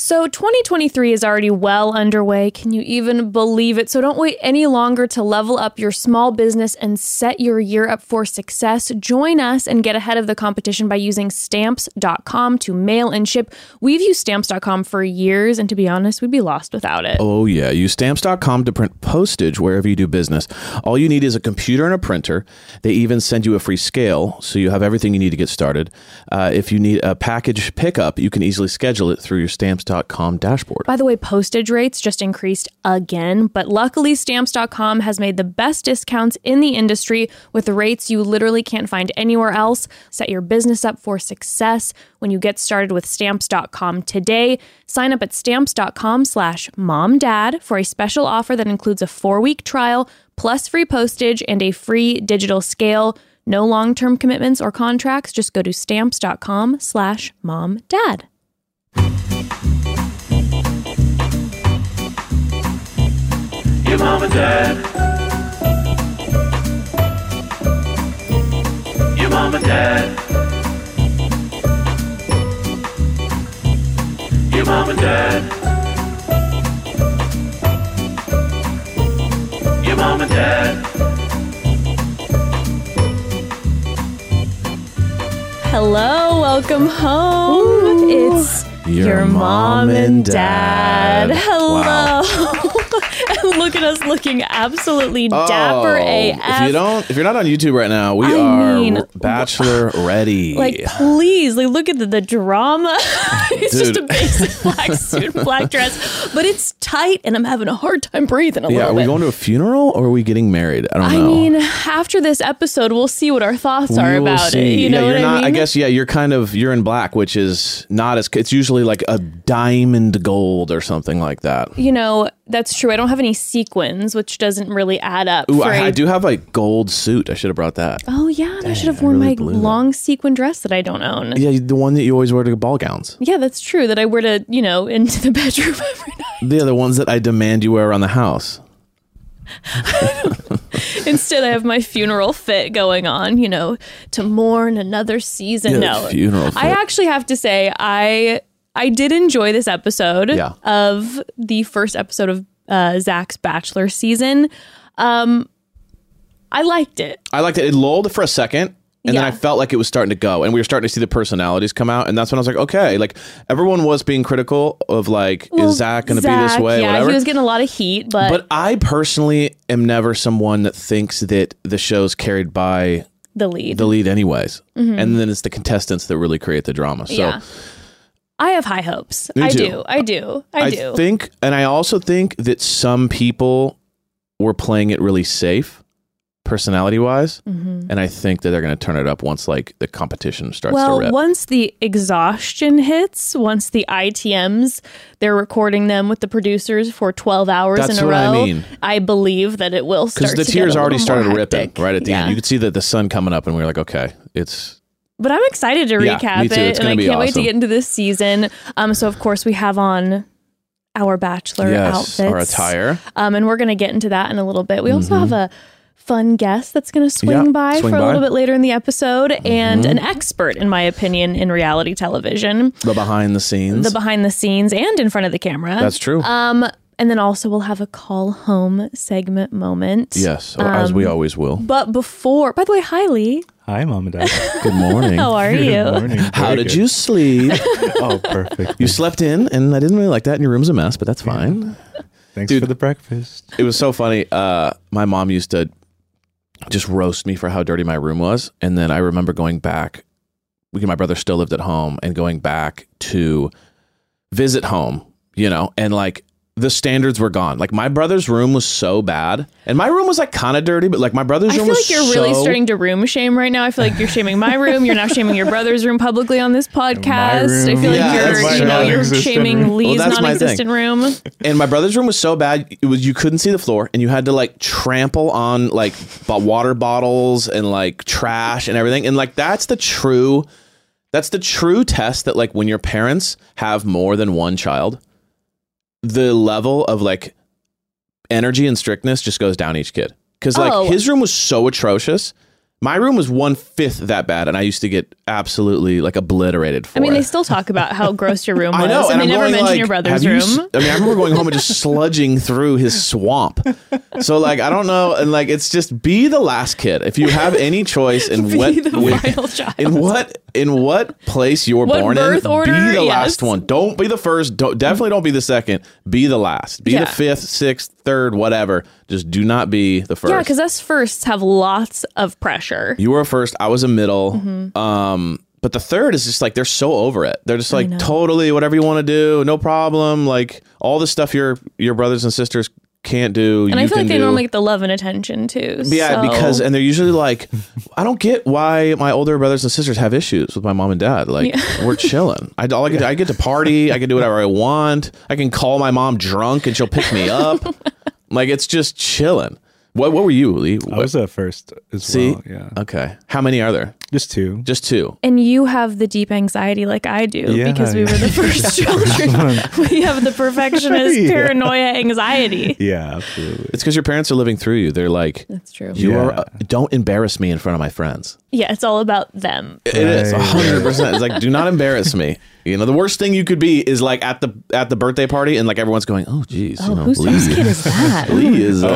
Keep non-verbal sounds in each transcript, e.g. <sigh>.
So 2023 is already well underway. Can you even believe it? So don't wait any longer to level up your small business and set your year up for success. Join us and get ahead of the competition by using stamps.com to mail and ship. We've used stamps.com for years, and to be honest, we'd be lost without it. Oh, yeah. Use stamps.com to print postage wherever you do business. All you need is a computer and a printer. They even send you a free scale, so you have everything you need to get started. Uh, if you need a package pickup, you can easily schedule it through your stamps.com dashboard. By the way, postage rates just increased again, but luckily, stamps.com has made the best discounts in the industry with rates you literally can't find anywhere else. Set your business up for success when you get started with stamps.com today. Sign up at stamps.com slash momdad for a special offer that includes a four week trial plus free postage and a free digital scale. No long term commitments or contracts. Just go to stamps.com slash momdad. Your mom and dad. Your mom and dad. Your mom and dad. Your mom and dad. Hello, welcome home. It's your, mom, and dad. dad. Hello. and <laughs> look at us looking absolutely oh, dapper AF. Oh, If you don't, if you're not on YouTube right now, we I are mean, bachelor ready. Like, please, like, look at the, the drama. <laughs> it's just a basic <laughs> black suit, and black dress, but it's tight, and I'm having a hard time breathing a yeah, little are we going to a funeral or are we getting married? I don't I know. I mean, after this episode, we'll see what our thoughts We are about see. it. You know yeah, what you're I not. mean? I guess yeah, you're kind of you're in black, which is not as. It's usually like a diamond gold or something like that. You know, that's true. I don't have any sequins, which doesn't really add up. Ooh, for I, a- I do have a gold suit. I should have brought that. Oh yeah, and I should have worn really my that. long sequin dress that I don't own. Yeah. The one that you always wear to ball gowns. Yeah, that's true. That I wear to you know into the <laughs> bedroom every night. The other ones that I demand you wear around the house. <laughs> Instead, I have my funeral fit going on. You know, to mourn another season. Yeah, no, funeral I actually have to say I I did enjoy this episode Yeah. of the first episode of uh, Zach's Bachelor season. Um, I liked it. I liked it. It lulled for a second. And then I felt like it was starting to go, and we were starting to see the personalities come out, and that's when I was like, okay, like everyone was being critical of like, Well, is Zach going to be this way? Yeah, whatever. he was getting a lot of heat, but, but I personally am never someone that thinks that the show's carried by the lead. the lead anyways and then it's the contestants that really create the drama so Mm-hmm. Yeah. I have high hopes. Me I too. do. I do. I, do. think and i also think that some people were playing it really safe personality wise Mm-hmm. and i think that they're going to turn it up once like the competition starts well, to rip once the exhaustion hits, once the ITMs, they're recording them with the producers for 12 hours That's in a what I row. mean. I believe that it will because the tears already started ripping right at the Yeah. end you could see that the sun coming up and we were like okay it's But I'm excited to recap it, and I can't wait to get into this season. Um, so of course we have on our bachelor yes outfits, our attire Um, and we're going to get into that in a little bit. We also have a fun guest that's going to swing Mm-hmm. Yeah, by swing for a by. Mm-hmm. little bit later in the episode, and an expert, in my opinion, in reality television, the behind the scenes the behind the scenes and in front of the camera. that's true Um, and then also we'll have a call home segment moment. yes as we um, always will But before, by the way, hi Lee. Hi, mom and dad. <laughs> good morning How are you? Good you? morning. how Very did good. you sleep <laughs> Oh, perfect. You slept in, and I didn't really like that. And your room's a mess, but that's fine. Thanks Dude. for the breakfast. It was so funny. Uh, my mom used to just roast me for how dirty my room was, and then I remember going back. We, my brother still lived at home, and going back to visit home, you know, and like the standards were gone. Like my brother's room was so bad, and my room was like kind of dirty, but like my brother's room. I feel was like you're really starting to room shame right now. I feel like you're shaming my room. You're now shaming your brother's room publicly on this <laughs> podcast. I feel like Yeah, that's you're, you know, you're shaming room. Lee's Well, that's my thing. non-existent room. and my brother's room was so bad it was you couldn't see the floor and you had to like trample on like bo- water bottles and like trash and everything and like that's the true that's the true test that like when your parents have more than one child the level of like energy and strictness just goes down each kid because like Oh. his room was so atrocious My room was one fifth that bad, and I used to get absolutely like obliterated for I mean, it. they still talk about how gross your room was, <laughs> I know, and, and they I'm never mention like, your brother's room. s- I mean, I remember going home and just <laughs> sludging through his swamp. So like, I don't know, and like, it's just be the last kid. If you have <laughs> any choice in what with- in what in what place you were What born in, order? be the Yes. last one. Don't be the first. Don't, definitely don't be the second. Be the last. Be Yeah. the fifth, sixth, third, whatever. Just do not be the first. Yeah, because us firsts have lots of pressure. You were a first. I was a middle. Mm-hmm. Um, but the third is just like they're so over it. They're just like totally whatever you want to do, no problem. Like all the stuff your your brothers and sisters can't do. And you I feel can like they do. normally get the love and attention too. yeah, so- because and they're usually like, I don't get why my older brothers and sisters have issues with my mom and dad. Like we're chilling. I all I get I get to party. I can do whatever I want. I can call my mom drunk and she'll pick me up. <laughs> like it's just chilling. What what were you, Lee? I was at first as See, well. Yeah, okay. How many are there? Just two. Just two. and you have the deep anxiety like I do Yeah, because we yeah. were the <laughs> first children. <laughs> we have the perfectionist Yeah. paranoia anxiety. Yeah, absolutely. It's because your parents are living through you. They're like, That's true. you Yeah. are. Uh, don't embarrass me in front of my friends. Yeah, it's all about them. It is Right. hundred percent. It's like, do not embarrass me. You know, the worst thing you could be is like at the at the birthday party and like everyone's going, oh, geez, Oh, you know, whose, Lee, kid is that? <laughs> Lee is uh,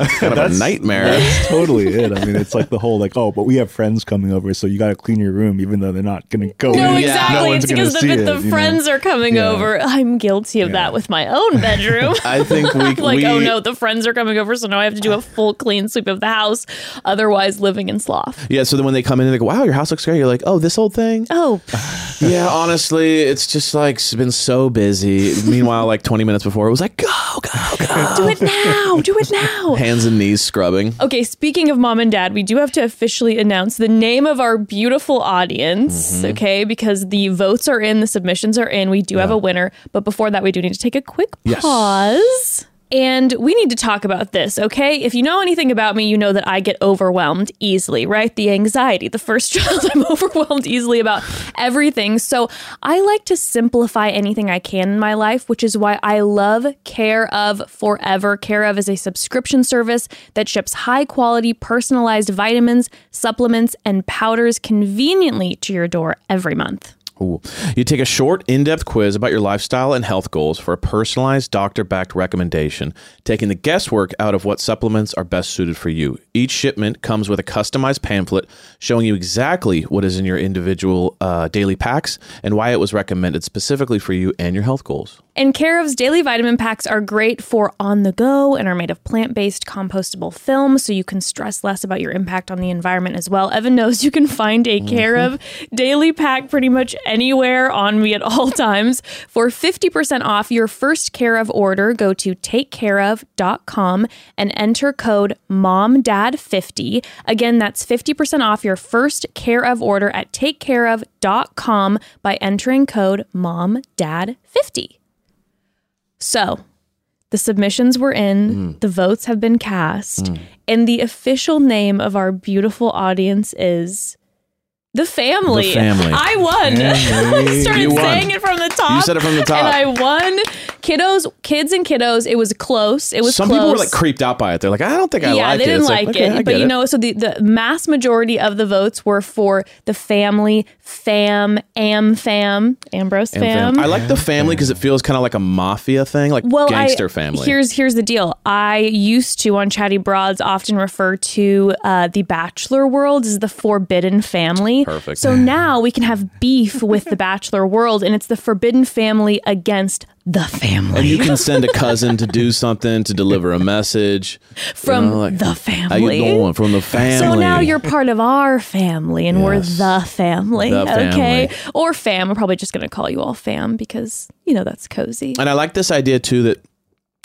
Oh, kind of a nightmare. That's totally it. I mean, it's like the whole like, oh, but we have friends coming over, so you got to clean your room, even though they're not going to go. No, in. exactly. No one's it's gonna because the, see the, it, the you know? friends are coming Yeah. over. I'm guilty of that with my own <laughs> bedroom. I think we <laughs> like, oh, we, oh no, the friends are coming over, so now I have to do a full clean sweep of the house. Otherwise, living in sloth. Yeah, so then when they come in, they go, "Wow, your house looks great." You're like, "Oh, this old thing." Oh, <sighs> Yeah, honestly, it's just like it's been so busy. Meanwhile, like 20 minutes before, it was like, "Go, go, go!" do it now! Do it now! Hands and knees scrubbing. Okay, speaking of mom and dad, we do have to officially announce the name of our beautiful audience, Mm-hmm. okay? Because the votes are in, the submissions are in. We do have a winner. But before that, we do need to take a quick Yes. pause. And we need to talk about this, okay? If you know anything about me, you know that I get overwhelmed easily, right? The anxiety, the first <laughs> child, I'm overwhelmed easily about everything. So I like to simplify anything I can in my life, which is why I love Care of Forever. Care of is a subscription service that ships high quality, personalized vitamins, supplements, and powders conveniently to your door every month. Ooh. You take a short, in depth quiz about your lifestyle and health goals for a personalized, doctor backed recommendation, taking the guesswork out of what supplements are best suited for you. Each shipment comes with a customized pamphlet showing you exactly what is in your individual uh, daily packs and why it was recommended specifically for you and your health goals. And Care of's daily vitamin packs are great for on the go and are made of plant based compostable film, so you can stress less about your impact on the environment as well. Evan knows you can find a mm-hmm. Care of daily pack pretty much anywhere on me at all <laughs> times. For 50% off your first Care of order, go to takecareof.com and enter code MOMDAD50. Again, that's 50% off your first Care of order at takecareof.com by entering code MOMDAD50. So, the submissions were in, mm. the votes have been cast, mm. and the official name of our beautiful audience is The Family. The Family. I won. <laughs> I started You won. saying it from the top. You said it from the top. And I won. Kiddos, kids and kiddos, it was close. It was Some close. people were like creeped out by it. They're like, I don't think I yeah, like they didn't It's like, okay, it. But you know, so the, the mass majority of the votes were for the family, fam, am fam, Ambrose And fam. fam- I like the family because it feels kind of like a mafia thing, like well, gangster I, family. Here's here's the deal. I used to on Chatty Broads often refer to uh, the Bachelor world as the Forbidden Family. Perfect. So now we can have beef with the Bachelor world, and it's the Forbidden Family against the family. and you can send a cousin to do something to deliver a message from you know, like, the family. How you doing? From the family. So now you're part of our family, and we're the family. The okay, family. or fam. I'm probably just going to call you all fam because you know that's cozy. And I like this idea too that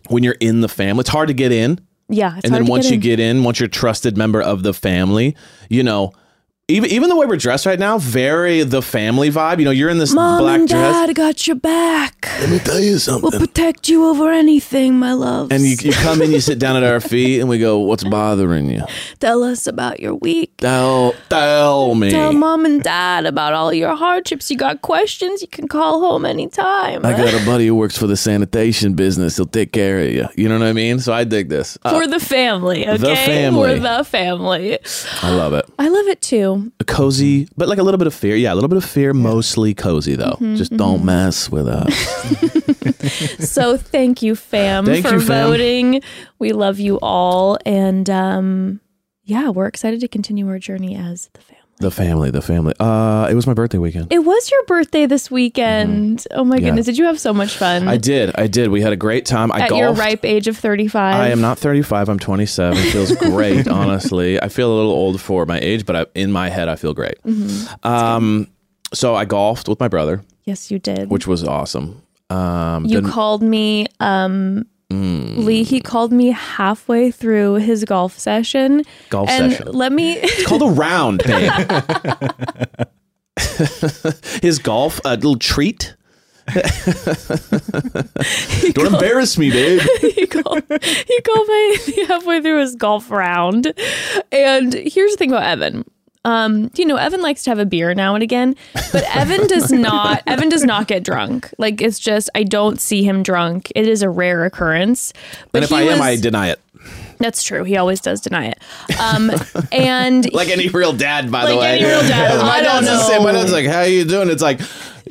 when you're in the family, it's hard to get in. yeah, it's and then once get you in. get in, once you're a trusted member of the family, you know, even even the way we're dressed right now, very the family vibe. You know, you're in this Mom black and dress. Dad got your back. Let me tell you something. We'll protect you over anything, my love. and you, you come in, you sit down at our feet, and we go, "What's bothering you? tell us about your week. Tell tell me." Tell mom and dad about all your hardships. You got questions, you can call home anytime. I got a buddy who works for the sanitation business. He'll take care of you. You know what I mean? So I dig this. Uh, For the family, okay? family. We're the family. I love it. I love it too. A cozy, but like a little bit of fear. Yeah, a little bit of fear, mostly cozy though. Mm-hmm, Just don't mess with us. <laughs> So thank you, fam, Thank for you, fam. voting. We love you all. And um, yeah, we're excited to continue our journey as the family. The family, the family. Uh, it was my birthday weekend. It was your birthday this weekend. Oh my Mm-hmm. Yeah. goodness. Did you have so much fun? I did. I did. We had a great time. I At golfed. your ripe age of 35. I am not 35. I'm 27. Feels great, <laughs> honestly. I feel a little old for my age, but I, in my head, I feel great. Mm-hmm. Um, so I golfed with my brother, Yes, you did. which was awesome. Um, you then- called me um Mm. Lee, he called me halfway through his golf session. Golf and session. let me <laughs> It's called a round, babe. <laughs> His golf, a little treat. Don't embarrass me, babe. <laughs> he called he called me halfway through his golf round. And here's the thing about Evan. Um, you know, Evan likes to have a beer now and again, but <laughs> Evan does not Evan does not get drunk. Like it's just I don't see him drunk. It is a rare occurrence. But And if I am, I deny it. that's true. He always does deny it. Um and <laughs> Like any real dad, by the way. any real dad. <laughs> my I don't dad's the same. My dad's like, "How you doing?" It's like,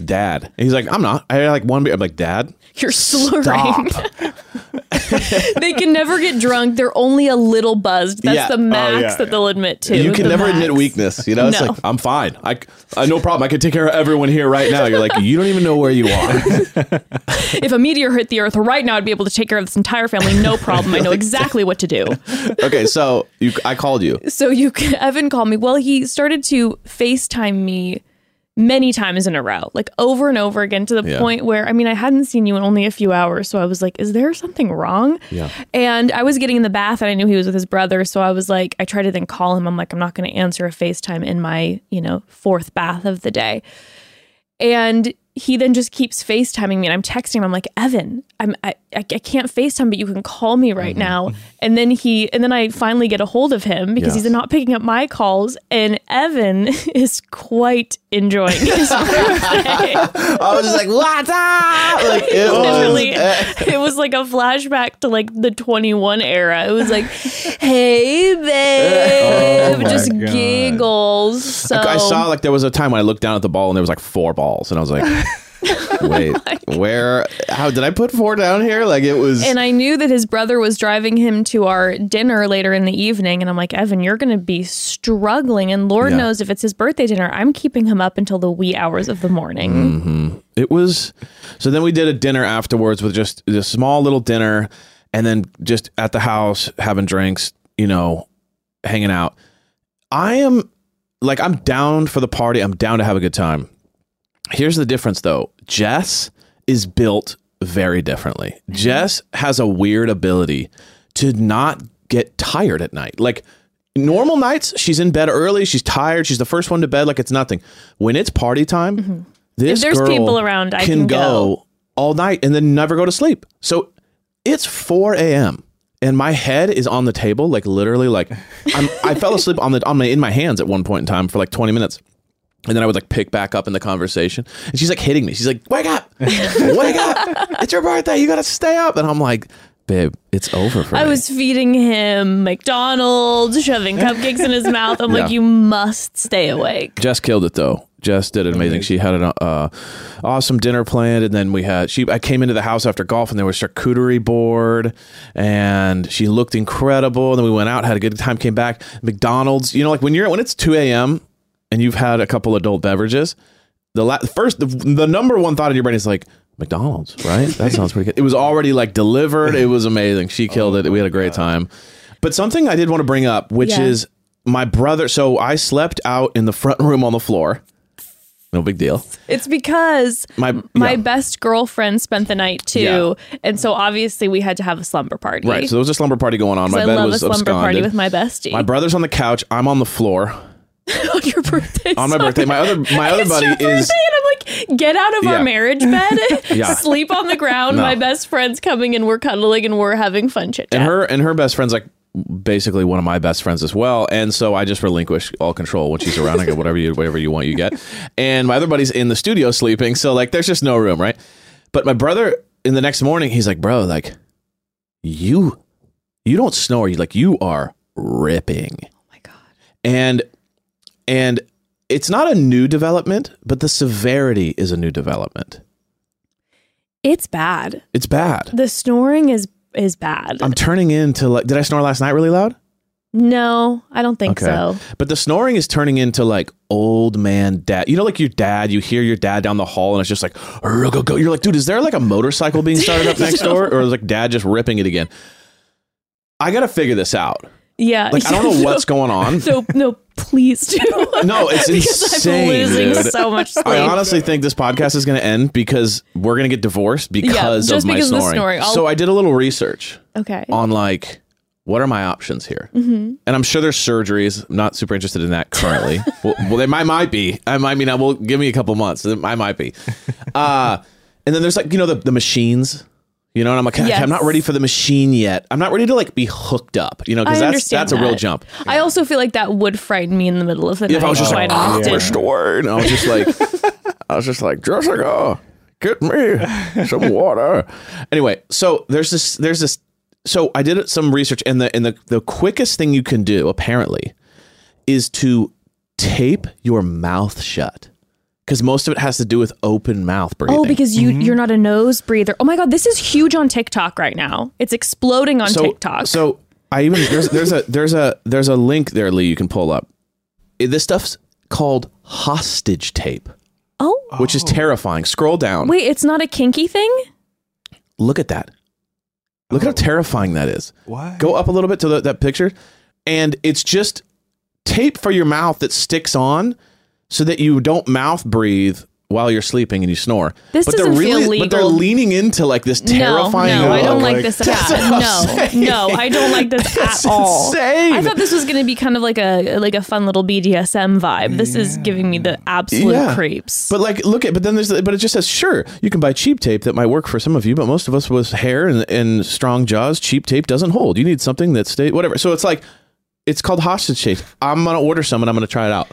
"Dad." And he's like, "I'm not." I like one beer. I'm like, "Dad." You're slurring. <laughs> They can never get drunk. They're only a little buzzed. That's Yeah. the Oh, max yeah, that they'll admit to. You can The never max. admit weakness. You know, it's No. like I'm fine. I, I uh, no problem. I can take care of everyone here right now. You're like, you don't even know where you are. <laughs> If a meteor hit the earth right now, I'd be able to take care of this entire family, no problem. I know <laughs> exactly what to do. okay, so you, I called you. So you, Evan called me. Well, he started to FaceTime me many times in a row, like over and over again, to the Yeah. point where I mean, I hadn't seen you in only a few hours, so I was like, "Is there something wrong?" Yeah. And I was getting in the bath, and I knew he was with his brother, so I was like, I tried to then call him. I'm like, I'm not going to answer a FaceTime in my, you know, fourth bath of the day. And he then just keeps FaceTiming me and I'm texting him. I'm like, Evan, I'm I, I I can't FaceTime, but you can call me right mm-hmm. now. And then he and then I finally get a hold of him because Yeah. he's not picking up my calls. And Evan <laughs> is quite enjoying his <laughs> birthday. I was just like, what's up? Like it was. Literally, <laughs> eh. it was like a flashback to like the 21 era. It was like, hey babe, Oh just God. giggles. So I saw like there was a time when I looked down at the ball and there was like four balls, and I was like, <laughs> wait, <laughs> where? How did I put four down here? Like it was. And I knew that his brother was driving him to our dinner later in the evening. And I'm like, Evan, you're going to be struggling. And Lord Yeah. knows if it's his birthday dinner, I'm keeping him up until the wee hours of the morning. Mm-hmm. It was so then we did a dinner afterwards with just a small little dinner and then just at the house having drinks, you know, hanging out. I am like I'm down for the party. I'm down to have a good time. Here's the difference though. Jess is built very differently. Mm-hmm. Jess has a weird ability to not get tired at night. Like normal nights, she's in bed early, she's tired, she's the first one to bed like it's nothing. When it's party time, mm-hmm. this If there's girl people around, I can go. all night and then never go to sleep. So it's 4 a.m. and my head is on the table, like literally, like I'm, I fell asleep on the on my in my hands at one point in time for like 20 minutes. And then I would like pick back up in the conversation. And she's like hitting me. She's like, wake up, <laughs> wake up. It's your birthday. You got to stay up. And I'm like, babe, it's over for me. I me. was feeding him McDonald's, shoving cupcakes in his <laughs> mouth. I'm Yeah. like, you must stay awake. Jess killed it though. Jess did it amazing. She had an uh, awesome dinner planned, and then we had she. I came into the house after golf, and there was charcuterie board, and she looked incredible. And then we went out, had a good time, came back. McDonald's, you know, like when you're when it's two a.m. and you've had a couple adult beverages, the la- first the, the number one thought in your brain is like McDonald's, right? That sounds pretty good. It was already like delivered. It was amazing. She killed it. We had a great time. But something I did want to bring up, which Yeah. is my brother. So I slept out in the front room on the floor. No big deal. It's because My my yeah. best girlfriend spent the night too. And so obviously we had to have a slumber party. right. So there was a slumber party going on. My I bed love a was slumber party with my bestie. my brother's on the couch. I'm on the floor. <laughs> on your birthday. on my birthday. My other my other buddy your is birthday, and I'm like, get out of Yeah. our marriage bed, <laughs> Yeah. sleep on the ground. No. My best friend's coming, and we're cuddling, and we're having fun chit and chat. her and her best friend's like basically one of my best friends as well. And so I just relinquish all control when she's around. I go whatever you whatever you want, you get. And my other buddy's in the studio sleeping, so like there's just no room, right? But my brother in the next morning, he's like, bro, like you you don't snore. You like you are ripping. oh my god. and and it's not a new development, but the severity is a new development. It's bad. It's bad. The snoring is is bad. I'm turning into like. Did I snore last night really loud? no, I don't think so. But the snoring is turning into like old man dad. You know, like your dad. You hear your dad down the hall, and it's just like, "Rugg, go, go." You're like, dude, is there like a motorcycle being started up <laughs> next door, or is like dad just ripping it again? I got to figure this out. Yeah. Like, I don't know what's <laughs> going on. No, no, please do. No, it's <laughs> insane, I'm losing dude. so much sleep. I honestly think this podcast is going to end because we're going to get divorced because just of my because of snoring. snoring. So I did a little research okay. on like what are my options here, Mm-hmm. and I'm sure there's surgeries. I'm not super interested in that currently. <laughs> well, well, they might might be. I might mean I will give me a couple months. I might be. Uh, and then there's like you know the the machines. You know, and I'm like, Yes. I'm not ready for the machine yet. I'm not ready to like be hooked up. You know, because that's that's a real that. jump. I also feel like that would frighten me in the middle of the If night I was just like, oh, we're. And I was just like, <laughs> I was just like, Jessica, get me some water. Anyway, so there's this, there's this. So I did some research, and the and the the quickest thing you can do apparently is to tape your mouth shut because most of it has to do with open mouth oh, breathing. Oh, because you mm-hmm. you're not a nose breather. Oh my god, this is huge on TikTok right now. It's exploding on so, TikTok. So I even there's there's a there's a there's a link there, Lee. You can pull up. This stuff's called hostage tape. oh, which is terrifying. Scroll down. wait, it's not a kinky thing? Look at that. Look at how oh. terrifying that is. What? Go up a little bit to the, that picture, and it's just tape for your mouth that sticks on so that you don't mouth breathe while you're sleeping and you snore. This but they're doesn't feel really, But they're leaning into like this terrifying. No, no, I don't like, like- this <laughs> That's at I'm all. No, no, I don't like this That's at all. insane. I thought this was going to be kind of like a like a fun little BDSM vibe. This is giving me the absolute Yeah. creeps. But like, look at, but then there's, but it just says, sure, you can buy cheap tape that might work for some of you, but most of us with hair and, and strong jaws, cheap tape doesn't hold. You need something that stays, whatever. So it's like, it's called hostage tape. I'm gonna order some and I'm gonna try it out,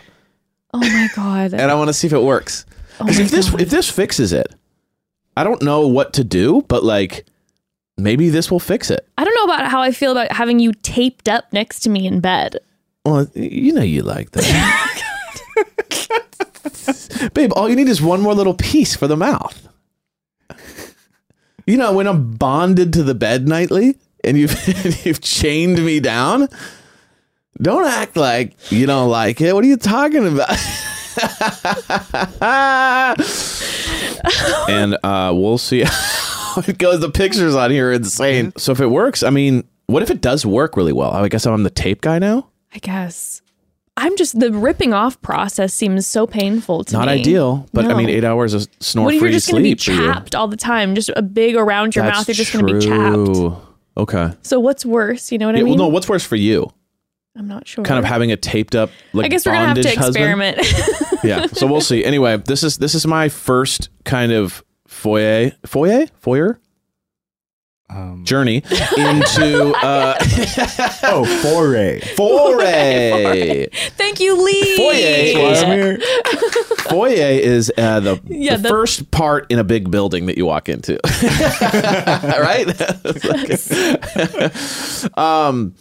oh my god. and I want to see if it works. Oh Because my if this God. if this fixes it, I don't know what to do, but like, maybe this will fix it. I don't know about how I feel about having you taped up next to me in bed. Well, you know you like that, <laughs> babe. All you need is one more little piece for the mouth. You know, when I'm bonded to the bed nightly and you've <laughs> you've chained me down, don't act like you don't like it. What are you talking about? <laughs> and uh, we'll see <laughs> how it goes. The pictures on here are insane. So if it works, I mean, what if it does work really well? I guess I'm the tape guy now. I guess. I'm just the ripping off process seems so painful to me. Not me. ideal, but I mean, eight hours of snore What if free you're just going to be sleep for you. chapped all the time? Just a big around your That's mouth. You're just going to be chapped. true. Okay. So what's worse? You know what I Yeah, mean? well, no, what's worse for you? I'm not sure. Kind of having a taped up like I guess we're gonna have to bondage husband? experiment. <laughs> yeah. So we'll see. Anyway, this is this is my first kind of foyer foyer foyer Um, journey <laughs> into uh <laughs> oh, foray. foray. Thank you, Lee. Foyer is- foyer is uh, the, Yeah, the the- first part in a big building that you walk into. right? It's like- um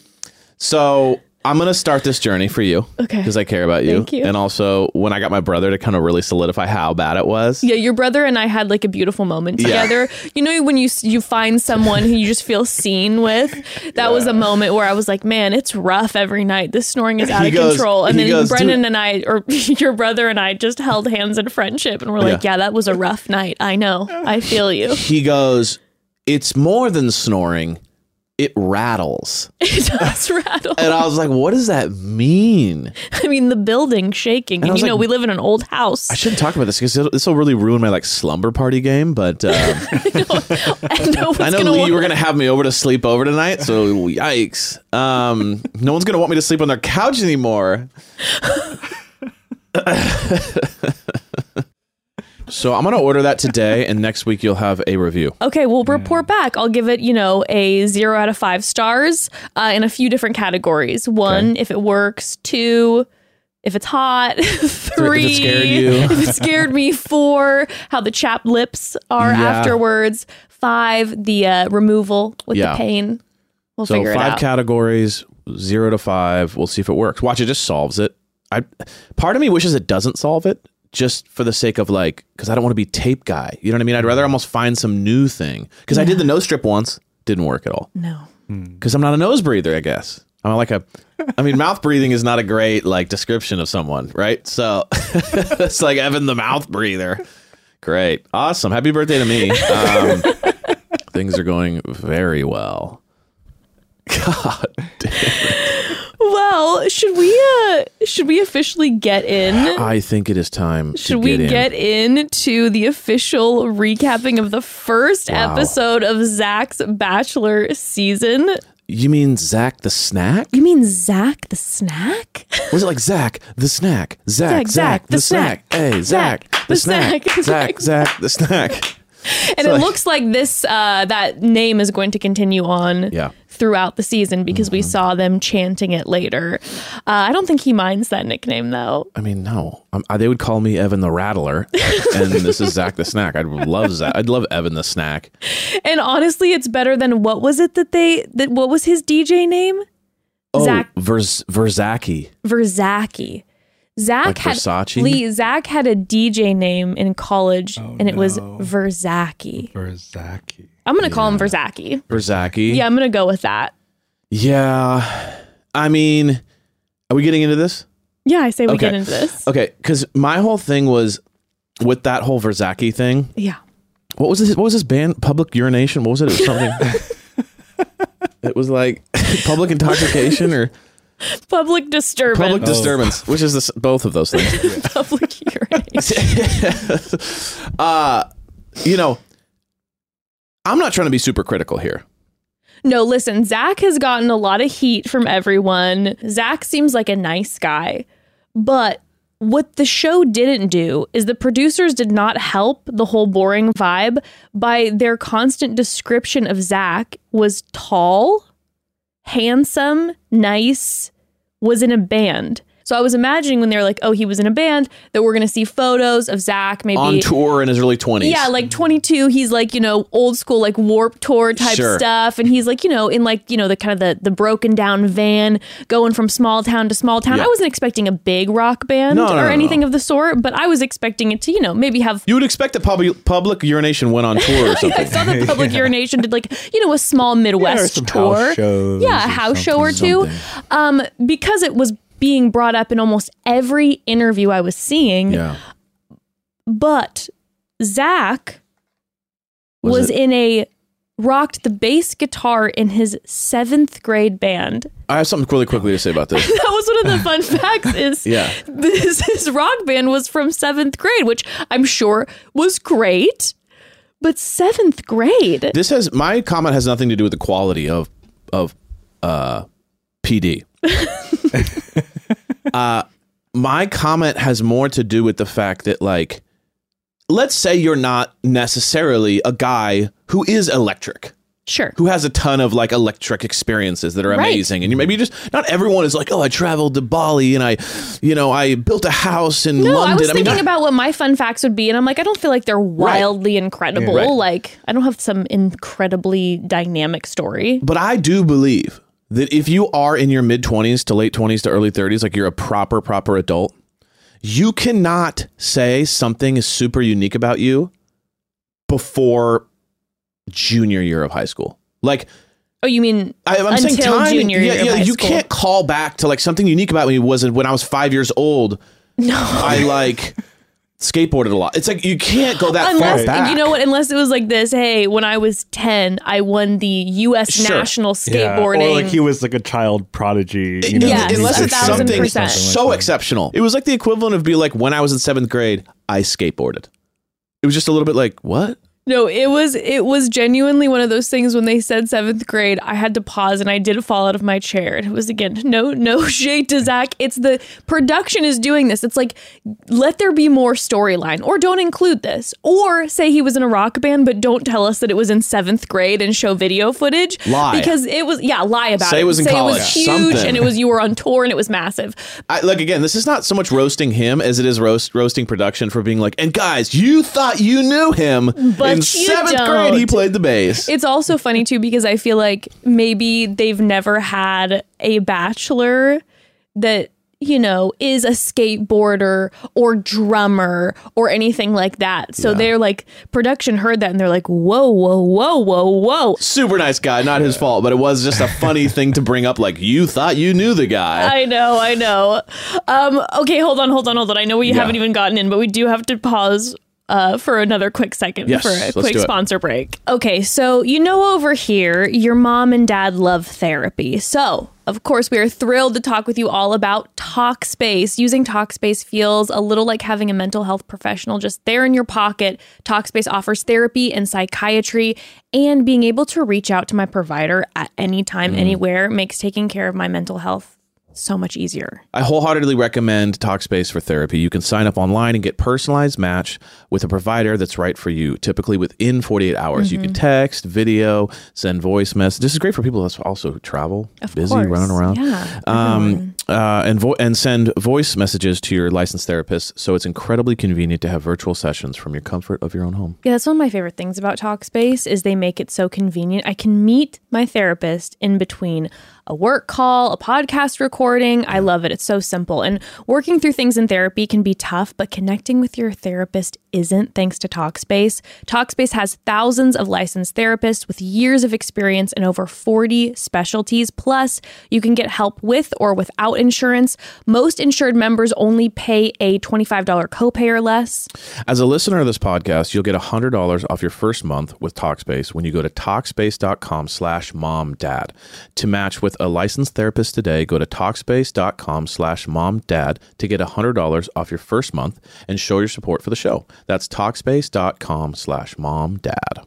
so I'm gonna start this journey for you. Okay. Because I care about you. Thank you. And also when I got my brother to kind of really solidify how bad it was. Yeah, your brother and I had like a beautiful moment Yeah. together. You know when you you find someone who you just feel seen with. That was a moment where I was like, man, it's rough every night. This snoring is out He of goes- control. And then goes, Brennan and I, or <laughs> your brother and I, just held hands in friendship, and we're like, Yeah. yeah, that was a rough night. I know. I feel you. He goes, It's more than snoring. It rattles. <laughs> It does <laughs> rattle. And I was like, what does that mean? <laughs> I mean, the building shaking, I and was you know we live in an old house. I shouldn't talk about this because this will really ruin my like slumber party game. But uh, I know, I know gonna Lee, you were gonna have me over to sleep over tonight, so yikes. Um, no one's gonna want me to sleep on their couch anymore. So I'm gonna order that today, and next week you'll have a review. Okay, we'll report back. I'll give it, you know, a zero out of five stars uh, in a few different categories. One, if it works. Two, if it's hot. <laughs> Three, scared you. <laughs> if it scared me. Four, how the chapped lips are Yeah. afterwards. Five, the uh, removal with Yeah. the pain. We'll So figure it out five out. categories, zero to five. We'll see if it works. Watch it just solves it. I part of me wishes it doesn't solve it, just for the sake of like, because I don't want to be tape guy. You know what I mean? I'd rather almost find some new thing. Because I did the nose strip once, didn't work at all. no. Because I'm not a nose breather, I guess. I'm like a, I mean, mouth breathing is not a great like description of someone, right? So <laughs> it's like Evan the mouth breather. Great, awesome, happy birthday to me. Um, things are going very well. <laughs> God, Well, should we uh should we officially get in? I think it is time. to Should we get in. get into the official recapping of the first Wow. episode of Zach's Bachelor season? You mean Zach the snack? You mean Zach the snack? Was it like Zach the snack? <laughs> Zach, Zach, Zach, the, the snack. snack. Hey, Zach, Zach, the snack. snack. Zach, <laughs> Zach, the snack. And So- it looks like this uh, that name is going to continue on Yeah. Throughout the season because we saw them chanting it later. Uh, I don't think he minds that nickname though. I mean, no. Um, uh, they would call me Evan the Rattler, and this is Zach the Snack. I'd love Zach. I'd love Evan the Snack. And honestly, it's better than what was it that they that what was his DJ name? Oh, Zach Verz, Verzaki. Verzaki. Zach Like had Versace? Lee. Zach had a DJ name in college, Oh, and it was no. Verzaki. I'm gonna call him Verzaki. Verzaki. Yeah, I'm gonna go with that. Yeah. I mean, are we getting into this? Yeah, I say we Okay. get into this. Okay, because my whole thing was with that whole Verzaki thing. Yeah. What was this? What was this band? Public urination? What was it? It was something. <laughs> it was like <laughs> public intoxication or <laughs> Public disturbance. public disturbance, which is this, both of those things. <laughs> Public urination. <laughs> uh, you know, I'm not trying to be super critical here. No, listen, Zach has gotten a lot of heat from everyone. Zach seems like a nice guy. But what the show didn't do is the producers did not help the whole boring vibe by their constant description of Zach was tall, handsome, nice, was in a band. So I was imagining when they were like, oh, he was in a band, that we're going to see photos of Zach maybe On tour in his early 20s. yeah, like 22, he's like, you know, old school, like Warped Tour type Sure. stuff. And he's like, you know, in like, you know, the kind of the, the broken down van going from small town to small town. Yeah. I wasn't expecting a big rock band No, no, or no, anything no. of the sort, but I was expecting it to, you know, maybe have. You would expect that public, public urination went on tour or <laughs> something. I saw that Public <laughs> Urination did like, you know, a small Yeah, or Midwest some tour. house shows yeah, a or house show or two. Um, because it was being brought up in almost every interview I was seeing. yeah. but Zach Was was, in a rocked the bass guitar in his seventh grade band. I have something really quickly to say about this. <laughs> That was one of the fun <laughs> facts. Is Yeah. this his rock band was from seventh grade, which I'm sure was great, but seventh grade. This has my comment has nothing to do with the quality of of uh PD. <laughs> uh my comment has more to do with the fact that like let's say you're not necessarily a guy who is electric. Sure. who has a ton of like electric experiences that are Right. amazing and you maybe just not everyone is like oh i traveled to bali and i you know i built a house in No, london I was mean thinking not- about what my fun facts would be, and I'm like, I don't feel like they're wildly incredible. Right. Like, I don't have some incredibly dynamic story. but i do believe that if you are in your mid 20s to late 20s to early 30s like you're a proper proper adult you cannot say something is super unique about you before junior year of high school like Oh, you mean I, I'm saying time. junior yeah, year of yeah, you school. can't call back to like something unique about me was when I was five years old. <laughs> no? I like skateboarded a lot. It's like you can't go that unless far back. you know what unless it was like this hey when i was 10 i won the us Sure. national Yeah, skateboarding Or like he was like a child prodigy. You know, Yes, unless it's thousand something percent. so exceptional. It was like the equivalent of be like when I was in seventh grade, I skateboarded. It was just a little bit like what? No, it was it was genuinely one of those things when they said seventh grade, I had to pause and I did fall out of my chair. It was again no no <laughs> shade to Zach. It's the production is doing this. It's like let there be more storyline, or don't include this, or say he was in a rock band, but don't tell us that it was in seventh grade and show video footage. Lie. because it was yeah lie about Say it. it was in say it was huge Something. and it was you were on tour and it was massive. I, like again, this is not so much roasting him as it is roast roasting production for being like, and guys, you thought you knew him But in seventh don't." grade. He played the bass. It's also funny too because I feel like maybe they've never had a bachelor that you know is a skateboarder or drummer or anything like that. So they're like production heard that and they're like, whoa, whoa, whoa, whoa, whoa. Super nice guy, not his fault, but it was just a funny <laughs> thing to bring up. Like you thought you knew the guy. I know, I know. Um, okay, hold on, hold on, hold on. I know we Yeah. haven't even gotten in, but we do have to pause uh, for another quick second Yes, for a quick sponsor break. Okay, so you know over here, your mom and dad love therapy. So, of course, we are thrilled to talk with you all about Talkspace. Using Talkspace feels a little like having a mental health professional just there in your pocket. Talkspace offers therapy and psychiatry, and being able to reach out to my provider at any time, Mm. anywhere makes taking care of my mental health so much easier. I wholeheartedly recommend Talkspace for therapy. You can sign up online and get personalized match with a provider that's right for you. Typically within 48 hours, you can Mm-hmm. text, video, send voice message. This is great for people that's also travel, Of busy, course. running around. Yeah, Um, uh, and vo- and send voice messages to your licensed therapist. So it's incredibly convenient to have virtual sessions from your comfort of your own home. Yeah, that's one of my favorite things about Talkspace is they make it so convenient. I can meet my therapist in between a work call, a podcast recording. I love it. It's so simple. And working through things in therapy can be tough, but connecting with your therapist isn't thanks to Talkspace. Talkspace has thousands of licensed therapists with years of experience in over 40 specialties. Plus, you can get help with or without insurance. Most insured members only pay a $25 copay or less. As a listener of this podcast, you'll get $100 off your first month with Talkspace when you go to Talkspace.com slash mom dad. To match with a licensed therapist today, go to Talkspace.com slash mom dad to get $100 off your first month and show your support for the show. That's Talkspace.com slash mom dad.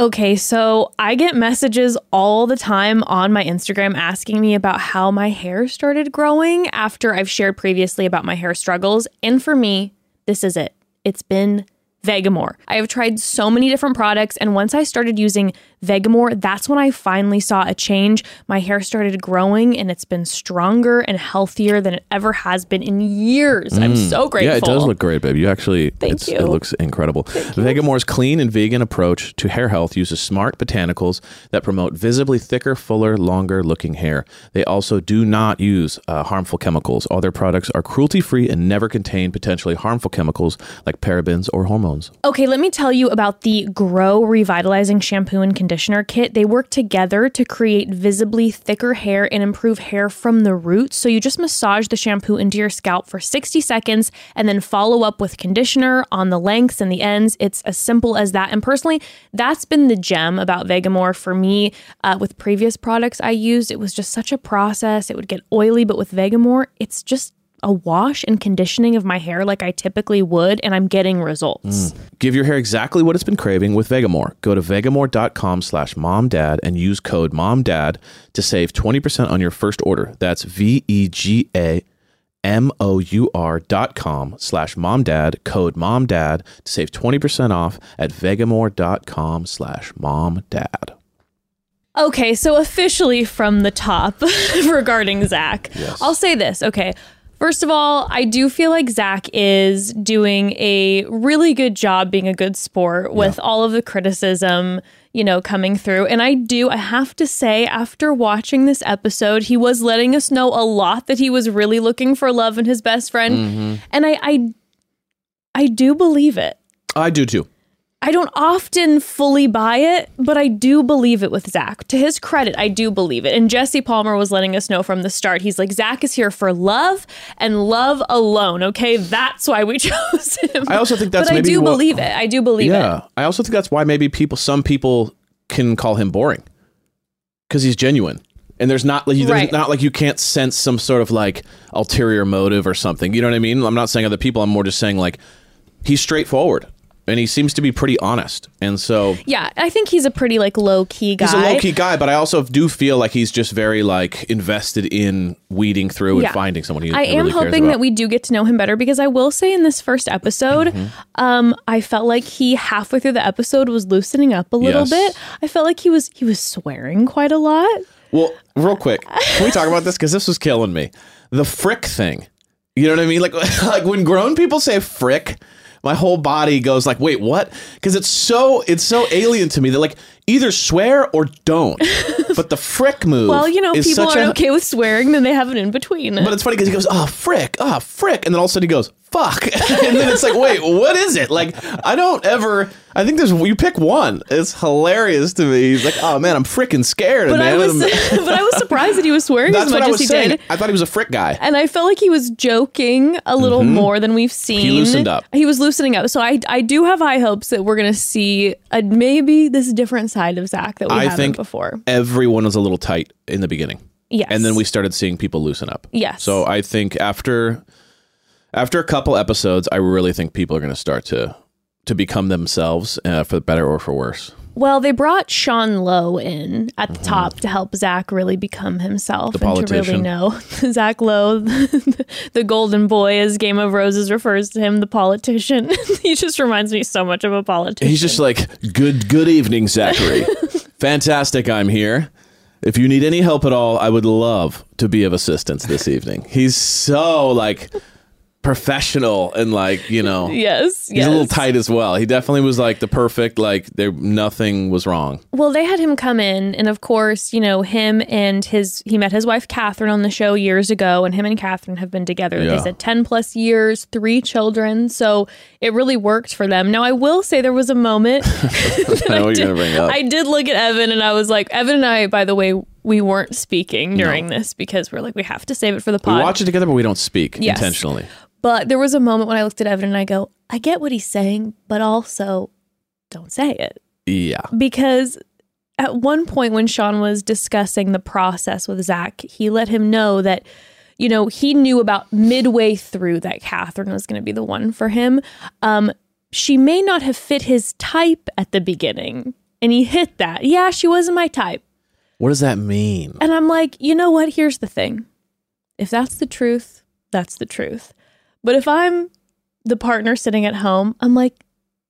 Okay, so I get messages all the time on my Instagram asking me about how my hair started growing after I've shared previously about my hair struggles. And for me, this is it. It's been Vegamour. I have tried so many different products, and once I started using Vegamour, that's when I finally saw a change. My hair started growing, and it's been stronger and healthier than it ever has been in years. I'm so grateful. Yeah, it does look great, babe. You actually, Thank you. it looks incredible. Vegamour's clean and vegan approach to hair health uses smart botanicals that promote visibly thicker, fuller, longer looking hair. They also do not use uh, harmful chemicals. All their products are cruelty free and never contain potentially harmful chemicals like parabens or hormones. Okay, let me tell you about the Grow Revitalizing Shampoo and Conditioner Conditioner kit. They work together to create visibly thicker hair and improve hair from the roots. So you just massage the shampoo into your scalp for 60 seconds and then follow up with conditioner on the lengths and the ends. It's as simple as that. And personally, that's been the gem about Vegamour for me. Uh, with previous products I used, it was just such a process. It would get oily, but with Vegamour, it's just a wash and conditioning of my hair like I typically would, and I'm getting results. Mm. Give your hair exactly what it's been craving with Vegamour. Go to vegamour.com slash momdad and use code momdad to save 20% on your first order. That's V-E-G-A M-O-U-R dot com slash momdad, code momdad to save 20% off at vegamour.com slash momdad. Okay, so officially from the top <laughs> regarding Zach, I'll say this. Okay. First of all, I do feel like Zach is doing a really good job being a good sport with all of the criticism, you know, coming through. And I do, I have to say, after watching this episode, he was letting us know a lot that he was really looking for love in his best friend. Mm-hmm. And I, I, I do believe it. I do too. I don't often fully buy it, but I do believe it with Zach. To his credit, I do believe it. And Jesse Palmer was letting us know from the start. He's like, Zach is here for love and love alone. Okay, that's why we <laughs> chose him. I also think that's but I do what- believe it. I do believe Yeah. it. I also think that's why maybe people, some people can call him boring because he's genuine. And there's not like there's Right. not like you can't sense some sort of like ulterior motive or something. You know what I mean? I'm not saying other people. I'm more just saying like he's straightforward. And he seems to be pretty honest. And so Yeah, I think he's a pretty like low key guy. he's a low key guy, but I also do feel like he's just very like invested in weeding through Yeah. and finding someone he I am hoping that we do get to know him better because I will say in this first episode, Mm-hmm. um, I felt like he halfway through the episode was loosening up a little Yes. bit. I felt like he was he was swearing quite a lot. Well, real quick, can we talk about this? Because this was killing me. The frick thing. You know what I mean? Like, <laughs> like when grown people say frick, my whole body goes like, wait, what? Because it's so it's so alien to me that like either swear or don't. <laughs> But the frick move. Well, you know, is people aren't a- okay with swearing, then they have an in between. But it's funny because he goes, oh frick, oh frick, and then all of a sudden he goes, fuck, <laughs> and then it's like, wait, what is it? Like, I don't ever. I think there's you pick one. It's hilarious to me. He's like, oh man, I'm freaking scared. But I was <laughs> but I was <laughs> surprised that he was swearing That's as much as he saying. did. I thought he was a frick guy. And I felt like he was joking a little mm-hmm. more than we've seen. he loosened up. He was loosening up. So I, I do have high hopes that we're going to see a, maybe this different side of Zach that we I haven't think before. everyone was a little tight in the beginning. Yes. And then we started seeing people loosen up. Yes. So I think after after a couple episodes, I really think people are going to start to to become themselves uh, for better or for worse. Well, they brought Sean Lowe in at the top to help Zach really become himself Mm-hmm. The and to really know <laughs> Zach Lowe, <laughs> the golden boy, as Game of Roses refers to him, the politician. <laughs> he just reminds me so much of a politician. He's just like, "Good good evening, Zachary. Fantastic, I'm here. If you need any help at all, I would love to be of assistance this evening." He's so like professional and like, you know, <laughs> yes, He's yes. a little tight as well. He definitely was like the perfect, like there nothing was wrong. Well, they had him come in, and of course, you know, him and his, he met his wife, Catherine, on the show years ago, and him and Catherine have been together, Yeah. they said 10 plus years, three children. So it really worked for them. Now, I will say there was a moment. <laughs> I know what you're gonna bring up. I did look at Evan, and I was like, Evan and I, by the way, we weren't speaking during this because we're like, we have to save it for the we pod. watch it together, but we don't speak Yes. intentionally. But there was a moment when I looked at Evan and I go, I get what he's saying, but also don't say it Yeah. because at one point when Sean was discussing the process with Zach, he let him know that, you know, he knew about midway through that Catherine was going to be the one for him. Um, she may not have fit his type at the beginning. And he hit that. Yeah, she wasn't my type. What does that mean? And I'm like, you know what? Here's the thing. If that's the truth, that's the truth. But if I'm the partner sitting at home, I'm like,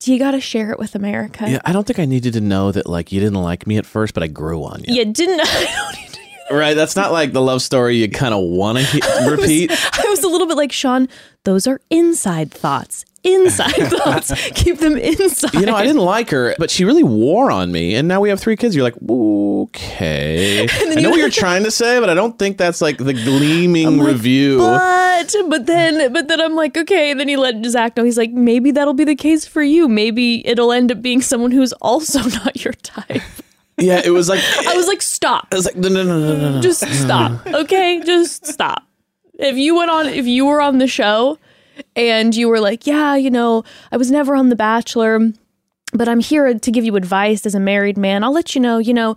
do you got to share it with America? Yeah, I don't think I needed to know that like you didn't like me at first, but I grew on you. You didn't. <laughs> I don't need to hear Right? That's not like the love story you kind of want to he- <laughs> repeat. I was a little bit like Sean. Those are inside thoughts. Inside <laughs> thoughts. Keep them inside. You know, I didn't like her, but she really wore on me, and now we have three kids. You're like, okay. <laughs> I know what you're trying to say, but I don't think that's like the gleaming review. But but then but then I'm like okay. Then he let Zach know. He's like maybe that'll be the case for you. Maybe it'll end up being someone who's also <laughs> not your type. yeah, it was like I was like stop. I was like, no, no, no, no, no. Just stop. Okay, just stop. If you went on, if you were on the show, and you were like, yeah, you know, I was never on The Bachelor, but I'm here to give you advice as a married man. I'll let you know, you know,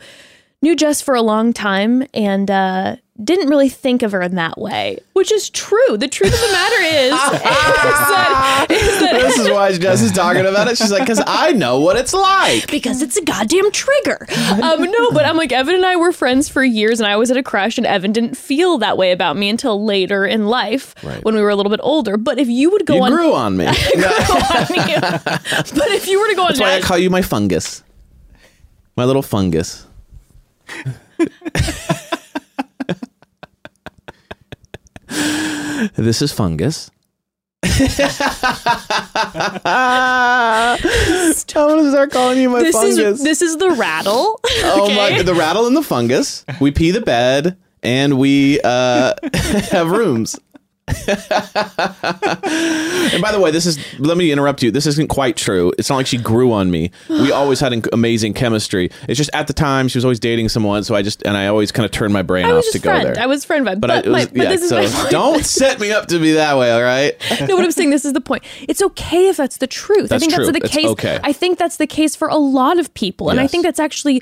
knew Jess for a long time and uh, didn't really think of her in that way, which is true. The truth of the matter is, <laughs> is that, is that this is why Jess is talking about it. She's like, because I know what it's like. because it's a goddamn trigger. Um, no, but I'm like Evan and I were friends for years, and I was at a crush, and Evan didn't feel that way about me until later in life Right. when we were a little bit older. But if you would go You on, grew on me. <laughs> grew on me. <laughs> but if you were to go on, That's why I call you my fungus. My little fungus. <laughs> this is fungus. <laughs> I'm gonna start calling you my this fungus. is this is the rattle. <laughs> oh okay? my! The rattle and the fungus. We pee the bed, and we uh, have rooms. <laughs> and by the way, this is let me interrupt you. This isn't quite true. It's not like she grew on me. We <sighs> always had an amazing chemistry. It's just at the time she was always dating someone, so I just and I always kind of turned my brain off to just go there. I was friend vibe. but, But, I, it was, my, but yeah, this is so my point. don't set me up to be that way, all right? <laughs> no, what I'm saying, this is the point. It's okay if that's the truth. That's I think true. that's the It's case. okay. I think that's the case for a lot of people. And I think that's actually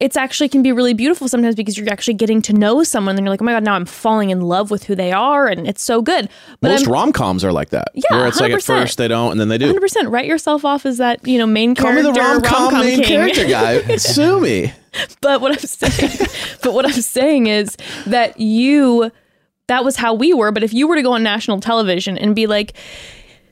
it's actually can be really beautiful sometimes because you're actually getting to know someone and you're like, oh my God, now I'm falling in love with who they are. And it's so good. But Most rom coms are like that. Yeah, where it's like at 100%. first they don't, and then they do. 100% write yourself off as that, you know, main Call me character. the rom com main king. character guy. <laughs> Sue me. But what I'm saying, <laughs> but what I'm saying is that you, that was how we were. But if you were to go on national television and be like,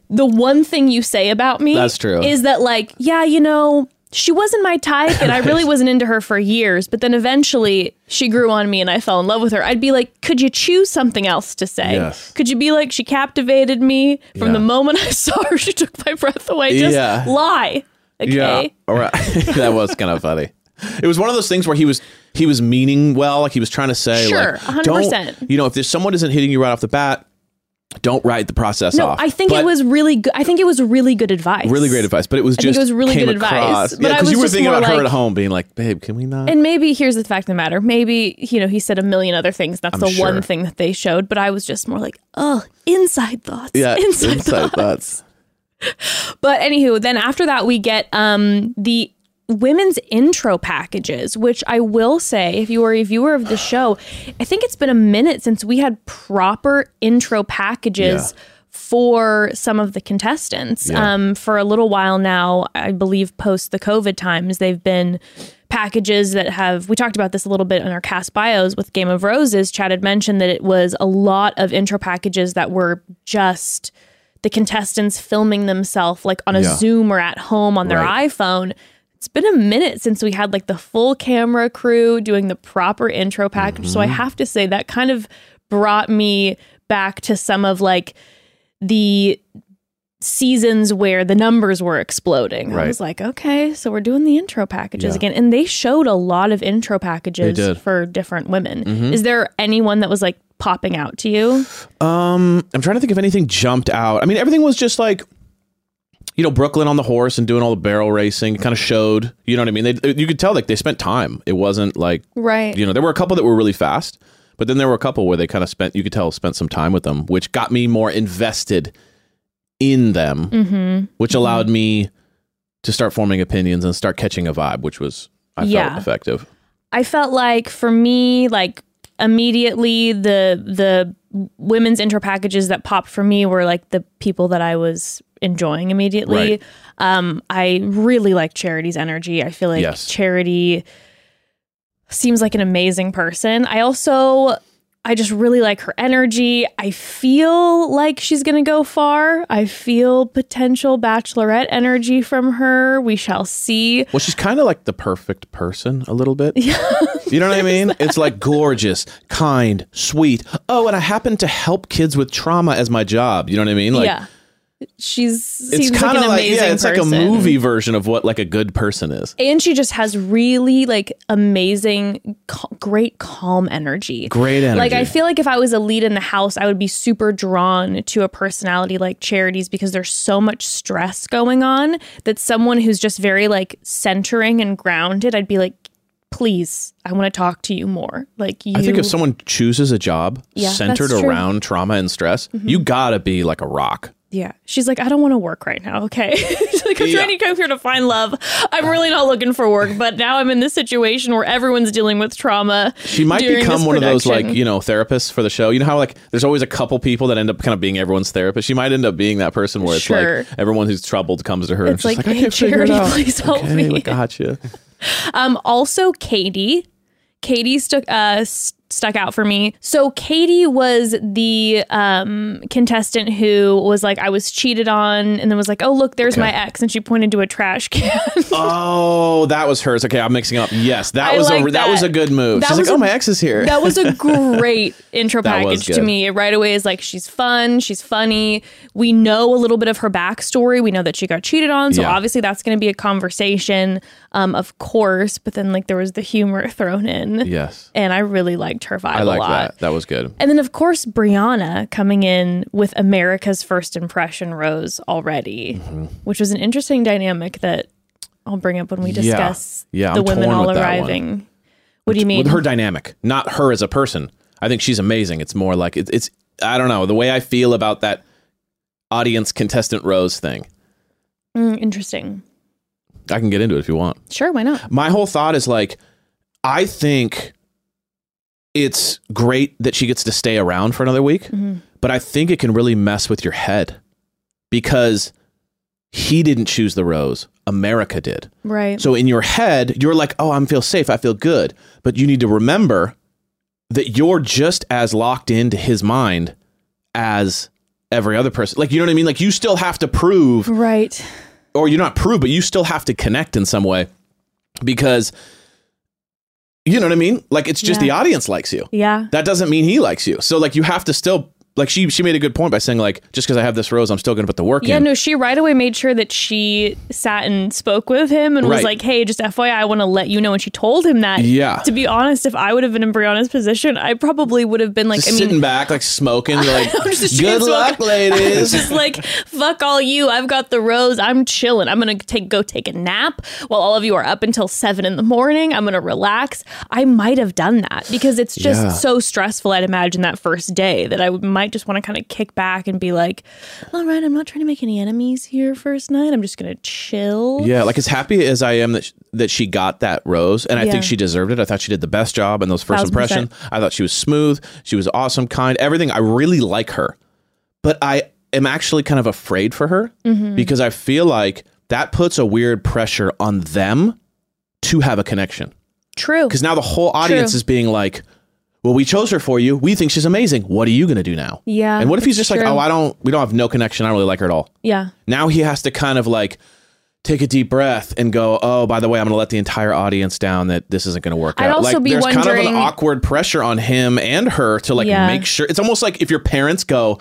the one thing you say about me, That's true. is that like, yeah, you know, she wasn't my type, and I really wasn't into her for years. But then eventually, she grew on me, and I fell in love with her. I'd be like, could you choose something else to say? Yes. Could you be like, she captivated me from Yeah. the moment I <laughs> saw her? She took my breath away. Just Yeah. lie. Okay. Yeah. All right. <laughs> that was kind of funny. It was one of those things where he was he was meaning well, like he was trying to say, Sure, like, 100%. don't you know if there's someone isn't hitting you right off the bat, don't write the process No, off. I think But it was really good. I think it was really good advice. really great advice, but it was I think just it was really good advice, across- but yeah, because you were thinking about her at home, being like, babe, can we not? And maybe here's the fact of the matter. Maybe, you know, he said a million other things. That's I'm the sure. one thing that they showed. But I was just more like, oh, inside thoughts. yeah, Inside, inside thoughts. thoughts. <laughs> But anywho, then after that, we get um the women's intro packages, which I will say, if you are a viewer of the show, I think it's been a minute since we had proper intro packages. Yeah. For some of the contestants, Yeah. um, for a little while now, I believe post the COVID times, they've been packages that have. We talked about this a little bit in our cast bios with Game of Roses. Chad had mentioned that it was a lot of intro packages that were just the contestants filming themselves like on a Yeah. Zoom or at home on their Right. iPhone. It's been a minute since we had like the full camera crew doing the proper intro package. So I Mm-hmm. have to say that kind of brought me back to some of like the seasons where the numbers were exploding. I was like, okay, so we're doing the intro packages Yeah. again. And they showed a lot of intro packages. Mm-hmm. for different women. Is there anyone that was like popping out to you? Um, I'm trying to think if anything jumped out. I mean, everything was just like, you know, Brooklyn on the horse and doing all the barrel racing. Kind of showed, you know what I mean? They, you could tell like they spent time. It wasn't like, Right. you know, there were a couple that were really fast, but then there were a couple where they kind of spent. You could tell spent some time with them, which got me more invested in them, Mm-hmm. which allowed me to start forming opinions and start catching a vibe, which was I Yeah. felt effective. I felt like for me, like immediately the the women's intro packages that popped for me were like the people that I was enjoying immediately. Right. Um, I really like Charity's energy. I feel like Yes. Charity seems like an amazing person. I also I just really like her energy. I feel like she's going to go far. I feel potential bachelorette energy from her. We shall see. Well, she's kind of like the perfect person a little bit. <laughs> Yeah. You know what I mean? It's like gorgeous, kind, sweet. Oh, and I happen to help kids with trauma as my job. You know what I mean? Like yeah. She's it's seems like kind an of like amazing yeah, it's person. like a movie version of what like a good person is. And she just has really like amazing, cal- great, calm energy. Great energy. Like I feel like if I was a lead in the house, I would be super drawn to a personality like Charity's because there's so much stress going on that someone who's just very like centering and grounded, I'd be like, please, I want to talk to you more. Like you. I think if someone chooses a job Yeah, centered. Mm-hmm. around trauma and stress, you gotta be like a rock. Yeah. She's like, I don't want to work right now. Okay. <laughs> She's like, I'm Yeah. trying to come here to find love. I'm really not looking for work, but now I'm in this situation where everyone's dealing with trauma. She might become one of those like you know therapists for the show. You know how like there's always a couple people that end up kind of being everyone's therapist. She might end up being that person where it's Sure. like everyone who's troubled comes to her and It's she's like, like, I can't figure it out. please help okay, me." Gotcha. <laughs> Um, also, Katie. Katie stuck uh, stuck out for me. So Katie was the um, contestant who was like, I was cheated on, and then was like, Oh, look, there's Okay. my ex, and she pointed to a trash can. <laughs> Oh, that was hers. Okay, I'm mixing up. Yes, that I was a that. that. was a good move. That She's was like, oh, my ex is here. that was a <laughs> great intro package to me. It right away is like she's fun, she's funny. We know a little bit of her backstory. We know that she got cheated on, so Yeah. obviously that's going to be a conversation, um, of course. But then like there was the humor <laughs> thrown in, yes, and I really liked her vibe I like a lot. that. That was good. And then, of course, Brianna coming in with America's first impression rose already, Mm-hmm. which was an interesting dynamic that I'll bring up when we discuss Yeah, the I'm women all arriving. What do you mean? With her dynamic, not her as a person. I think she's amazing. It's more like it's. it's I don't know the way I feel about that audience contestant rose thing. Mm, interesting. I can get into it if you want. Sure, why not? my whole thought is like I think it's great that she gets to stay around for another week, Mm-hmm. but I think it can really mess with your head because he didn't choose the rose. America did. Right. So in your head, you're like, oh, I feel safe. I feel good. But you need to remember that you're just as locked into his mind as every other person. Like, you know what I mean? Like, you still have to prove, right. Or you're not prove, but you still have to connect in some way because, you know what I mean? Like, it's just Yeah. the audience likes you. Yeah. That doesn't mean he likes you. So, like, you have to still. Like she, she made a good point by saying like just because I have this rose, I'm still going to put the work Yeah, in. Yeah, no, she right away made sure that she sat and spoke with him and was like, hey, just FYI, I want to let you know. And she told him that. Yeah. To be honest, if I would have been in Brianna's position, I probably would have been like, Just I mean, sitting back, like smoking, <laughs> like, good luck, <laughs> ladies. just like fuck all you. I've got the rose. I'm chilling. I'm gonna take go take a nap while all of you are up until seven in the morning. I'm gonna relax. I might have done that because it's just Yeah. so stressful. I'd imagine that first day that I would, might just want to kind of kick back and be like, "All right, I'm not trying to make any enemies here first night. I'm just gonna chill." Yeah, like as happy as I am that sh- that she got that rose, and I Yeah. think she deserved it. I thought she did the best job in those first impressions. I thought she was smooth. She was awesome, kind, everything. I really like her, but I am actually kind of afraid for her Mm-hmm. because I feel like that puts a weird pressure on them to have a connection. True. Because now the whole audience True. is being like, "Well, we chose her for you. We think she's amazing. What are you going to do now?" Yeah, And what if he's just like, "Oh, I don't. We don't have no connection. I don't really like her at all." Yeah. Now he has to kind of like take a deep breath and go, "Oh, by the way, I'm going to let the entire audience down that this isn't going to work I'd out." also like be there's kind of an awkward pressure on him and her to like Yeah. make sure. It's almost like if your parents go,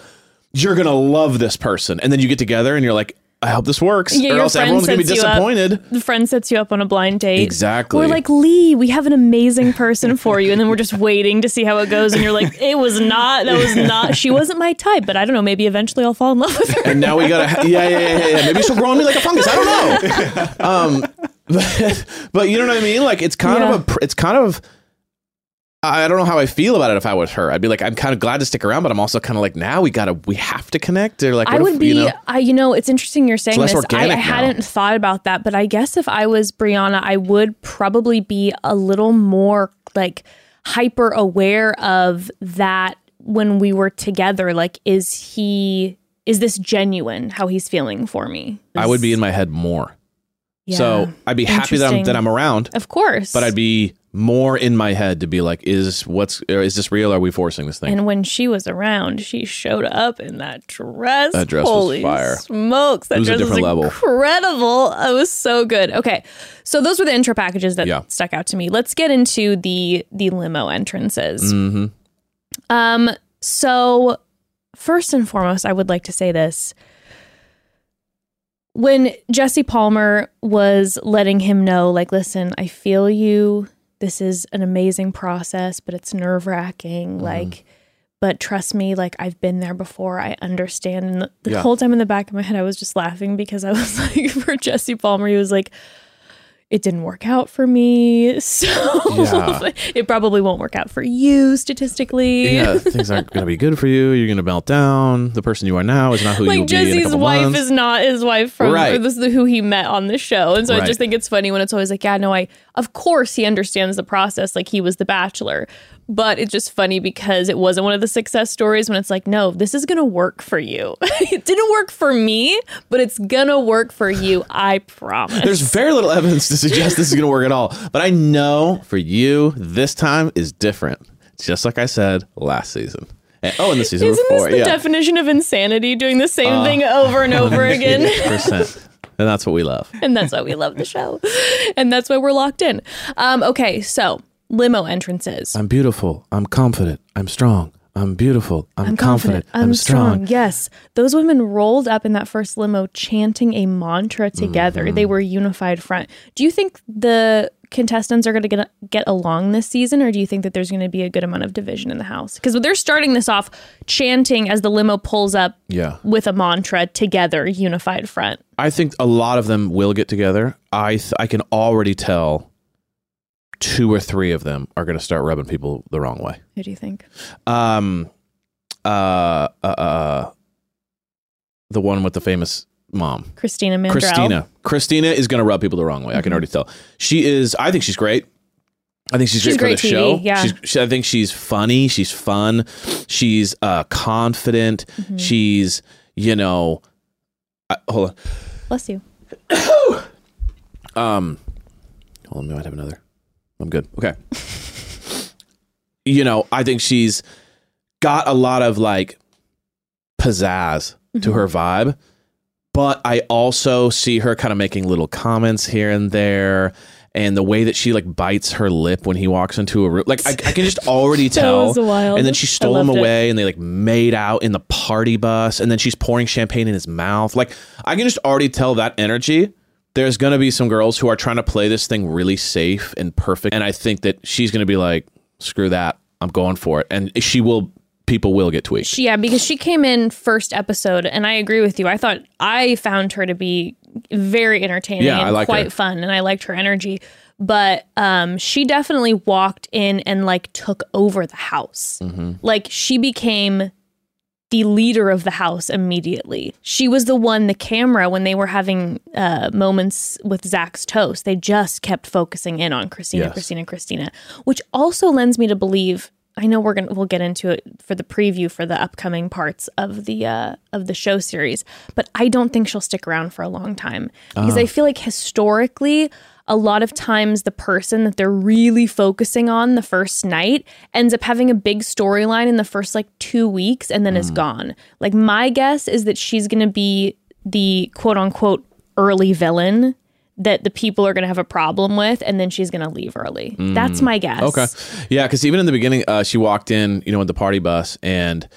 "You're going to love this person," and then you get together and you're like, "I hope this works," Yeah, or else everyone's going to be sets you up. disappointed. The friend sets you up on a blind date. Exactly. We're like, Lee, we have an amazing person for you. And then we're just waiting to see how it goes. And you're like, it was not, that was not, she wasn't my type, but I don't know, maybe eventually I'll fall in love with her. and now we gotta yeah yeah yeah yeah maybe she'll grow on me like a fungus i don't know <laughs> um <laughs> but, but you know what i mean like it's kind Yeah. of a it's kind of I don't know how I feel about it if I was her. I'd be like, I'm kind of glad to stick around, but I'm also kind of like, now we gotta, we have to connect. Or like, I would if, be, you know, I, you know, it's interesting you're saying this. I, I hadn't thought about that, but I guess if I was Brianna, I would probably be a little more like hyper aware of that when we were together. Like, is he, is this genuine how he's feeling for me? I would be in my head more. So I'd be happy that I'm that I'm around, Of course. but I'd be more in my head to be like, is what's is this real? Are we forcing this thing? And when she was around, she showed up in that dress. That dress was Holy fire. smokes! That It was a dress different was level. incredible. It was so good. Okay, so those were the intro packages that Yeah. stuck out to me. Let's get into the the limo entrances. hmm Um, so first and foremost, I would like to say this. When Jesse Palmer was letting him know, like, listen, I feel you. This is an amazing process, but it's nerve wracking. Mm-hmm. Like, but trust me, like, I've been there before. I understand. And the, the Yeah. whole time in the back of my head, I was just laughing because I was <laughs> like, for Jesse Palmer, he was like, it didn't work out for me. <laughs> So Yeah. <laughs> it probably won't work out for you statistically. Yeah, <laughs> things aren't going to be good for you. You're going to melt down. The person you are now is not who like a Jesse's wife months. is not his wife from Right. this is who he met on the show. And so I just think it's funny when it's always like, yeah, no, I of course he understands the process, like he was the bachelor. But it's just funny because it wasn't one of the success stories when it's like, no, this is gonna work for you. <laughs> it didn't work for me, but it's gonna work for you. I promise. There's very little evidence to suggest this is going to work at all. But I know for you, this time is different. Just like I said last season. And- oh, and the season Isn't before. this the yeah. Uh, definition of insanity, doing the same thing over and over <laughs> again? percent. And that's what we love. and that's why we love the show. And that's why we're locked in. Um, okay, so limo entrances. I'm beautiful. I'm confident. I'm strong. I'm beautiful. I'm, I'm confident. I'm, strong. Yes. Those women rolled up in that first limo chanting a mantra together. Mm-hmm. They were unified front. Do you think the contestants are going to get get along this season or do you think that there's going to be a good amount of division in the house? Cuz they're starting this off chanting as the limo pulls up Yeah. with a mantra together, unified front. I think a lot of them will get together. I th- I can already tell two or three of them are going to start rubbing people the wrong way. Who do you think? Um, uh, uh, uh, the one with the famous mom, Christina Mandrell. Christina. Christina is going to rub people the wrong way. I can already tell. She is. I think she's great. I think she's, She's great, for the TV, show. yeah. She's, she, I think she's funny. She's fun. She's uh, confident. Mm-hmm. She's, you know, I, hold on. Bless you. <coughs> Um, hold on, I might have another. I'm good. Okay. you know, I think she's got a lot of like pizzazz to mm-hmm. her vibe, but I also see her kind of making little comments here and there. And the way that she like bites her lip when he walks into a room, like I, I can just <laughs> already tell. And then she stole him loved it. away, and they like made out in the party bus, and then she's pouring champagne in his mouth. Like I can just already tell that energy. There's gonna be some girls who are trying to play this thing really safe and perfect, and I think that she's gonna be like, "Screw that, I'm going for it," and she will. People will get tweaked. She, yeah, because she came in first episode, and I agree with you. I thought I found her to be very entertaining Yeah, and I like quite her. fun, and I liked her energy. But um, she definitely walked in and like took over the house. Mm-hmm. Like she became the leader of the house immediately. She was the one, the camera, when they were having uh, moments with Zach's toast, they just kept focusing in on Christina, Yes. Christina, Christina, which also lends me to believe. I know we're gonna we'll get into it for the preview for the upcoming parts of the uh, of the show series, but I don't think she'll stick around for a long time because I feel like historically a lot of times the person that they're really focusing on the first night ends up having a big storyline in the first like two weeks and then is gone. Like my guess is that she's gonna be the quote unquote early villain that the people are gonna have a problem with, and then she's gonna leave early. That's my guess. Okay. Yeah, because even in the beginning, uh, she walked in, you know, with the party bus, and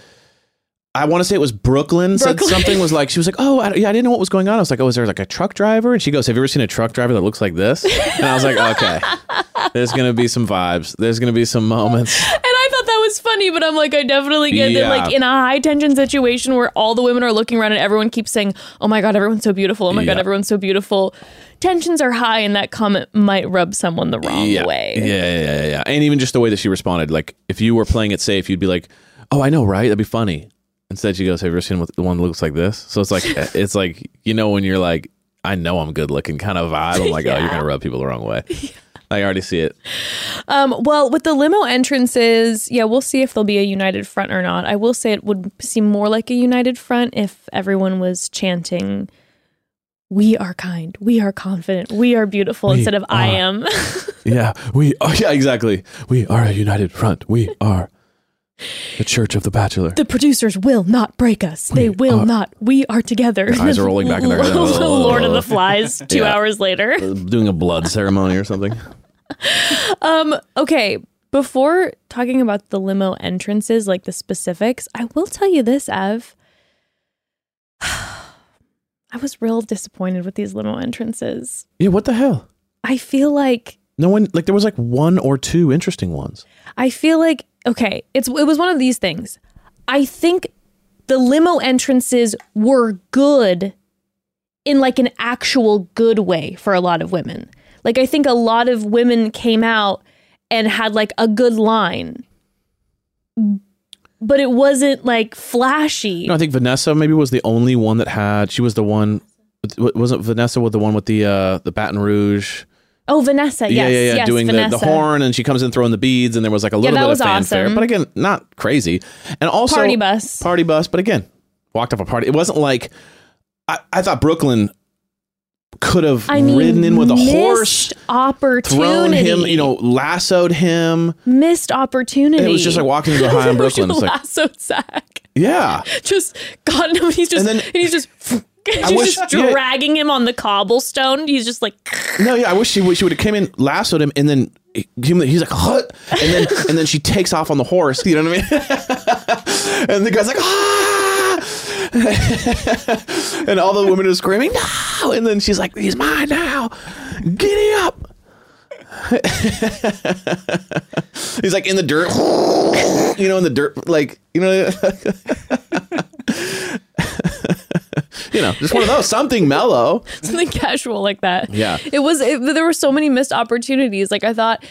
I want to say it was Brooklyn, said something was like she was like, oh, I, yeah, I didn't know what was going on. I was like, oh, is there like a truck driver? And she goes, have you ever seen a truck driver that looks like this? And I was like, okay, <laughs> there's gonna be some vibes. There's gonna be some moments. And I thought that was funny, but I'm like, I definitely get Yeah. that, like, in a high tension situation where all the women are looking around and everyone keeps saying, Oh my God, everyone's so beautiful. Oh my God, everyone's so beautiful. Tensions are high, and that comment might rub someone the wrong yeah. way. Yeah, yeah, yeah, yeah. And even just the way that she responded, like if you were playing it safe, you'd be like, oh, I know, right? That'd be funny. Instead, she goes, have you ever seen what- the one that looks like this? So it's like, <laughs> it's like you know when you're like, I know I'm good looking kind of vibe. I'm like, oh, you're gonna rub people the wrong way. <laughs> I already see it. Um, well, with the limo entrances, yeah, we'll see if there'll be a united front or not. I will say it would seem more like a united front if everyone was chanting, We are kind, we are confident, we are beautiful, instead of I am. <laughs> Yeah, we. Oh, yeah, exactly. We are a united front. We are the Church of the Bachelor. the producers will not break us. They will not. We are together. eyes are rolling back in their <laughs> head. Lord of the Flies, <laughs> two Yeah. hours later. Doing a blood ceremony or something. <laughs> Um, okay. Before talking about the limo entrances, like the specifics, I will tell you this, Ev. <sighs> I was real disappointed with these limo entrances. Yeah, what the hell? I feel like No one like there was like one or two interesting ones. I feel like okay, it's it was one of these things. I think the limo entrances were good in like an actual good way for a lot of women. Like I think a lot of women came out and had like a good line. But it wasn't like flashy. No, I think Vanessa maybe was the only one that had. She was the one. Wasn't Vanessa with the one with the uh the Baton Rouge? Oh, Vanessa. Yes, yeah, yeah, yeah. yes, doing the, the horn, and she comes in throwing the beads, and there was like a little that bit of fanfare, awesome. but again, not crazy. And also Party bus. party bus, but again, walked off a party. It wasn't like I, I thought Brooklyn could have I mean, ridden in with a horse, opportunity. thrown him, you know, lassoed him. missed opportunity. It was just like walking into a high in Brooklyn. It's like, lassoed Zach. yeah, just got him. He's just And and, he's just I wish- just yeah. dragging him on the cobblestone. He's just like <laughs> no, yeah. I wish she would. She would have came in, lassoed him, and then he's like? And then and then she takes off on the horse. You know what I mean? <laughs> and the guy's like, "Ah!" <laughs> and all the women are screaming, "No!" And then she's like, "He's mine now. Giddy up." he's like in the dirt, you know, in the dirt, like you know. <laughs> You know, just one of those, something mellow. <laughs> something casual like that. Yeah. it was. It, there were so many missed opportunities. Like I thought.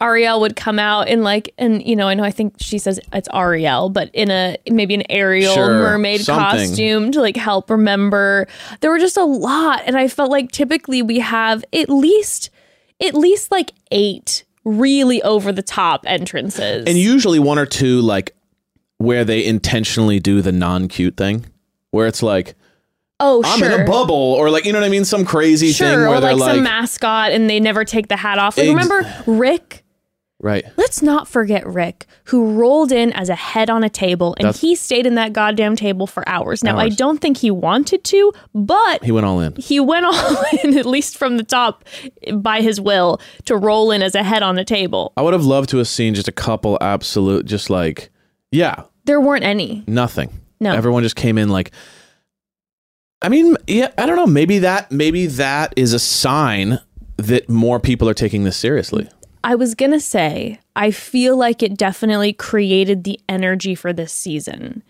Ariel would come out in like, and you know, I know I think she says it's Ariel, but in a maybe an Ariel Sure, mermaid something. costume to like help remember. There were just a lot, and I felt like typically we have at least, at least like eight really over the top entrances. and usually one or two like where they intentionally do the non-cute thing where it's like oh, I'm sure. in a bubble or like you know what I mean some crazy thing where or they're like, like, some mascot and they never take the hat off. Like, Ex- remember Rick? right Let's not forget Rick, who rolled in as a head on a table and That's- he stayed in that goddamn table for hours. Now, I don't think he wanted to, but he went all in he went <laughs> all in, at least from the top by his will, to roll in as a head on a table. I would have loved to have seen just a couple absolute just like yeah There weren't any. nothing No. everyone just came in like I mean yeah I don't know maybe that maybe that is a sign that more people are taking this seriously I was going to say, I feel like it definitely created the energy for this season.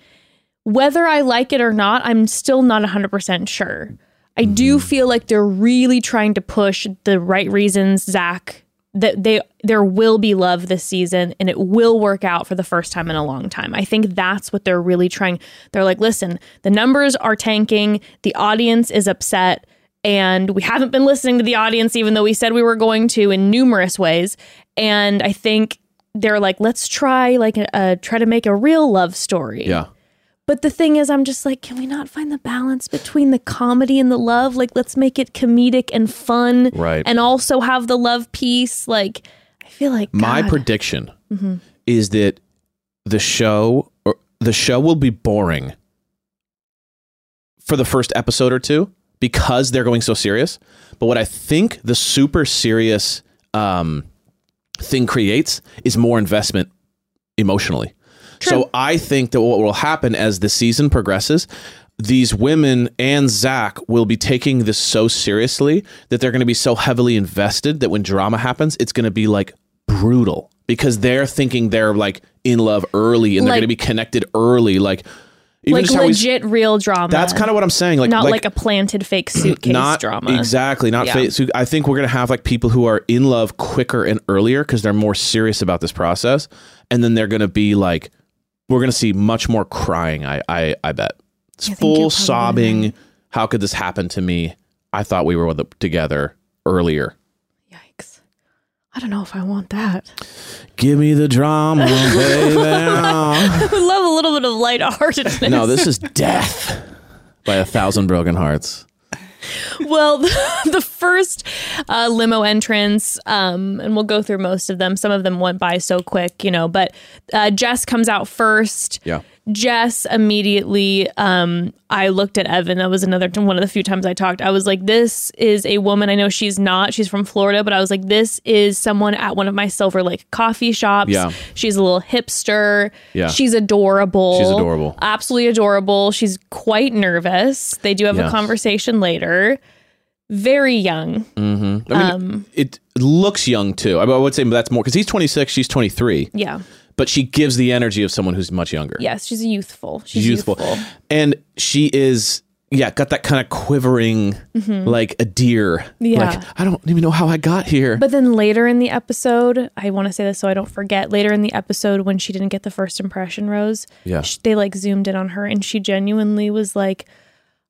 Whether I like it or not, I'm still not 100% sure. I do mm-hmm. feel like they're really trying to push the right reasons, Zach, that they there will be love this season and it will work out for the first time in a long time. I think that's what they're really trying. They're like, listen, the numbers are tanking, the audience is upset, and we haven't been listening to the audience even though we said we were going to in numerous ways. And I think they're like, let's try like a, a try to make a real love story. yeah But the thing is, I'm just like, can we not find the balance between the comedy and the love? Like, let's make it comedic and fun, Right. And also have the love piece. Like, I feel like My God. prediction is that the show or the show will be boring for the first episode or two because they're going so serious. But what I think the super serious um, thing creates is more investment emotionally. So I think that what will happen as the season progresses, these women and Zach will be taking this so seriously that they're going to be so heavily invested that when drama happens, it's going to be like brutal because they're thinking they're like in love early and they're Like- going to be connected early. Like, even like just how we- legit real drama. that's kind of what I'm saying. Like, not like, a planted fake suitcase not drama. exactly not Yeah. fa- so i think we're going to have like people who are in love quicker and earlier because they're more serious about this process and then they're going to be like we're going to see much more crying i i, I bet it's I full sobbing right. how could this happen to me i thought we were with- together earlier Yikes! I don't know if I want that. give me the drama <laughs> baby I would love a little bit of lightheartedness. no this is death by a thousand broken hearts well, <laughs> the, the first uh, limo entrance, um, and we'll go through most of them. Some of them went by so quick, you know, but uh, Jess comes out first. yeah Jess immediately, um, I looked at Evan. That was another one of the few times I talked. I was like, this is a woman. I know she's not, she's from Florida, but I was like, this is someone at one of my Silver Lake coffee shops. Yeah. She's a little hipster. Yeah. She's adorable. She's adorable. Absolutely adorable. She's quite nervous. They do have a conversation later. Very young. Mm-hmm. I mean, Um, it looks young too. I would say that's more because he's 26, she's 23, Yeah. but she gives the energy of someone who's much younger. Yes, she's youthful. She's She's youthful. And she is, yeah, got that kind of quivering, like a deer. Mm-hmm. Yeah. Like, I don't even know how I got here. But then later in the episode, I want to say this so I don't forget. Later in the episode, when she didn't get the first impression rose, Yeah. sh- they like zoomed in on her, and she genuinely was like,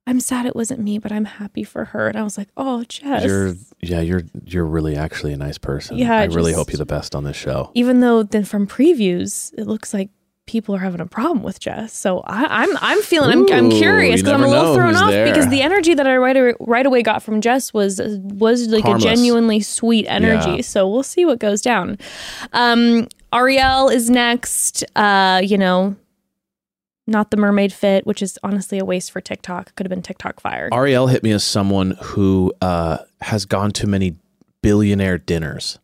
"I'm sad it wasn't me, but I'm happy for her." And I was like, "Oh, Jess." you're, yeah, you're, you're really actually a nice person. Yeah, I really hope you're the best on this show. Even though then from previews, it looks like people are having a problem with Jess. So I, I'm I'm feeling I'm, I'm curious because I'm a little thrown off there. because the energy that I right away, right away got from Jess was was like Harmless. a genuinely sweet energy. Yeah. So we'll see what goes down. Um, Ariel is next. Uh, you know, not the mermaid fit, which is honestly a waste for TikTok. Could have been TikTok fire. Ariel hit me as someone who uh, has gone to many billionaire dinners.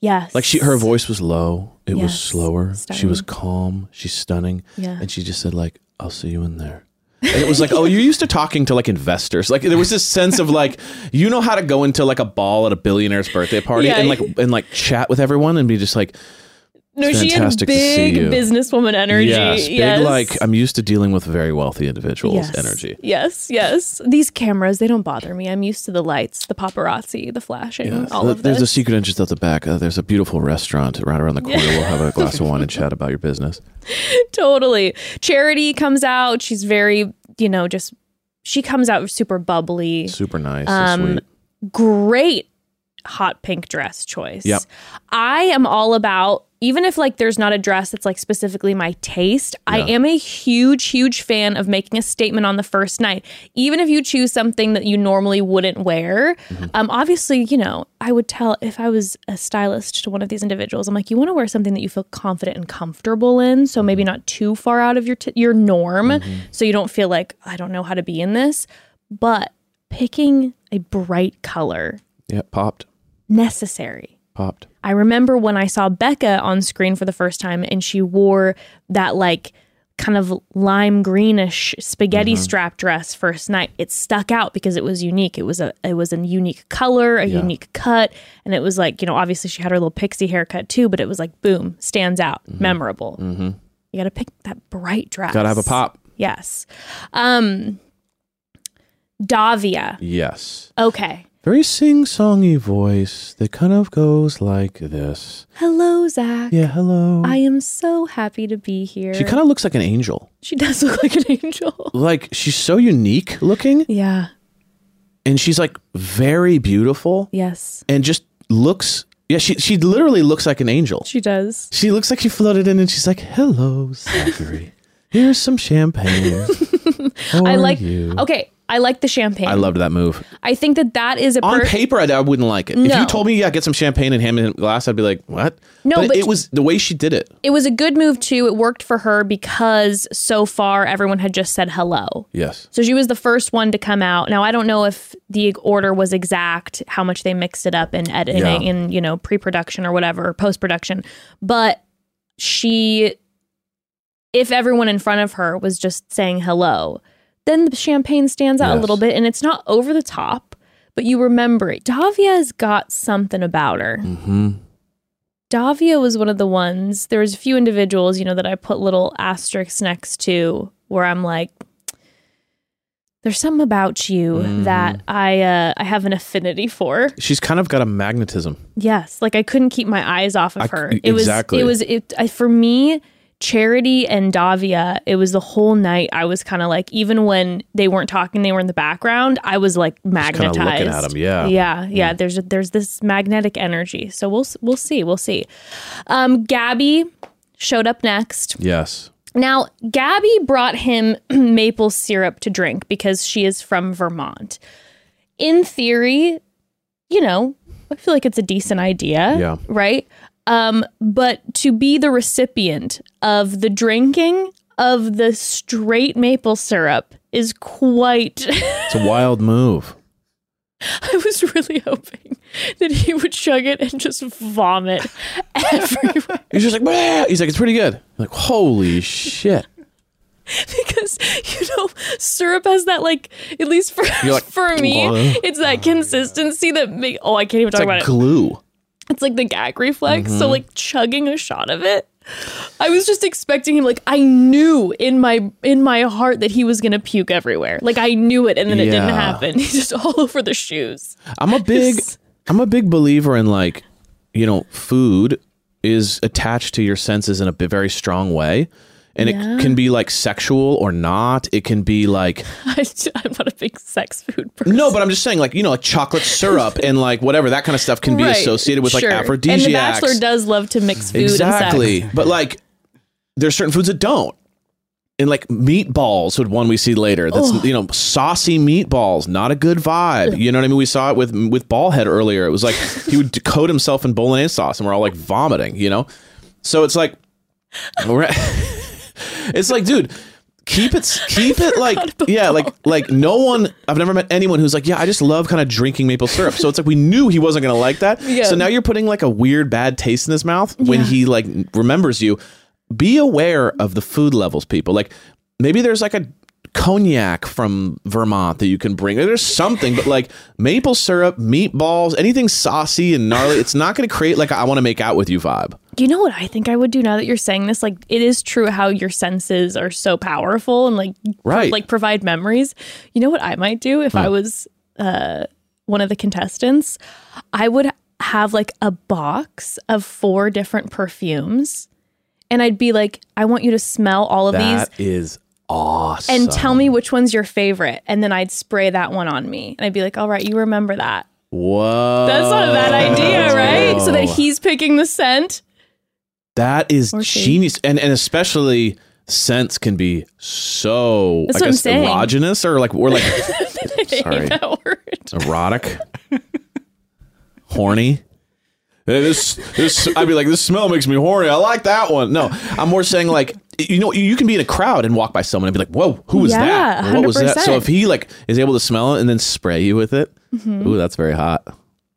yes, Like she, her voice was low. It was Yes. slower. She was calm. She's stunning. Yeah. And she just said like, "I'll see you in there." And it was like, "Oh, you're used to talking to like investors." Like there was this sense of like, you know how to go into like a ball at a billionaire's birthday party Yeah. and like and like chat with everyone and be just like, no, she had fantastic to see big businesswoman energy. yes, big Yes. like I'm used to dealing with very wealthy individuals yes. energy. Yes, yes. These cameras, they don't bother me. I'm used to the lights, the paparazzi, the flashing, Yeah. all Uh, of There's this. a secret entrance at the back. Uh, there's a beautiful restaurant right around the corner. We'll have a glass of wine and <laughs> chat about your business. totally. Charity comes out. She's very, you know, just she comes out super bubbly. Super nice Um, and sweet. Great hot pink dress choice. Yep. I am all about even if like there's not a dress that's like specifically my taste, I am a huge huge fan of making a statement on the first night. Even if you choose something that you normally wouldn't wear. Mm-hmm. Um obviously, you know, I would tell if I was a stylist to one of these individuals, I'm like you want to wear something that you feel confident and comfortable in, so maybe not too far out of your t- your norm Mm-hmm. so you don't feel like I don't know how to be in this, but picking a bright color Yeah, popped, necessary. popped. I remember when I saw Becca on screen for the first time and she wore that like kind of lime greenish spaghetti strap dress first night. It stuck out because it was unique. It was a it was a unique color, a Yeah. unique cut, and it was like, you know, obviously she had her little pixie haircut too, but it was like boom, stands out, memorable. Mm-hmm. You got to pick that bright dress. Gotta have a pop. Yes. Um Davia. Yes. Okay. Very sing-songy voice that kind of goes like this. Hello, Zach. Yeah, hello. I am so happy to be here. she kind of looks like an angel. She does <laughs> look like an angel. Like she's so unique looking Yeah. and she's like very beautiful Yes, and just looks yeah, she she literally looks like an angel. she does. She looks like she floated in and she's like, "Hello, Zachary. <laughs> Here's some champagne." <laughs> I like. you." Okay, I like the champagne. I loved that move. I think that that is a On per- paper, I, I wouldn't like it. No. If you told me, yeah, get some champagne and ham in a glass, I'd be like, what? No, but- it was the way she did it. It was a good move too. It worked for her because so far everyone had just said hello. Yes. So she was the first one to come out. Now I don't know if the order was exact, how much they mixed it up in editing, Yeah. in you know pre-production or whatever, post production. But she, if everyone in front of her was just saying hello, then the champagne stands out a little bit, and it's not over the top, but you remember it. Davia's got something about her. hmm Davia was one of the ones. There was a few individuals, you know, that I put little asterisks next to where I'm like, there's something about you Mm-hmm. that I uh, I have an affinity for. She's kind of got a magnetism. Yes, like I couldn't keep my eyes off of I- her. It was exactly. it was it I, for me. Charity and Davia, it was the whole night. I was kind of like, even when they weren't talking, they were in the background. I was like magnetized. looking at 'em, yeah. yeah, yeah. There's there's this magnetic energy. So we'll we'll see, we'll see. Um, Gabby showed up next. Yes. Now, Gabby brought him <clears throat> maple syrup to drink because she is from Vermont. In theory, you know, I feel like it's a decent idea. Yeah. Right. Um, but to be the recipient of the drinking of the straight maple syrup is quite. <laughs> It's a wild move. I was really hoping that he would chug it and just vomit <laughs> everywhere. He's just like, "Bah!" he's like, it's pretty good. I'm like, holy shit. <laughs> because you know syrup has that like at least for like, for me it's that consistency that make oh I can't even It's talk like about it glue. It's like the gag reflex. Mm-hmm. so like chugging a shot of it. I was just expecting him like I knew in my in my heart that he was gonna puke everywhere. Like I knew it and then it didn't happen. <laughs> He's just all over the shoes. I'm a big I'm a big believer in like, you know, food is attached to your senses in a very strong way. And Yeah. it can be like sexual or not. It can be like <laughs> I, I'm not a big sex food person no, but I'm just saying like, you know, like chocolate syrup <laughs> and like whatever that kind of stuff can be Right, associated with like sure. aphrodisiacs. and the bachelor does love to mix food exactly. But like there's certain foods that don't. And like meatballs would one we see later. That's you know saucy meatballs, not a good vibe. You know what I mean? We saw it with with Ballhead earlier. It was like he would coat himself in bolognese sauce, and we're all like vomiting. You know, so it's like, we're- it's like, dude, keep it, <laughs> keep it like, yeah, like like no one. I've never met anyone who's like, yeah, I just love kind of drinking maple syrup. So it's like we knew he wasn't gonna like that. <laughs> Yeah. So now you're putting like a weird bad taste in his mouth when Yeah. he like remembers you be aware of the food levels, people. Like maybe there's like a cognac from Vermont that you can bring. There's something, but like maple syrup, meatballs, anything saucy and gnarly, it's not going to create like a, I want to make out with you vibe. You know what I think I would do now that you're saying this? Like, it is true how your senses are so powerful and like, pro- Right. like provide memories. You know what I might do if I was uh, one of the contestants? I would have like a box of four different perfumes, and I'd be like, I want you to smell all of these That is awesome. and tell me which one's your favorite, and then I'd spray that one on me, and I'd be like, all right, you remember that. Whoa. That's not a bad idea, right? So that he's picking the scent. That is Or she. genius, and and especially scents can be so That's I what I'm guess saying. erogenous or like or like <laughs> Sorry. erotic, horny. Hey, this this I'd be like this smell makes me horny. I like that one. No, I'm more saying like you know you can be in a crowd and walk by someone and be like, whoa, who was Yeah, that? What was that? So if he like is able to smell it and then spray you with it, ooh, that's very hot.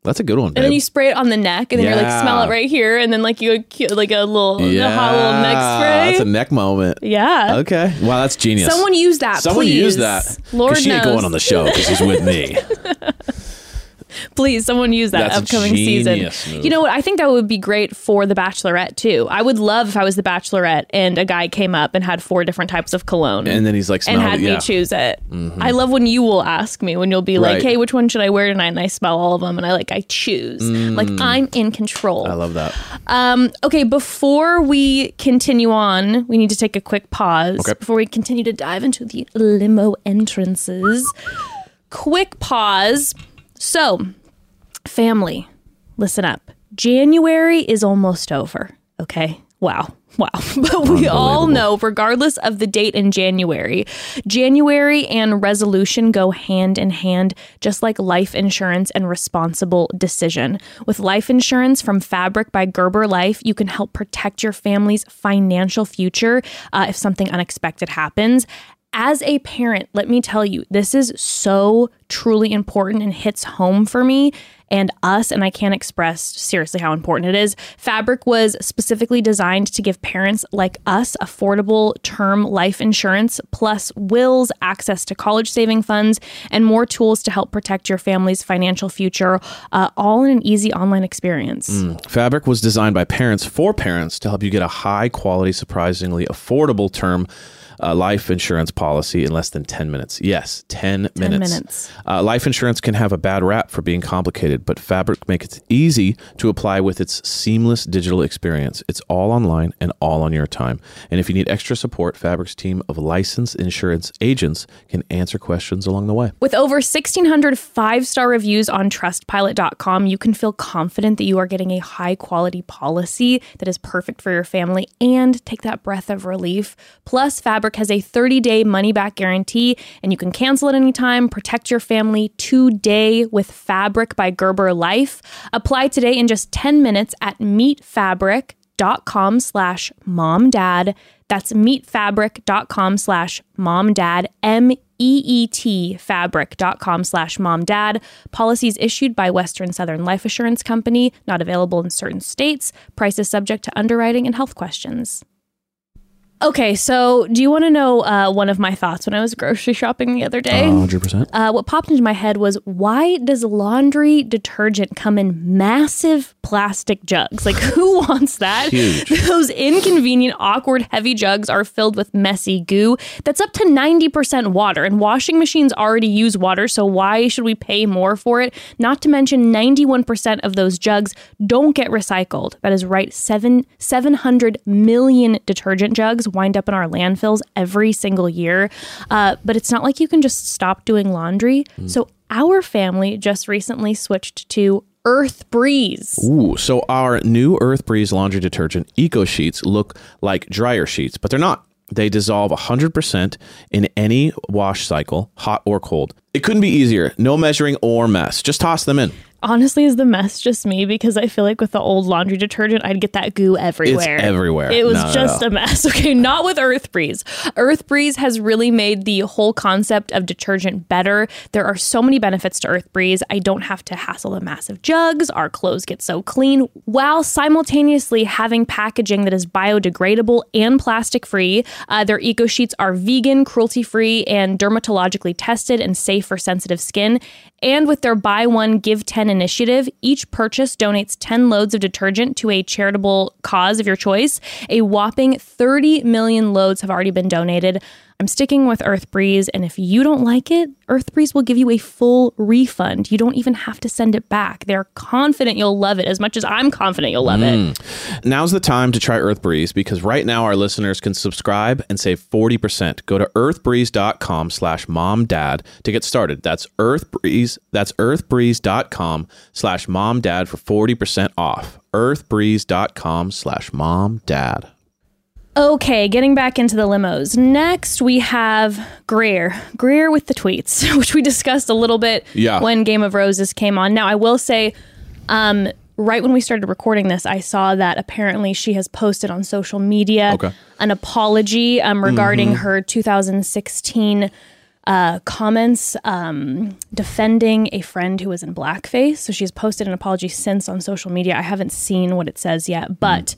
That's a good one. Mm-hmm. And then you spray it on the neck, and then you're like, smell it right here, and then like you like a little, a hot little neck spray. That's a neck moment. yeah. Okay. Wow, that's genius. Someone use that, Someone please. use that. Lord she ain't knows. going on the show because she's with me. <laughs> Please, someone use that That's upcoming season. move. You know what? I think that would be great for The Bachelorette too. I would love if I was The Bachelorette and a guy came up and had four different types of cologne. And then he's like, and had it. Yeah. me choose it. I love when you will ask me when you'll be like, Right. "Hey, which one should I wear tonight?" And I smell all of them, and I like I choose. Like I'm in control. Mm. I love that. Um, okay, before we continue on, we need to take a quick pause Okay. before we continue to dive into the limo entrances. Quick pause. So, family, listen up. January is almost over. Okay. Wow. Wow. <laughs> But we all know, regardless of the date in January, January and resolution go hand in hand, just like life insurance and responsible decision. With life insurance from Fabric by Gerber Life, you can help protect your family's financial future uh, if something unexpected happens. As a parent, let me tell you, this is so truly important and hits home for me and us, and I can't express seriously how important it is. Fabric was specifically designed to give parents like us affordable term life insurance, plus wills, access to college saving funds, and more tools to help protect your family's financial future, uh, all in an easy online experience. Fabric was designed by parents for parents to help you get a high quality, surprisingly affordable term uh, life insurance policy in less than 10 minutes. Yes, 10, minutes. minutes. Uh, life insurance can have a bad rap for being complicated, but Fabric makes it easy to apply with its seamless digital experience. It's all online and all on your time. And if you need extra support, Fabric's team of licensed insurance agents can answer questions along the way. With over 1,600 five star reviews on trustpilot.com, you can feel confident that you are getting a high quality policy that is perfect for your family and take that breath of relief. Plus, Fabric has a 30 day money back guarantee and you can cancel at any time. Protect your family today with Fabric by Gerber Life. Apply today in just 10 minutes at meetfabric.com slash momdad. That's meetfabric.com slash momdad, M E E T fabric.com slash momdad. Policies issued by Western Southern Life Assurance Company, not available in certain states. Prices subject to underwriting and health questions. Okay, so do you want to know uh, one of my thoughts when I was grocery shopping the other day? 100%. uh, what popped into my head was why does laundry detergent come in massive plastic jugs? Like, who <laughs> wants that? Huge. <laughs> Those inconvenient, awkward, heavy jugs are filled with messy goo that's up to 90% water, and washing machines already use water, so why should we pay more for it? Not to mention, 91% of those jugs don't get recycled. That is right, seven, 700 million detergent jugs wind up in our landfills every single year. Uh, but it's not like you can just stop doing laundry. So our family just recently switched to Earth Breeze. Ooh, so our new Earth Breeze laundry detergent Eco Sheets look like dryer sheets, but they're not. They dissolve 100% in any wash cycle, hot or cold. It couldn't be easier. No measuring or mess. Just toss them in. Honestly, is the mess just me? Because I feel like with the old laundry detergent, I'd get that goo everywhere. It's everywhere. It was No, no, just no. a mess. <laughs> Okay, not with Earth Breeze. Earth Breeze has really made the whole concept of detergent better. There are so many benefits to Earth Breeze. I don't have to hassle the massive jugs. Our clothes get so clean while simultaneously having packaging that is biodegradable and plastic free. Uh, their eco sheets are vegan, cruelty free, and dermatologically tested and safe for sensitive skin. And with their buy one, give 10 initiative, each purchase donates 10 loads of detergent to a charitable cause of your choice. A whopping 30 million loads have already been donated. I'm sticking with Earth Breeze, and if you don't like it, Earth Breeze will give you a full refund. You don't even have to send it back. They're confident you'll love it as much as I'm confident you'll love it. Mm. Now's the time to try Earth Breeze because right now our listeners can subscribe and save 40%. Go to earthbreeze.com slash momdad to get started. That's earthbreeze. That's earthbreeze.com slash momdad for 40% off. earthbreeze.com slash momdad. Okay, getting back into the limos. Next, we have Greer. Greer with the tweets, <laughs> which we discussed a little bit Yeah. when Game of Roses came on. Now, I will say, um, right when we started recording this, I saw that apparently she has posted on social media Okay. an apology um, regarding her 2016 uh, comments um, defending a friend who was in blackface. So she's posted an apology since on social media. I haven't seen what it says yet, but.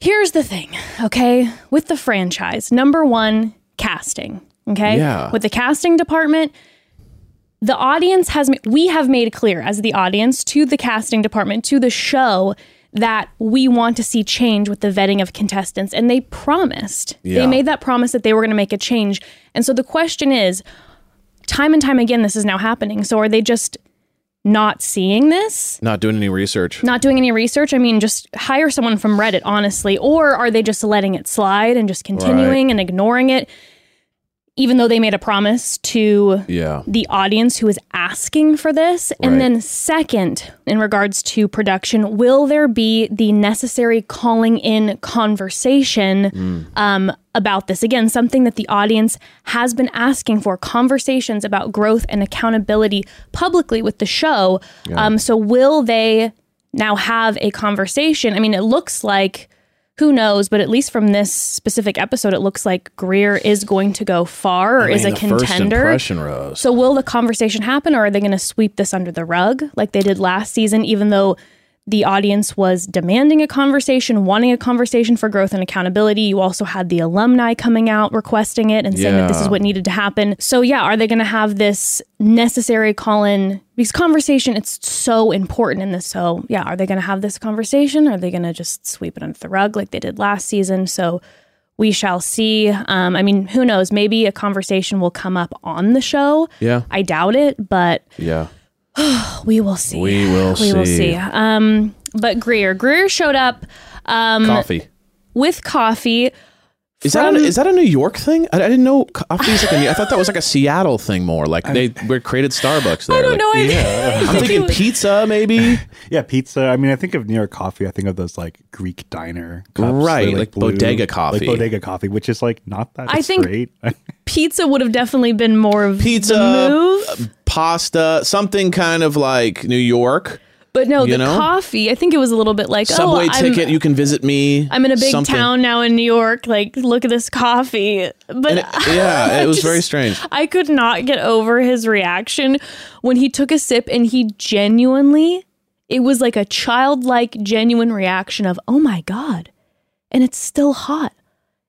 Here's the thing, okay? With the franchise, number one, casting, okay? Yeah. With the casting department, the audience has, we have made clear as the audience to the casting department, to the show, that we want to see change with the vetting of contestants. And they promised, Yeah. they made that promise that they were going to make a change. And so the question is, time and time again, this is now happening. So are they just not seeing this? Not doing any research. not doing any research. I mean, just hire someone from Reddit, honestly. Or are they just letting it slide and just continuing and ignoring it, even though they made a promise to Yeah. the audience who is asking for this? Right. And then, second, in regards to production, will there be the necessary calling in conversation um, about this? Again, something that the audience has been asking for conversations about growth and accountability publicly with the show. Um, so, will they now have a conversation? I mean, it looks like. Who knows? But at least from this specific episode, it looks like Greer is going to go far or I is a contender. So will the conversation happen or are they going to sweep this under the rug like they did last season even though the audience was demanding a conversation, wanting a conversation for growth and accountability. You also had the alumni coming out requesting it and saying that this is what needed to happen. So yeah, are they going to have this necessary call in because conversation it's so important in this. So yeah, are they going to have this conversation? Are they going to just sweep it under the rug like they did last season? So we shall see. Um, I mean, who knows? Maybe a conversation will come up on the show. Yeah. I doubt it, but Yeah. <sighs> we will see. We will We will see. see. Um, but Greer, Greer showed up um, Coffee. with coffee. Is that, a, is that a New York thing? I, I didn't know coffee is like a New, I thought that was like a <laughs> Seattle thing more. Like they were created Starbucks <laughs> there. I don't Like, know. I, <laughs> I'm thinking pizza, maybe. Yeah, pizza. I mean, I think of New York coffee. I think of those like Greek diner cups. Right, They're, like bodega coffee. Like bodega coffee, which is like not that I think- great. pizza would have definitely been more of Pizza, the move. Uh, pasta, something kind of like New York. But no, you the know? coffee. I think it was a little bit like Subway oh, I'm, ticket, you can visit me. I'm in a big something. town now in New York. Like, look at this coffee. But it- <laughs> yeah, it was just- very strange. I could not get over his reaction when he took a sip and he genuinely, it was like a childlike, genuine reaction of, oh my God. And it's still hot.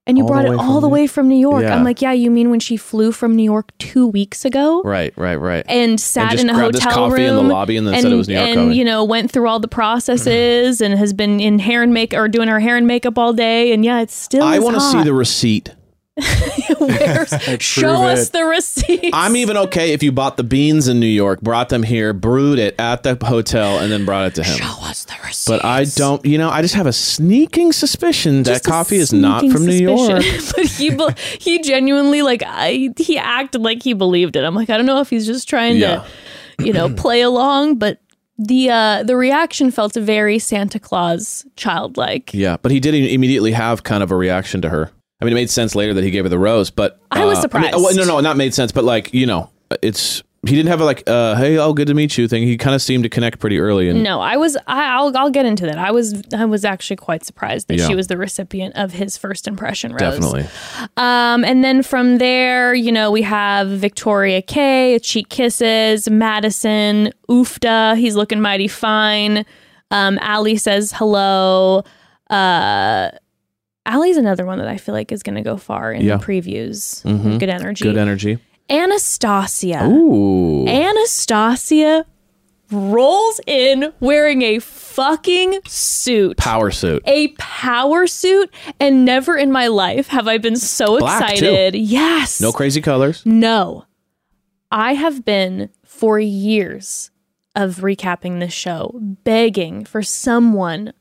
And you All brought it all the New- way from New York. Yeah. I'm like, yeah, you mean when she flew from New York two weeks ago? Right, right, right. and sat just in a hotel coffee room in the lobby and then said it was New York and you know went through all the processes and has been in hair and make or doing her hair and makeup all day and yeah it's still I want to see the receipt. <laughs> <laughs> show us it. the receipt I'm even okay if you bought the beans in New York, brought them here, brewed it at the hotel, and then brought it to him. show us the receipt But I don't, you know, I just have a sneaking suspicion that Just a coffee is not from New York. <laughs> but he be- he genuinely like I he acted like he believed it. I'm like I don't know if he's just trying Yeah. to you know <clears throat> play along, but the uh the reaction felt very Santa Claus childlike. Yeah, but he didn't immediately have kind of a reaction to her. I mean, it made sense later that he gave her the rose, but I was uh, surprised. oh, no, no, not made sense, but like you know, it's he didn't have a like, uh, hey, oh, good to meet you thing. He kind of seemed to connect pretty early, and No, I was. I, I'll. I'll get into that. I was. I was actually quite surprised that Yeah. she was the recipient of his first impression rose. definitely, Um, and then from there, you know, we have Victoria K, Cheek Kisses, Madison, Oofda. He's looking mighty fine. Um, Allie says hello. Uh, Allie's another one that I feel like is going to go far in Yeah. the previews. Mhm. Good energy. good energy. Anastasia. Ooh, Anastasia rolls in wearing a fucking suit. Power suit. a power suit and never in my life have I been so Black, too. excited. Yes. No crazy colors. No. I have been for years of recapping this show begging for someone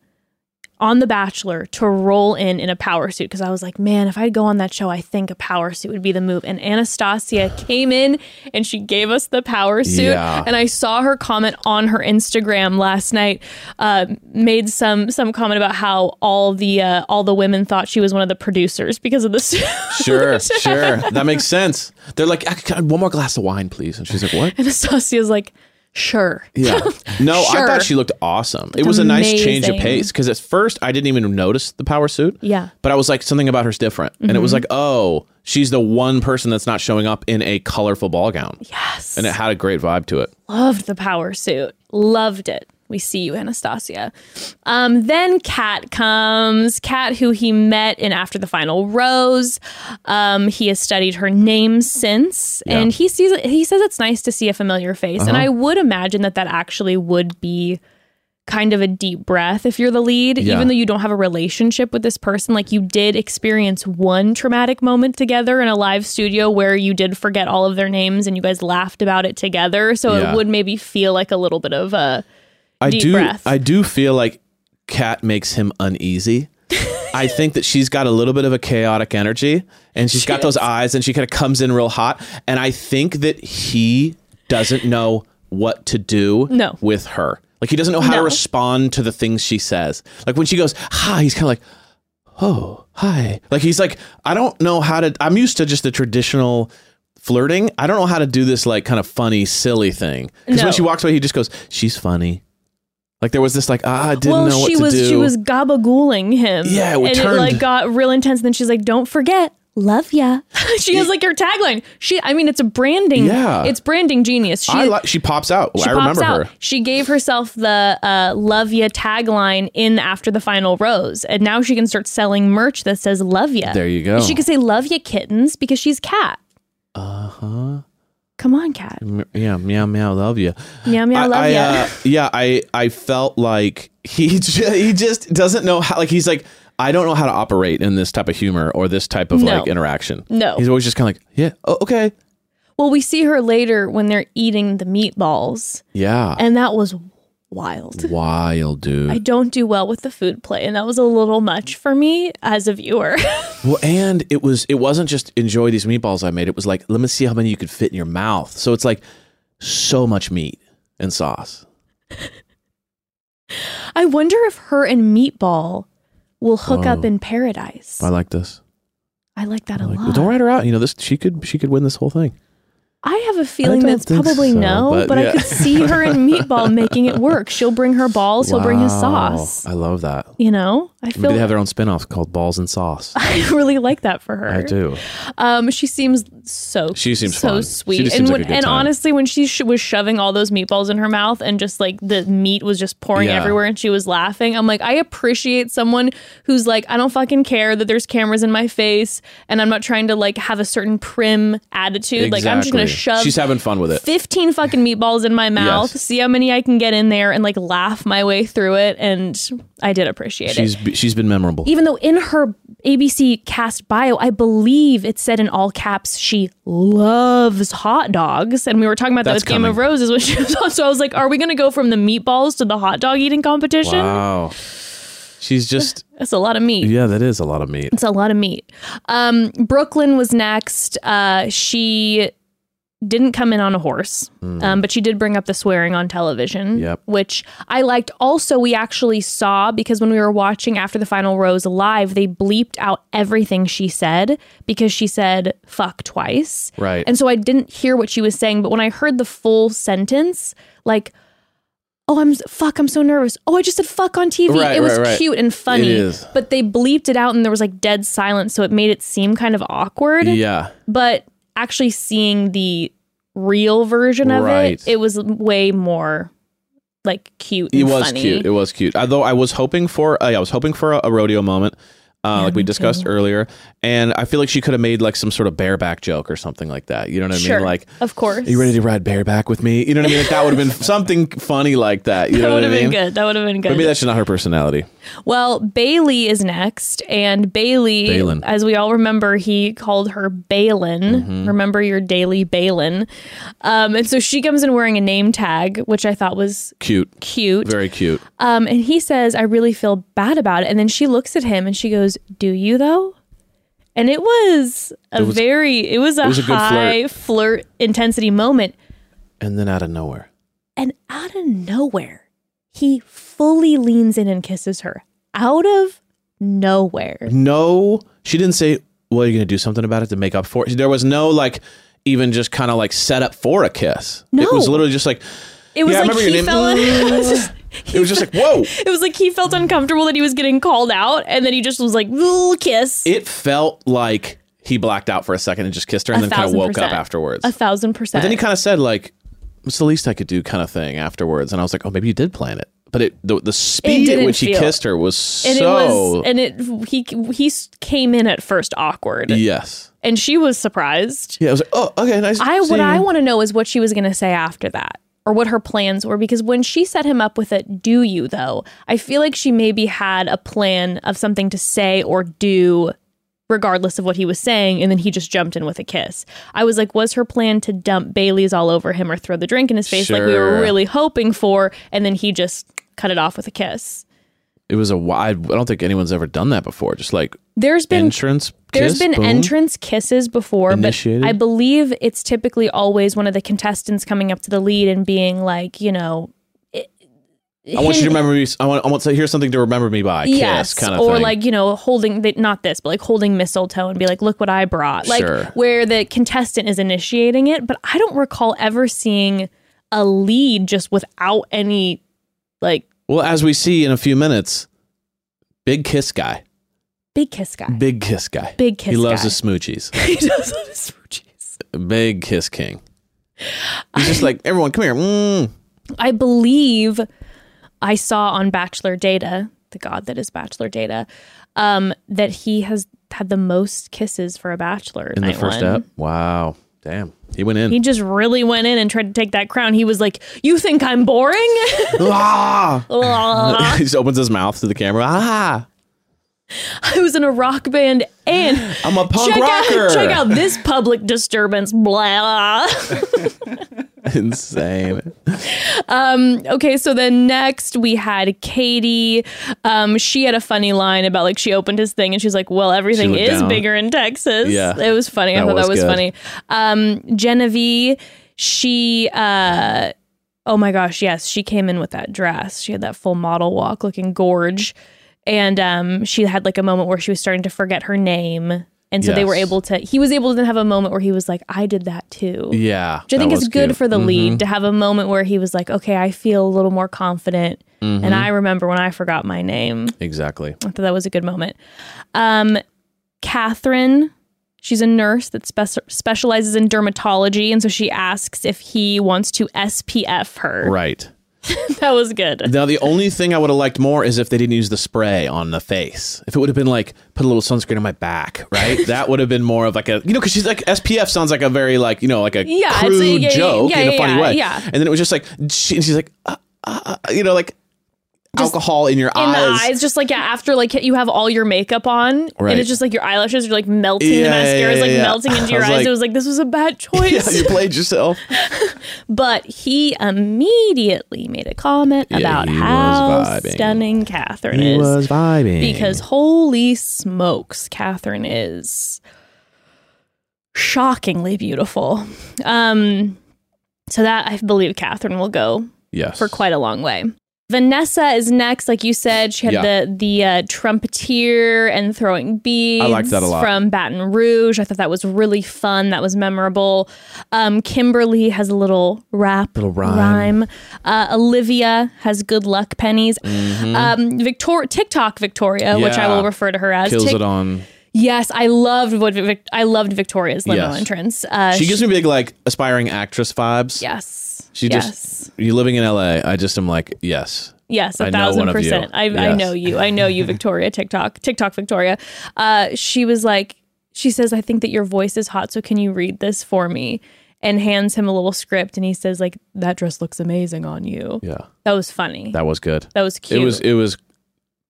on The Bachelor to roll in in a power suit because I was like, man, if I'd go on that show, I think a power suit would be the move. And Anastasia came in and she gave us the power suit. Yeah. And I saw her comment on her Instagram last night, uh, made some some comment about how all the uh, all the women thought she was one of the producers because of the suit. Sure, <laughs> sure. That makes sense. They're like, "Ah, can I- one more glass of wine, please. And she's like, what? Anastasia's like, sure. Yeah. <laughs> No, I thought she looked awesome. it was a nice change of pace because at first I didn't even notice the power suit. Yeah. But I was like, something about her's different. And it was mm-hmm. like, oh, she's the one person that's not showing up in a colorful ball gown. Yes. And it had a great vibe to it. Loved the power suit. Loved it. We see you, Anastasia. Um, then Kat comes. Kat, who he met in After the Final Rose. Um, he has studied her name since, Yeah. and he sees. He says it's nice to see a familiar face, and I would imagine that that actually would be kind of a deep breath if you're the lead, Yeah. even though you don't have a relationship with this person. Like you did experience one traumatic moment together in a live studio where you did forget all of their names and you guys laughed about it together. So Yeah. it would maybe feel like a little bit of a I do breath. I do feel like Kat makes him uneasy. <laughs> I think that she's got a little bit of a chaotic energy and she's She got those eyes and she kind of comes in real hot. And I think that he doesn't know what to do No. with her. Like he doesn't know how to respond to the things she says. Like when she goes, hi, he's kind of like, oh, hi. Like he's like, I don't know how to, I'm used to just the traditional flirting. I don't know how to do this like kind of funny, silly thing. Because No. when she walks away, he just goes, she's funny. Like there was this like, ah, I didn't well, know what she to was do. she was gabagooling him. Yeah, it and turned- it like got real intense. And then she's like, "Don't forget, love ya." <laughs> she has like her tagline. She, I mean, it's a branding. Yeah. it's branding genius. She, I like, she pops out. she I pops remember out. her. She gave herself the uh, "Love Ya" tagline in after the final rose, and now she can start selling merch that says "Love Ya." There you go. She could say "Love Ya kittens" because she's cat. Uh huh. Come on, cat. Yeah, meow meow, love you. Meow meow, love I, ya. uh, yeah, I I felt like he <laughs> he just doesn't know how. Like he's like, I don't know how to operate in this type of humor or this type of No. like interaction. No. he's always just kind of like, yeah, oh, okay, well, we see her later when they're eating the meatballs, yeah, and that was wild. wild dude. I don't do well with the food play, and that was a little much for me as a viewer. <laughs> Well, and it was it wasn't just enjoy these meatballs I made. It was like let me see how many you could fit in your mouth. So it's like so much meat and sauce. I wonder if her and Meatball will hook up oh. in paradise. I like this. I like that a Like, lot. don't write her out. You know this. She could she could win this whole thing. I have a feeling that's probably so, no, but but, yeah. I could see her and <laughs> Meatball making it work. She'll bring her balls, he'll bring his sauce. I love that. You know, I feel Maybe they have their own spin-off called Balls and Sauce. <laughs> I really like that for her. I do. Um, she seems so She seems so fun. Sweet, and seems like and honestly, when she sh- was shoving all those meatballs in her mouth and just like the meat was just pouring Yeah. everywhere, and she was laughing, I'm like, I appreciate someone who's like, I don't fucking care that there's cameras in my face, and I'm not trying to like have a certain prim attitude. Like I'm just gonna shove. She's having fun with it. 15 fucking meatballs in my mouth, Yes. see how many I can get in there, and like laugh my way through it. And I did appreciate it She's she's been memorable. even though in her ABC cast bio, I believe it said in all caps she loves hot dogs. And we were talking about that That's with Game of. Roses when she was on. So I was like, are we going to go from the meatballs to the hot dog eating competition? Wow. She's just <laughs> That's a lot of meat. yeah, that is a lot of meat. It's a lot of meat. Um, Brooklyn was next. Uh, she didn't come in on a horse, um, but she did bring up the swearing on television, Yep. which I liked. Also, we actually saw because when we were watching after the final rose live, they bleeped out everything she said because she said fuck twice. Right. And so I didn't hear what she was saying, but when I heard the full sentence, like, oh, I'm fuck, I'm so nervous. Oh, I just said fuck on TV. Right, it was right, right. cute and funny. But they bleeped it out and there was like dead silence, so it made it seem kind of awkward. Yeah. But actually seeing the real version of Right. it, it was way more like cute. It was funny. cute. It was cute. Although I was hoping for, uh, yeah, I was hoping for a, a rodeo moment. uh, like we discussed too. earlier. And I feel like she could have made like some sort of bareback joke or something like that. You know what I Sure. mean? Like, of course. are you ready to ride bareback with me? You know what I mean? Like that would have been <laughs> something funny like that. You that know would what have I mean? been good. That would have been good. Maybe that's just not her personality. Well, Bailey is next, and Bailey, Balin. as we all remember, he called her Balin. Mm-hmm. Remember your daily Balin. Um, and so she comes in wearing a name tag, which I thought was Cute. cute. Very cute. Um, and he says, I really feel bad about it. And then she looks at him and she goes, Do you though? And it was a was- very, it was a, was a high flirt intensity moment. And then out of nowhere. And out of nowhere, he fully leans in and kisses her. Out of nowhere. No, she didn't say, well, are you going to do something about it to make up for it? There was no like, even just kind of like set up for a kiss. No. It was literally just like, It was Yeah, I like remember he your name. felt <laughs> it was just- <laughs> it was just like, whoa. <laughs> it was like he felt uncomfortable that he was getting called out, and then he just was like, "Ooh, kiss." It felt like he blacked out for a second and just kissed her and A then kind of woke up afterwards. a thousand percent. But then he kind of said like, "What's the least I could do?" kind of thing afterwards, and I was like, "Oh, maybe you did plan it." But it the, the speed at which he kissed her was and so it was, and it he he came in at first awkward, yes, and she was surprised. yeah. I was like, "Oh, okay, nice." I what I want to know is what she was going to say after that or what her plans were because when she set him up with a do you though I feel like she maybe had a plan of something to say or do regardless of what he was saying and then he just jumped in with a kiss. I was like was her plan to dump Bailey's all over him or throw the drink in his face like we were really hoping for and then he just cut it off with a kiss. It was a wide. I don't think anyone's ever done that before. Just like There's been entrance. There's kiss, been boom. entrance kisses before, Initiated? but I believe it's typically always one of the contestants coming up to the lead and being like, you know, want you to <laughs> remember me. I want. I want to hear something to remember me by. yes, kind of or thing. like you know, holding the, not this, but like holding mistletoe and be like, look what I brought, like Sure. where the contestant is initiating it. But I don't recall ever seeing a lead just without any like Well, as we see in a few minutes, big kiss guy. big kiss guy. Big kiss guy. Big kiss He loves guy. his smoochies. <laughs> he does love his smoochies. Big kiss king. He's just like everyone. Come here. Mm. I believe I saw on Bachelor Data, the god that is Bachelor Data, um, that he has had the most kisses for a bachelor In the first one. step. Wow. Damn. He went in. He just really went in and tried to take that crown. He was like, "You think I'm boring?" <laughs> ah! Ugh. <laughs> <laughs> he just opens his mouth to the camera. Ah! I was in a rock band, and <gasps> I'm a punk check rocker. out check out this public disturbance. Blah. <laughs> Insane. Okay, so then next we had Kaity. Um, she had a funny line about like she opened his thing and she's like, "Well, everything is down. bigger in Texas." Yeah. it was funny. I That thought that was was good. funny. Um, Genevieve, she. Uh, oh my gosh, yes, she came in with that dress. She had that full model walk, looking gorge, and um, she had like a moment where she was starting to forget her name. And so they were able to, he was able to have a moment where he was like, I did that too. Yeah. Which I think is good cute. Mm-hmm. for the lead to have a moment where he was like, okay, I feel a little more confident. Mm-hmm. And I remember when I forgot my name. Exactly. I thought that was a good moment. Um, Catherine, she's a nurse that spec- specializes in dermatology. And so she asks if he wants to SPF her. Right. <laughs> That was good. Now, the only thing I would have liked more is if they didn't use the spray on the face. If it would have been like, put a little sunscreen on my back, right? <laughs> that would have been more of like a, you know, because she's like, SPF sounds like a very, like, you know, like a Yeah, it's a- crude yeah, joke yeah, in a funny way. yeah. And then it was just like, she, and she's like, uh, uh, uh, you know, like alcohol in your In eyes. the eyes, just like yeah, after like you have all your makeup on, Right. and it's just like your eyelashes are like melting, Yeah, the mascara is yeah, like yeah. melting into <laughs> your eyes. like- it was like this was a bad <laughs> choice. Yeah, you played yourself. <laughs> But he immediately made a comment about how stunning Catherine He is. was vibing. Because holy smokes, Catherine is shockingly beautiful. Um, so that I believe Catherine will go yes. for quite a long way. Vanessa is next, like you said. She had Yeah. the the uh, trumpeter and throwing beads. I liked that a lot. from Baton Rouge. I thought that was really fun. That was memorable. Um, Kimberly has a little rap, Little rhyme. Uh, Olivia has good luck pennies. Um, Victor TikTok Victoria, which I Mm-hmm. Yeah. will refer to her as. Kills Tik- it on. yes, I loved what Vic- I loved Victoria's limo Yes. entrance. Uh, She gives me big, like, aspiring actress vibes. yes. She yes. just, you living in LA, I just am like, yes. Yes, a I thousand one of you. percent. I, I know you. I know you, Victoria. TikTok, TikTok, Victoria. Uh, she was like, she says, I think that your voice is hot, so can you read this for me? And hands him a little script, and he says, like, that dress looks amazing on you. Yeah, That was funny. That, that was good. That was cute. It was it was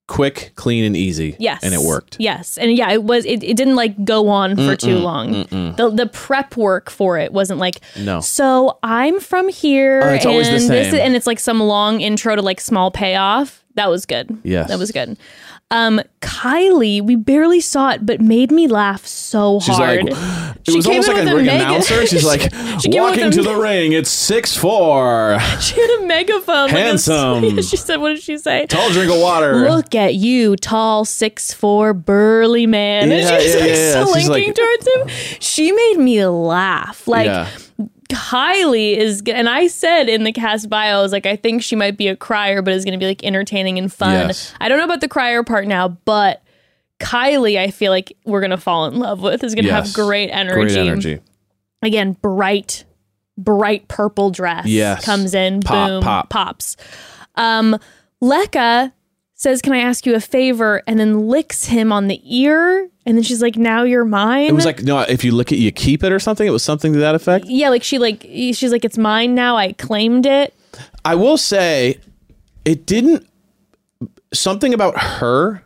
quick, clean, and easy. Yes. and it worked. Yes. And yeah, it was it, it didn't like go on for too long. The the prep work for it wasn't like No. so I'm from here Oh, it's and always the this same. and it's like some long intro to like small payoff. That was good. Yes. That was good. Um Kylee, we barely saw it, but made me laugh so She's hard. like, it She was came almost like a ring mega- announcer. She's <laughs> like, She walking to the ring. It's six four. <laughs> she had a megaphone. like a- <laughs> Handsome. she said, what did she say? Tall drink of water. Look at you, tall, six four, burly man. Yeah, and she's yeah, like yeah, slinking like- towards him. She made me laugh. Like yeah. Kylee is, and I said in the cast bio, I was like, I think she might be a crier, but is going to be like entertaining and fun. Yes. I don't know about the crier part now, but Kylee, I feel like we're going to fall in love with. Is going to Yes. have great energy. Great energy. Again, bright, bright purple dress. Yes. comes in, Pop, boom, pop. pops. Um, Lekha says, "Can I ask you a favor?" and then licks him on the ear, and then she's like, "Now you're mine." It was like no, if you lick it, you keep it or something. It was something to that effect. yeah, like she like she's like, "It's mine now. I claimed it." I will say, it didn't. Something about her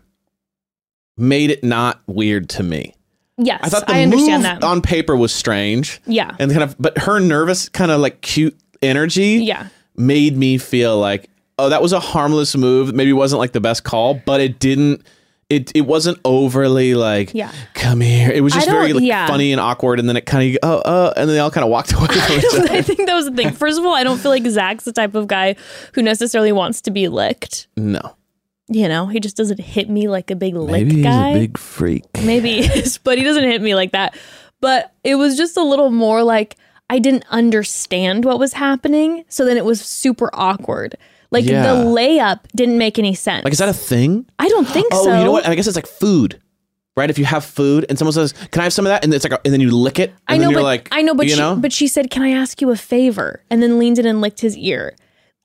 made it not weird to me. Yes, I thought the I understand move that. on paper was strange. Yeah. and kind of, but her nervous, kind of like cute energy, Yeah. made me feel like, oh, that was a harmless move. Maybe wasn't like the best call, but it didn't. It, it wasn't overly like Yeah. come here it was just very like, yeah. funny and awkward and then it kind of oh uh and then they all kind of walked <laughs> away from each. <laughs> I think that was the thing. First of all, I don't feel like Zach's the type of guy who necessarily wants to be licked. no You know, he just doesn't hit me like a big lick maybe he's guy. a big freak Maybe he is, but he doesn't hit me like that. But it was just a little more like I didn't understand what was happening. So then it was super awkward. Like Yeah. the layup didn't make any sense. like is that a thing I don't think Oh, so. you know what? I guess it's like food, right? If you have food and someone says, "Can I have some of that?" and it's like, a, and then you lick it, and I know, then you're but like, I know, but you she, know, but she said, "Can I ask you a favor?" And then leaned in and licked his ear.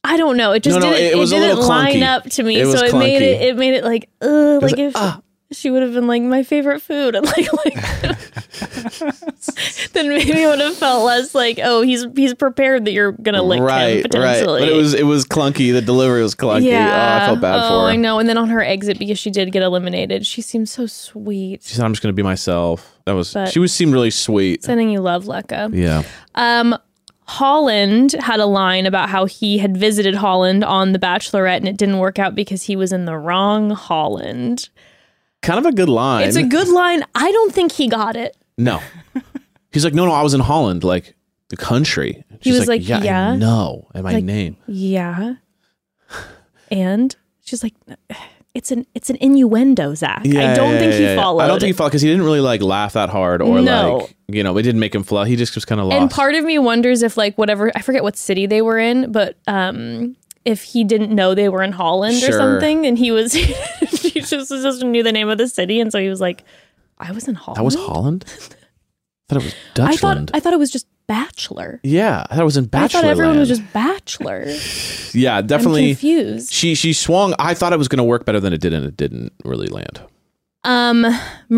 I don't know. It just No, no, didn't. it was a didn't little line clunky. up to me, It was so it made clunky. it. It made it like, uh, like like, if ah. She would have been like my favorite food, <laughs> and like, like <laughs> then maybe it would have felt less like, oh, he's he's prepared that you're gonna lick him right, right. potentially. But it was it was clunky. The delivery was clunky. yeah. Oh, I felt bad oh, for her. I know. And then on her exit, because she did get eliminated, she seemed so sweet. She said, "I'm just going to be myself." That was But- she was seemed really sweet. Sending you love, Lekha. Yeah, Um, Holland had a line about how he had visited Holland on The Bachelorette and it didn't work out because he was in the wrong Holland. Kind of a good line. It's a good line. I don't think he got it. no. <laughs> He's like, "No, no, I was in Holland, like the country." He was like, "Yeah, "Yeah?" I know, and my Like, name." Yeah. And she's like, it's an it's an innuendo, Zach. I don't yeah, think yeah, he yeah. followed. I don't think he followed because he didn't really like laugh that hard or No. like you know it didn't make him flow. He just was kind of lost. and part of me wonders if like whatever I forget what city they were in, but um if he didn't know they were in Holland or something and he was <laughs> <laughs> just, just knew the name of the city and so he was like I was in Holland. that was Holland. <laughs> I thought it was I thought I thought it was just Bachelor. yeah, I thought it was in Bachelor. I thought everyone was just Bachelor. <laughs> yeah, I'm definitely. confused. She she swung. I thought it was going to work better than it did, and it didn't really land. Um,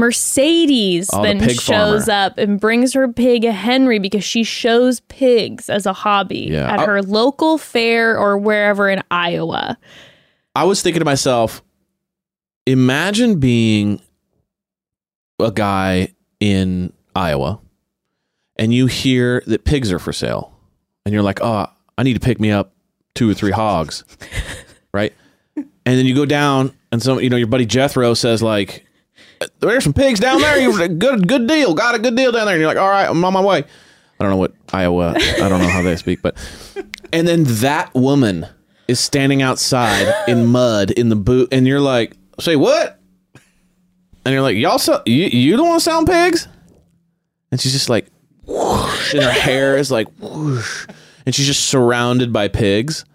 Mercedes Oh, then pig shows farmer. up and brings her pig Henry because she shows pigs as a hobby Yeah. at I- her local fair or wherever in Iowa. I was thinking to myself, imagine being a guy in Iowa, and you hear that pigs are for sale, and you're like, oh, I need to pick me up two or three hogs, <laughs> right? And then you go down, and some, you know, your buddy Jethro says like, "There's some pigs down there. You good, good deal. Got a good deal down there." And you're like, "All right, I'm on my way." I don't know what Iowa. I don't know how they speak, but and then that woman is standing outside in mud in the boot, and you're like, "Say what?" And you're like, "Y'all, sell, you you don't want to sound pigs?" And she's just like, whoosh, and her hair is like, whoosh, and she's just surrounded by pigs,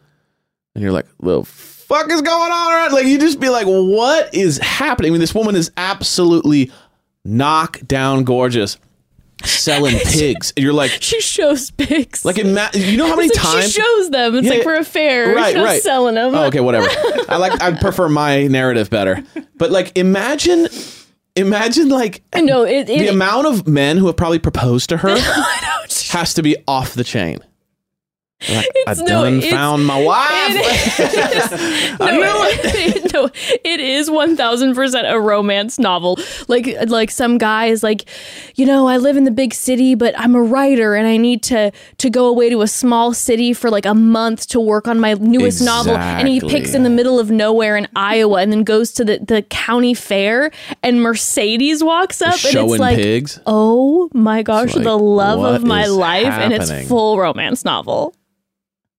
and you're like, "The fuck is going on?" Right? Like you just be like, "What is happening?" I mean, this woman is absolutely knock down gorgeous. Selling <laughs> pigs. And you're like, She shows pigs. like, ima- you know how many like times she shows them. It's Yeah, like for a fair. right, She's right. selling them. Oh, okay, whatever. I like. I prefer my narrative better. But like, imagine, imagine like I know it. it the amount of men who have probably proposed to her <laughs> has to be off the chain. Like, <laughs> I no, done found my wife. It- <laughs> <laughs> no, it, no, it is one thousand percent a romance novel. Like, like some guy is like, you know, I live in the big city, but I'm a writer and I need to to go away to a small city for like a month to work on my newest novel. And he picks in the middle of nowhere in Iowa, and then goes to the the county fair, and Mercedes walks up, and Showing it's like, pigs. oh my gosh, like, the love of my life, and it's full romance novel.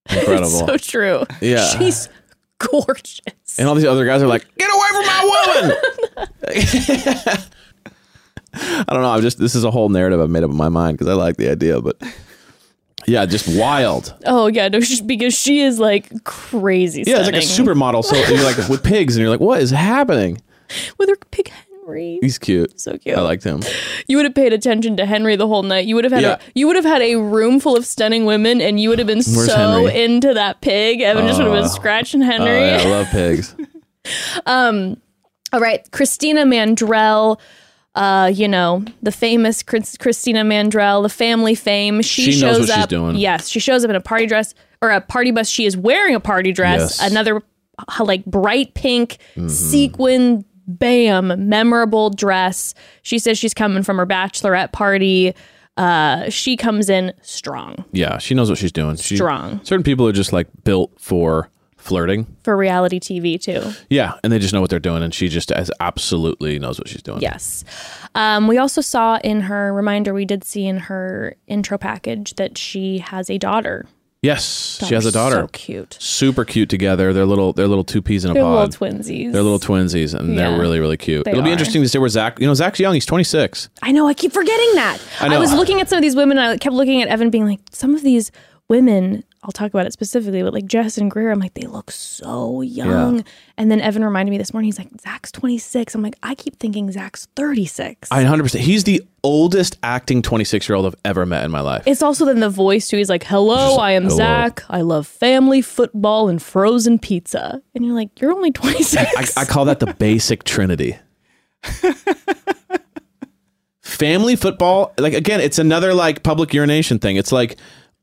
Incredible. <laughs> So true. Yeah. she's gorgeous. and all these other guys are like, "Get away from my woman!" <laughs> <laughs> I don't know. I'm just. This is a whole narrative I've made up in my mind because I like the idea, but yeah, just wild. Oh yeah, no, she's, because she is like crazy. Yeah, it's like a supermodel. So you're like with pigs, and you're like, "What is happening?" with her pig Henry. He's cute. so cute. I liked him. you would have paid attention to Henry the whole night. You would have had Yeah. a, you would have had a room full of stunning women, and you would have been Where's so Henry? into that pig. Evan just would have been scratching Henry. yeah, I love pigs. <laughs> um All right, Christina Mandrell. Uh, you know the famous Chris- Christina Mandrell, the family fame. She, She shows knows what she's up. doing. Yes, she shows up in a party dress or a party bus. She is wearing a party dress. Yes. Another uh, like bright pink Mm-hmm. sequin, bam, memorable dress. She says she's coming from her bachelorette party. Uh, she comes in strong Yeah, she knows what she's doing. She, Strong. Certain people are just like built for flirting. for reality TV too. Yeah, and they just know what they're doing, and she just as absolutely knows what she's doing. Yes. Um, we also saw in her reminder, we did see in her intro package that she has a daughter. Yes, she has a daughter. So cute. Super cute together. They're little. They're little two peas in a They're pod. little twinsies. They're little twinsies, and Yeah. they're really, really cute. They It'll be interesting to see where Zach. You know, Zach's young. He's 26. I know. I keep forgetting that. I I, was looking at some of these women, and I kept looking at Evan, being like, some of these women. I'll talk about it specifically, but like Jess and Greer, I'm like, they look so young. And then Evan reminded me this morning, he's like, Zach's 26. I'm like, I keep thinking Zach's 36. I 100. percent He's the oldest acting 26 year old I've ever met in my life. It's also then the voice too. He's like, "Hello, I am hello. Zach. I love family, football, and frozen pizza." And you're like, "You're only 26." I, I call that the basic trinity. <laughs> Family football, like again, it's another like public urination thing. It's like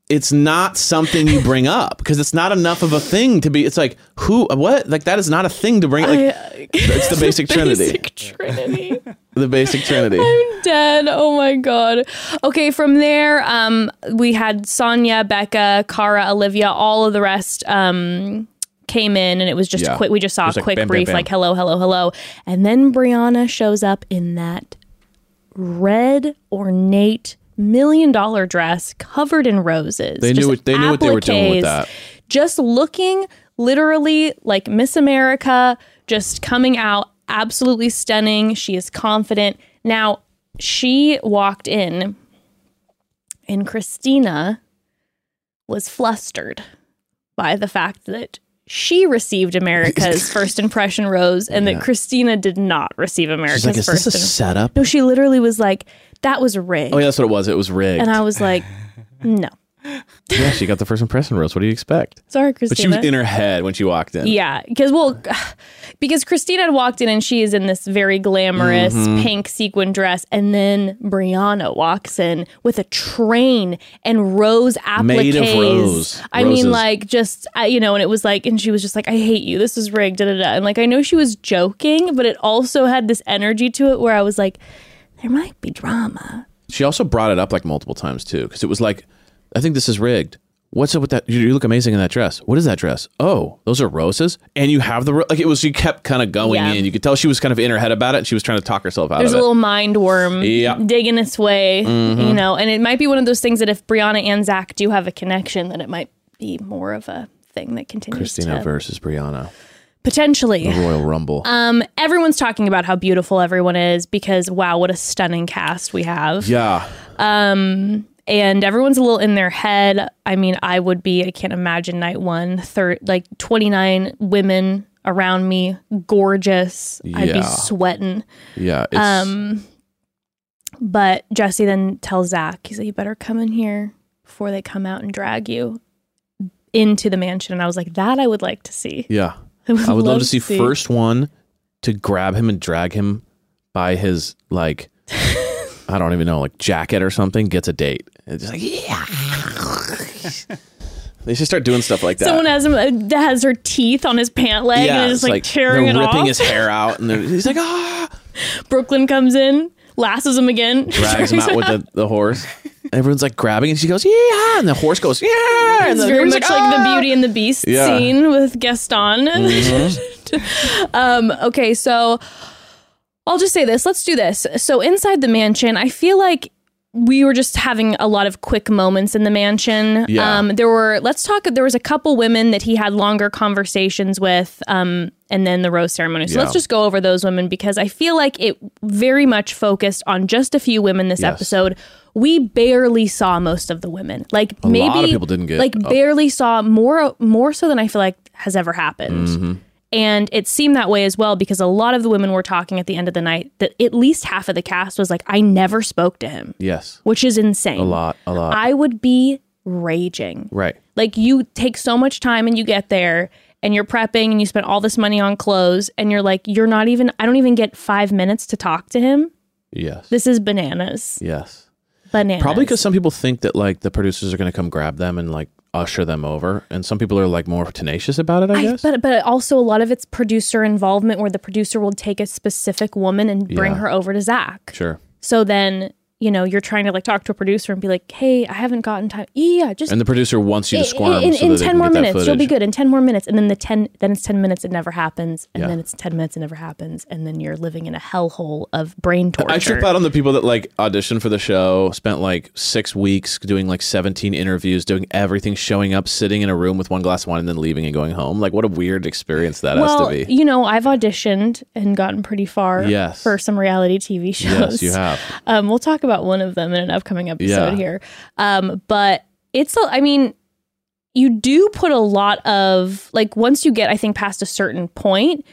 it's not something you bring up because it's not enough of a thing to be. It's like who, what, like that is not a thing to bring. Like it's the basic <laughs> trinity. Basic trinity. The basic trinity. <laughs> I'm dead. Oh my god. Okay, from there, um, we had Sonia, Becca, Cara, Olivia, all of the rest. Um, came in and it was just Yeah. quick we just saw It a like quick bam, bam, brief bam. like hello hello hello and then brianna shows up in that red ornate million dollar dress covered in roses They knew what- they knew what they were doing with that. just looking literally like miss america just coming out absolutely stunning she is confident now she walked in and christina was flustered by the fact that she received America's <laughs> first impression rose and that Christina did not receive America's She's like, is first this a im- setup? No, she literally was like, that was rigged. Oh yeah, that's what it was. It was rigged. And I was like, no. <laughs> yeah, she got the first impression rose. What do you expect? Sorry, Christina. But she was in her head when she walked in. Yeah, because well, <sighs> because Christina had walked in and she is in this very glamorous Mm-hmm. pink sequin dress, and then Brianna walks in with a train and rose appliques. Made of rose. I Roses. mean, like just you know, and it was like, and she was just like, "I hate you. This is rigged." Da da da. And like, I know she was joking, but it also had this energy to it where I was like, there might be drama. She also brought it up like multiple times too, because it was like, I think this is rigged. What's up with that? You, look amazing in that dress. What is that dress? Oh, those are roses, and you have the ro-. like. It was. She kept kind of going Yeah. in. You could tell she was kind of in her head about it, and she was trying to talk herself out There's of a it. little mind worm Yeah. Mm-hmm. digging its way, you know, and it might be one of those things that if Brianna and Zach do have a connection, then it might be more of a thing that continues Christina to versus Brianna, potentially. Royal Rumble. Um, everyone's talking about how beautiful everyone is because wow, what a stunning cast we have. yeah, and everyone's a little in their head. I mean, I would be. I can't imagine night one, third, like twenty nine women around me, gorgeous. I'd be sweating. yeah. Um, But Jesse then tells Zach, he's like, you better come in here before they come out and drag you into the mansion. And I was like, that I would like to see. Yeah. I would, I would love, to see, first one to grab him and drag him by his like <laughs> I don't even know, like jacket or something, gets a date. It's just like yeah. <laughs> they should start doing stuff like that. Someone has him uh, that has her teeth on his pant leg yeah, and is it's like, tearing it ripping off. his hair out, and he's like <laughs> ah, Brooklyn comes in, lassos him again, drags him out with the, the horse. Everyone's like grabbing, and she goes yeah, and the horse goes yeah, and It's very much like, the "Ah!" Beauty and the Beast Yeah. Mm-hmm. scene with Gaston. <laughs> um, okay, so I'll just say this. Let's do this. So inside the mansion, I feel like we were just having a lot of quick moments in the mansion. Yeah. Um, there were let's talk. There was a couple women that he had longer conversations with, um, and then the rose ceremony. So Yeah. let's just go over those women because I feel like it very much focused on just a few women this Yes. episode. We barely saw most of the women. Like A lot maybe of people didn't get- like barely saw more more so than I feel like has ever happened. Mm-hmm. And it seemed that way as well because a lot of the women were talking at the end of the night that at least half of the cast was like, I never spoke to him, Yes, which is insane. a lot, a lot. I would be raging. right. Like you take so much time and you get there and you're prepping and you spend all this money on clothes and you're like, you're not even, I don't even get five minutes to talk to him. Yes, This is bananas. yes. Bananas. Probably because some people think that like the producers are going to come grab them and like usher them over, and some people are like more tenacious about it. I, I, guess. but but also a lot of it's producer involvement where the producer will take a specific woman and bring Yeah. her over to Zach. sure. So then you know you're trying to like talk to a producer and be like, hey, I haven't gotten time. Yeah, just And the producer wants you to in, squirm in, so in ten more minutes, you'll be good. In ten more minutes, and then the ten then it's ten minutes, it never happens, and Yeah. then it's ten minutes, it never happens, and then you're living in a hellhole of brain torture. I trip out on the people that like auditioned for the show, spent like six weeks doing like 17 interviews, doing everything, showing up, sitting in a room with one glass of wine, and then leaving and going home. Like, what a weird experience that well, has to be. you know, I've auditioned and gotten pretty far Yes. for some reality TV shows. Yes, you have. Um, we'll talk about one of them in an upcoming episode Yeah. here. Um, but it's, a, I mean, you do put a lot of, like, once you get, I think, past a certain point,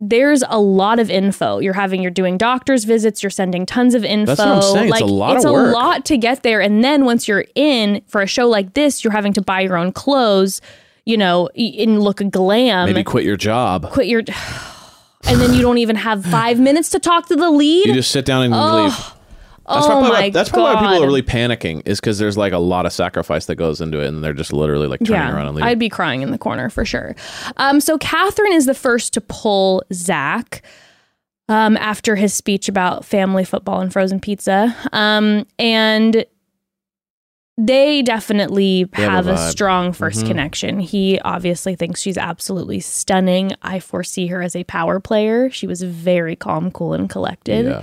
there's a lot of info. You're having, you're doing doctor's visits, you're sending tons of info. That's what I'm saying. It's Like, a lot it's of a lot to get there. And then once you're in for a show like this, you're having to buy your own clothes, you know, and look glam Maybe quit your job. quit your <sighs> and then you don't even have five minutes to talk to the lead You just sit down and leave. That's oh my why, that's probably why people are really panicking is because there's like a lot of sacrifice that goes into it, and they're just literally like turning around and leaving. I'd be crying in the corner for sure. Um, so Catherine is the first to pull Zach um, after his speech about family football and frozen pizza. Um, and they definitely They have have, a vibe. strong 1st Mhm. connection. He obviously thinks she's absolutely stunning. I foresee her as a power player. She was very calm, cool, and collected. yeah.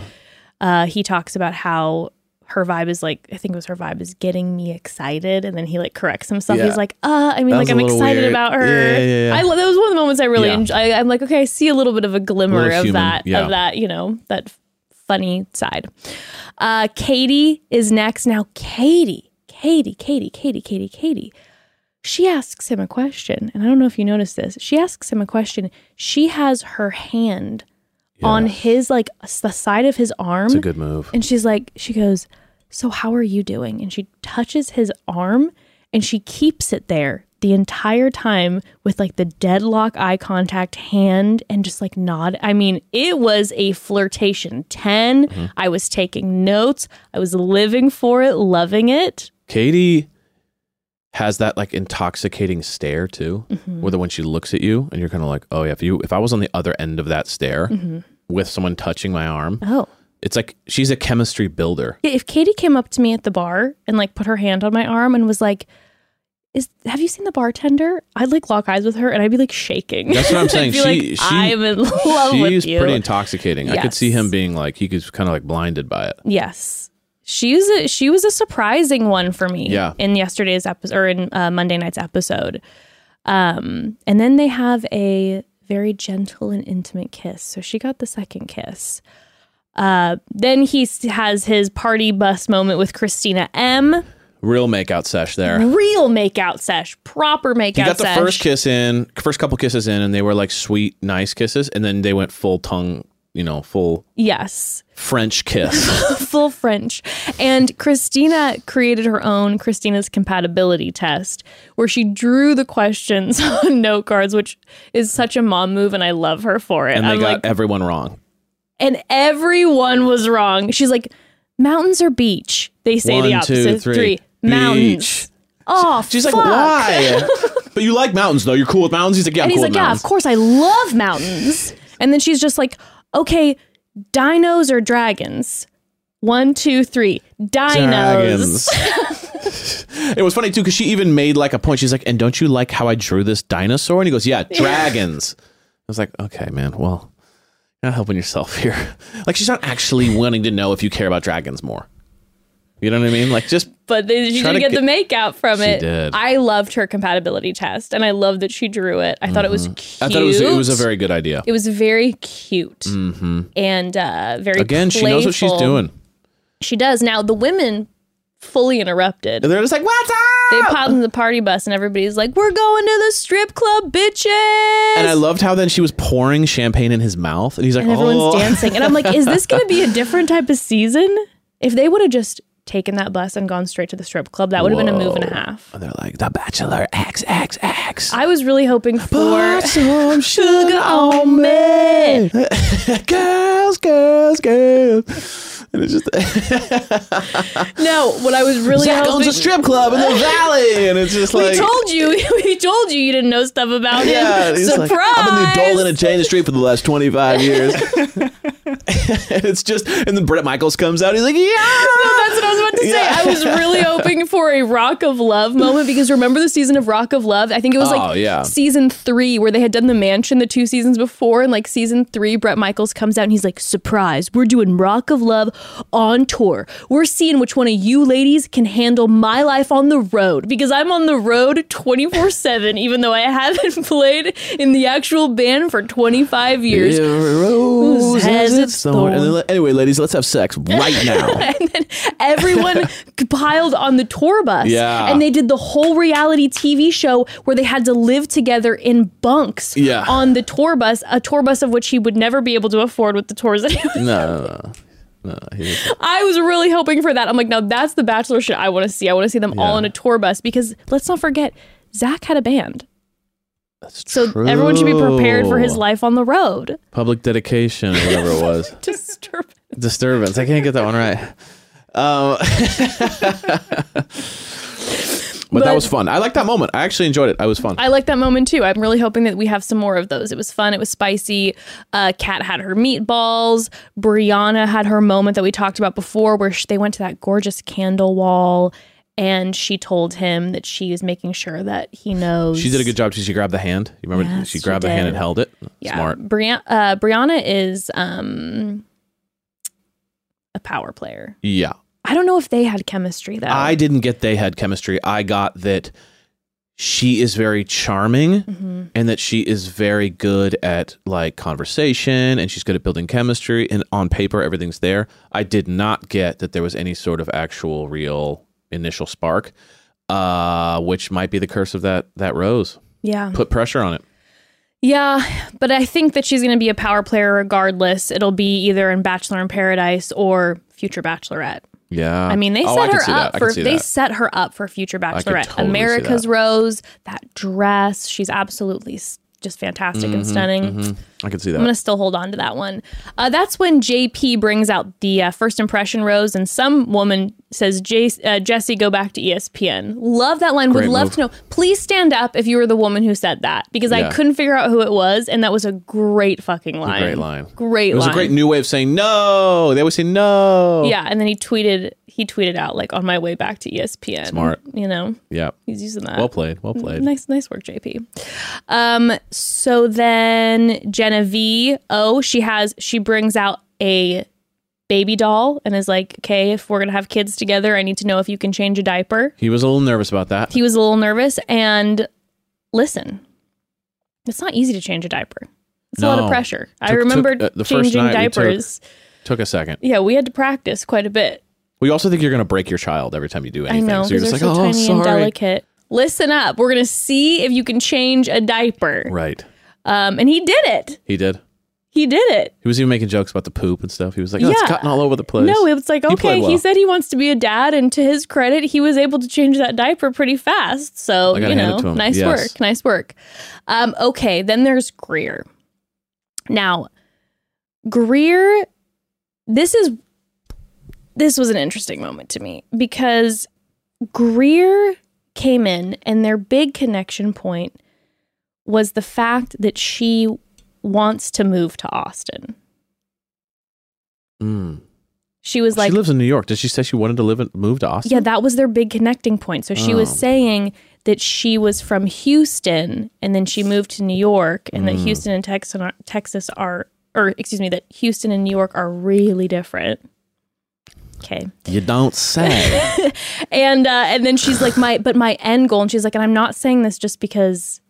Uh, he talks about how her vibe is like I think it was her vibe is getting me excited, and then he like corrects himself. Yeah. He's like, uh, I mean, like a I'm excited weird. about her. Yeah, yeah, yeah. I that was one of the moments I really Yeah. enjoy. I, I'm like, okay, I see a little bit of a glimmer little of human, that yeah. of that you know that funny side. Uh, Kaity is next now. Kaity, Kaity, Kaity, Kaity, Kaity, Kaity. She asks him a question, and I don't know if you noticed this. She asks him a question. She has her hand on his like the side of his arm. It's a good move. And she's like, she goes, So how are you doing? And she touches his arm and she keeps it there the entire time with like the deadlock eye contact hand and just like nod. I mean, it was a flirtation 10. Mm-hmm. I was taking notes, I was living for it, loving it. Kaity has that like intoxicating stare too, Mm-hmm. where the when she looks at you and you're kind of like, oh yeah, if you if I was on the other end of that stare Mm-hmm. With someone touching my arm, Oh. it's like she's a chemistry builder. Yeah, If Kaity came up to me at the bar and like put her hand on my arm and was like, is have you seen the bartender? I'd like lock eyes with her and I'd be like shaking. That's what I'm <laughs> saying. She like, she I'm in <laughs> love with she's pretty intoxicating. I could see him being like he was kind of like blinded by it. Yes. She was a, she was a surprising one for me Yeah. in yesterday's episode or in uh, Monday night's episode. Um, and then they have a very gentle and intimate kiss. So she got the second kiss. Uh, then he has his party bus moment with Christina M. Real makeout sesh there. Real makeout sesh, proper makeout He got the sesh. first kiss in, first couple kisses in, and they were like sweet, nice kisses, and then they went full tongue you know, full Yes. French kiss. <laughs> full French. And Christina created her own Christina's compatibility test where she drew the questions <laughs> on note cards, which is such a mom move, and I love her for it. and they I'm got like, everyone wrong. and everyone was wrong. She's like, mountains or beach? They say One, the two, opposite. three. mountains. Beach. Oh, She's like, why? <laughs> but you like mountains, though. You're cool with mountains. He's like, yeah, I'm And he's cool like, yeah, mountains. of course, I love mountains. And then she's just like, okay, dinos or dragons? One, two, three. Dinos. <laughs> It was funny too because she even made like a point. She's like, "And don't you like how I drew this dinosaur?" And he goes, "Yeah, dragons." I was like, "Okay, man. Well, you're not helping yourself here. <laughs> like, she's not actually wanting to know if you care about dragons more. You know what I mean? Like, just But they, she did to get, get- the make out from She it. did. I loved her compatibility test, and I loved that she drew it. I thought it was cute. Mm-hmm. I thought it was it was a very good idea. It was very cute and uh, very Again, she knows what she's doing. She does. Now the women fully interrupted. And they're just like, "What's up?" They piled in the party bus, and everybody's like, "We're going to the strip club, bitches!" and I loved how then she was pouring champagne in his mouth, and he's like, and everyone's "Oh." dancing. And I'm like, is this going to be a different type of season? If they would have just taken that bus and gone straight to the strip club, that would have been a move and a half. And they're like, "The Bachelor X X X." I was really hoping for Pour some <laughs> sugar on me. <laughs> girls, girls, girls. <laughs> And it's just <laughs> no. What I was really Zach owns a strip club in the <laughs> valley, and it's just like we told you. we told you you didn't know stuff about yeah, him. Surprise! like, I've been the adult entertainment street for the last twenty five years. and it's just, and then Bret Michaels comes out. He's like, yeah, That's what I was about to say. Yeah. I was really hoping for a Rock of Love moment because remember the season of Rock of Love? I think it was Oh, like yeah. season three where they had done the mansion the two seasons before. And like season three, Bret Michaels comes out and he's like, surprise, we're doing Rock of Love on tour. We're seeing which one of you ladies can handle my life on the road because I'm on the road 24 7, even though I haven't <laughs> played in the actual band for 25 years. Rose has has its its thorn. Then, thorn. anyway, ladies, let's have sex right <laughs> now. and then everyone <laughs> piled on the tour bus. Yeah. And they did the whole reality TV show where they had to live together in bunks Yeah. on the tour bus, a tour bus of which he would never be able to afford with the tours that he was. no, no, no. No was- I was really hoping for that. I'm like, now that's the bachelor shit I want to see. I want to see them all Yeah. on a tour bus because let's not forget, Zach had a band. That's So everyone should be prepared for his life on the road. Public dedication, or whatever it <laughs> was. Disturb. Disturbance. I can't get that one right. Um, <laughs> <laughs> but, that was fun. I like that moment. I actually enjoyed it. I was fun. I like that moment too. I'm really hoping that we have some more of those. It was fun. It was spicy. Uh, Kat had her meatballs. Brianna had her moment that we talked about before, where sh- they went to that gorgeous candle wall, and she told him that she is making sure that he knows. she did a good job. She grabbed the hand. You remember? Yes, she she grabbed the hand and held it. Yeah, Smart. Brianna, uh, Brianna is um, a power player. Yeah. I don't know if they had chemistry though. I didn't get they had chemistry. I got that she is very charming Mm-hmm. and that she is very good at like conversation and she's good at building chemistry and on paper everything's there. I did not get that there was any sort of actual real initial spark. Uh, which might be the curse of that that rose. yeah. Put pressure on it. Yeah, but I think that she's going to be a power player regardless. It'll be either in Bachelor in Paradise or Future Bachelorette. Yeah. I mean, they Oh, set could her up for they that. set her up for Future Bachelorette. totally America's that. Rose, that dress, she's absolutely just fantastic Mm-hmm, and stunning. I can see that. I'm gonna still hold on to that one. Uh, that's when JP brings out the uh, first impression rose, and some woman says, J- uh, "Jesse, go back to ESPN." Love that line. Would love move. to know. Please stand up if you were the woman who said that, because I couldn't figure out who it was, and that was a great fucking line. great line. Great it was line. a great new way of saying no. They always say no. Yeah, and then he tweeted. He tweeted out like on my way back to ESPN. Smart. You know, Yeah. he's using that. Well played. Well played. Nice, nice work, JP. Um, so then Genevieve, oh, she has she brings out a baby doll and is like, okay, if we're gonna have kids together, I need to know if you can change a diaper. He was a little nervous about that. He was a little nervous, and listen, it's not easy to change a diaper. It's a lot of No. pressure. I Took- took, remember uh, the first changing night we took- diapers. Took a second. Yeah, we had to practice quite a bit. We also think you're going to break your child every time you do anything. I know so you're just like, so oh, tiny and delicate. Listen up. We're gonna see if you can change a diaper. Right. Um, and he did it. He did. He did it. He was even making jokes about the poop and stuff. He was like, "Oh, it's Yeah. gotten all over the place." No, it was like, He okay, played he well. said he wants to be a dad, and to his credit, he was able to change that diaper pretty fast. So, you know, nice Yes. work. Nice work. Um, okay, then there's Greer. Now, Greer, this is this was an interesting moment to me because Greer came in and their big connection point was the fact that she wants to move to Austin. Mm. She was like she lives in New York. Did she say she wanted to live and move to Austin? Yeah, that was their big connecting point. So she was Oh. saying that she was from Houston and then she moved to New York and Mm. that Houston and Texas are, Texas are or excuse me, that Houston and New York are really different. Okay. You don't say. <laughs> And uh and then she's like my but my end goal and she's like and I'm not saying this just because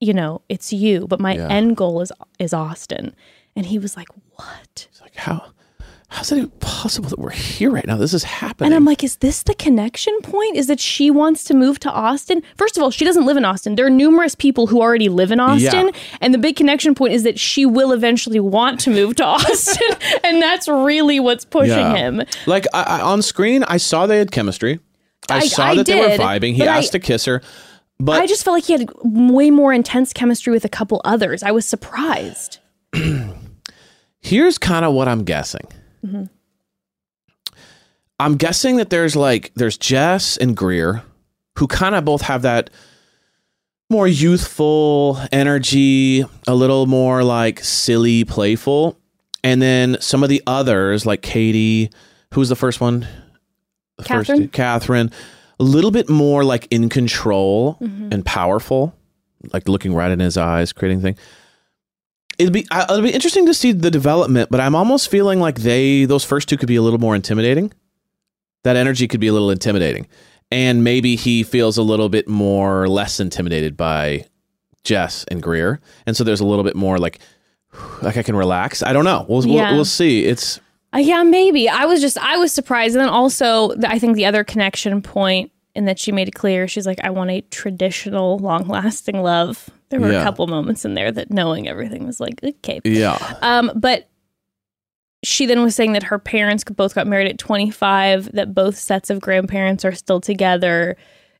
you know, it's you, but my Yeah. end goal is is Austin. And he was like, "What?" It's like how how's it even possible that we're here right now? This is happening. And I'm like, is this the connection point? Is that she wants to move to Austin? First of all, she doesn't live in Austin. There are numerous people who already live in Austin. Yeah. And the big connection point is that she will eventually want to move to <laughs> Austin. <laughs> and that's really what's pushing Yeah. him. Like I, I, on screen, I saw they had chemistry. I, I- saw that they were vibing. He asked to kiss her, but I just felt like he had way more intense chemistry with a couple others. I was surprised. <clears throat> here's kind of what I'm guessing. Mm-hmm. I'm guessing that there's like there's Jess and Greer, who kind of both have that more youthful energy, a little more like silly, playful, and then some of the others like Kaity, who's the first one, the Catherine? first Catherine, a little bit more like in control Mm-hmm. and powerful, like looking right in his eyes, creating thing it'd be I- it'll be interesting to see the development, but I'm almost feeling like they those first two could be a little more intimidating. That energy could be a little intimidating, and maybe he feels a little bit more less intimidated by Jess and Greer, and so there's a little bit more like <sighs> like I can relax. I don't know. We'll Yeah. we'll, we'll see. It's Uh, yeah, maybe. I was just I was surprised, and then also I think the other connection point in that she made it clear she's like, I want a traditional, long lasting love. There were Yeah. a couple moments in there that knowing everything was like, okay. yeah Um, but she then was saying that her parents both got married at 25, that both sets of grandparents are still together.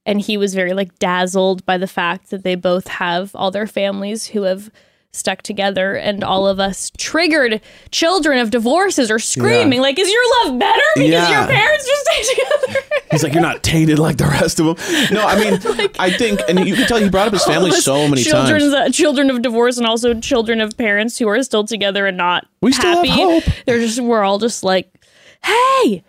And he was very like dazzled by the fact that they both have all their families who have stuck together and all of us triggered children of divorces are screaming like is your love better because Yeah. your parents just stay together he's like you're not tainted like the rest of them. No, I mean <laughs> I think, and you can tell he brought up his family All of us so many times. uh, children of divorce and also children of parents who are still together and not We still have hope. They're just we're all just like, hey,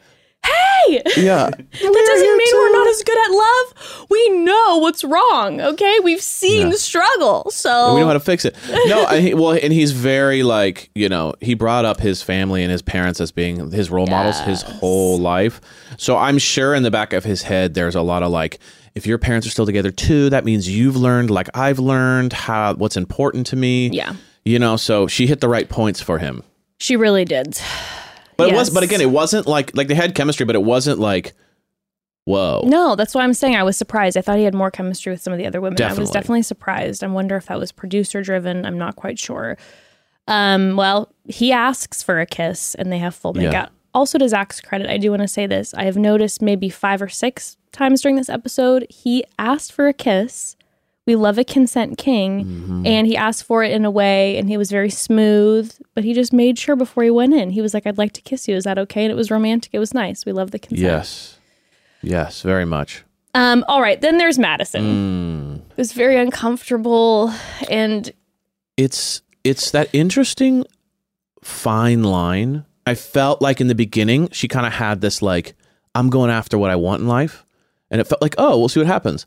hey. Yeah, <laughs> That doesn't mean we're not as good at love. We know what's wrong. Okay, we've seen Yeah. the struggle. So we know how to fix it. No, <laughs> I, well, and he's very like you know he brought up his family and his parents as being his role models his whole life. So I'm sure in the back of his head there's a lot of like, if your parents are still together too, that means you've learned like I've learned how what's important to me. Yeah. you know. So she hit the right points for him. she really did. But it was, but again, it wasn't like like they had chemistry, but it wasn't like, whoa. No, that's why I'm saying I was surprised. I thought he had more chemistry with some of the other women. I was Definitely. definitely surprised. I wonder if that was producer driven. I'm not quite sure. Um, well, he asks for a kiss and they have full Yeah. makeout. Also, to Zach's credit, I do want to say this. I have noticed maybe five or six times during this episode, he asked for a kiss. We love a consent king. Mm-hmm. And he asked for it in a way, and he was very smooth, but he just made sure before he went in. He was like, I'd like to kiss you. Is that okay? And it was romantic. It was nice. We love the consent. Yes, yes, very much. Um, all right, then there's Madison. Mm. It was very uncomfortable and it's it's that interesting fine line. I felt like in the beginning she kind of had this like I'm going after what I want in life, and it felt like oh we'll see what happens.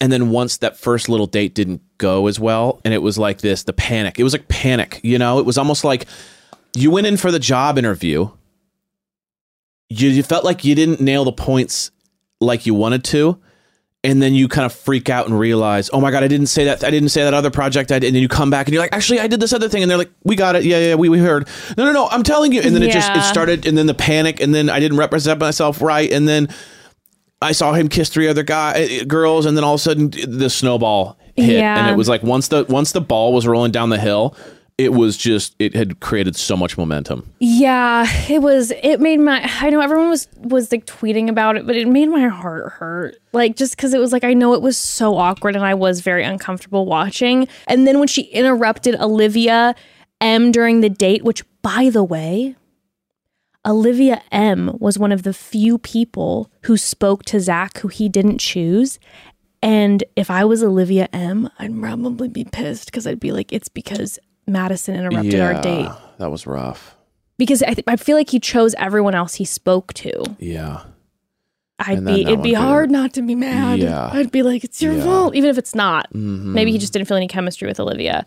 And then once that first little date didn't go as well, and it was like this the panic. It was like panic, you know. It was almost like you went in for the job interview. You, you felt like you didn't nail the points like you wanted to, and then you kind of freak out and realize, oh my god, I didn't say that. I didn't say that other project. I did. And then you come back and you're like, actually, I did this other thing. And they're like, we got it. Yeah, yeah, we, we heard. No, no, no. I'm telling you. And then it just it started. And then the panic. And then I didn't represent myself right. And then I saw him kiss three other guy eh, girls. And then all of a sudden the snowball hit. Yeah. And it was like once the once the ball was rolling down the hill. it was just it had created so much momentum. Yeah, it was. It made my. I know everyone was was like tweeting about it, but it made my heart hurt. Like just because it was like I know it was so awkward, and I was very uncomfortable watching. And then when she interrupted Olivia M during the date, which by the way, Olivia M was one of the few people who spoke to Zach who he didn't choose. And if I was Olivia M, I'd probably be pissed because I'd be like, it's because Madison interrupted our date that was rough. because I, th- I feel like he chose everyone else he spoke to. Yeah, I'd be it'd be hard not to be mad. Yeah. I'd be like, it's your Yeah. fault, even if it's not. Mhm. Maybe he just didn't feel any chemistry with Olivia,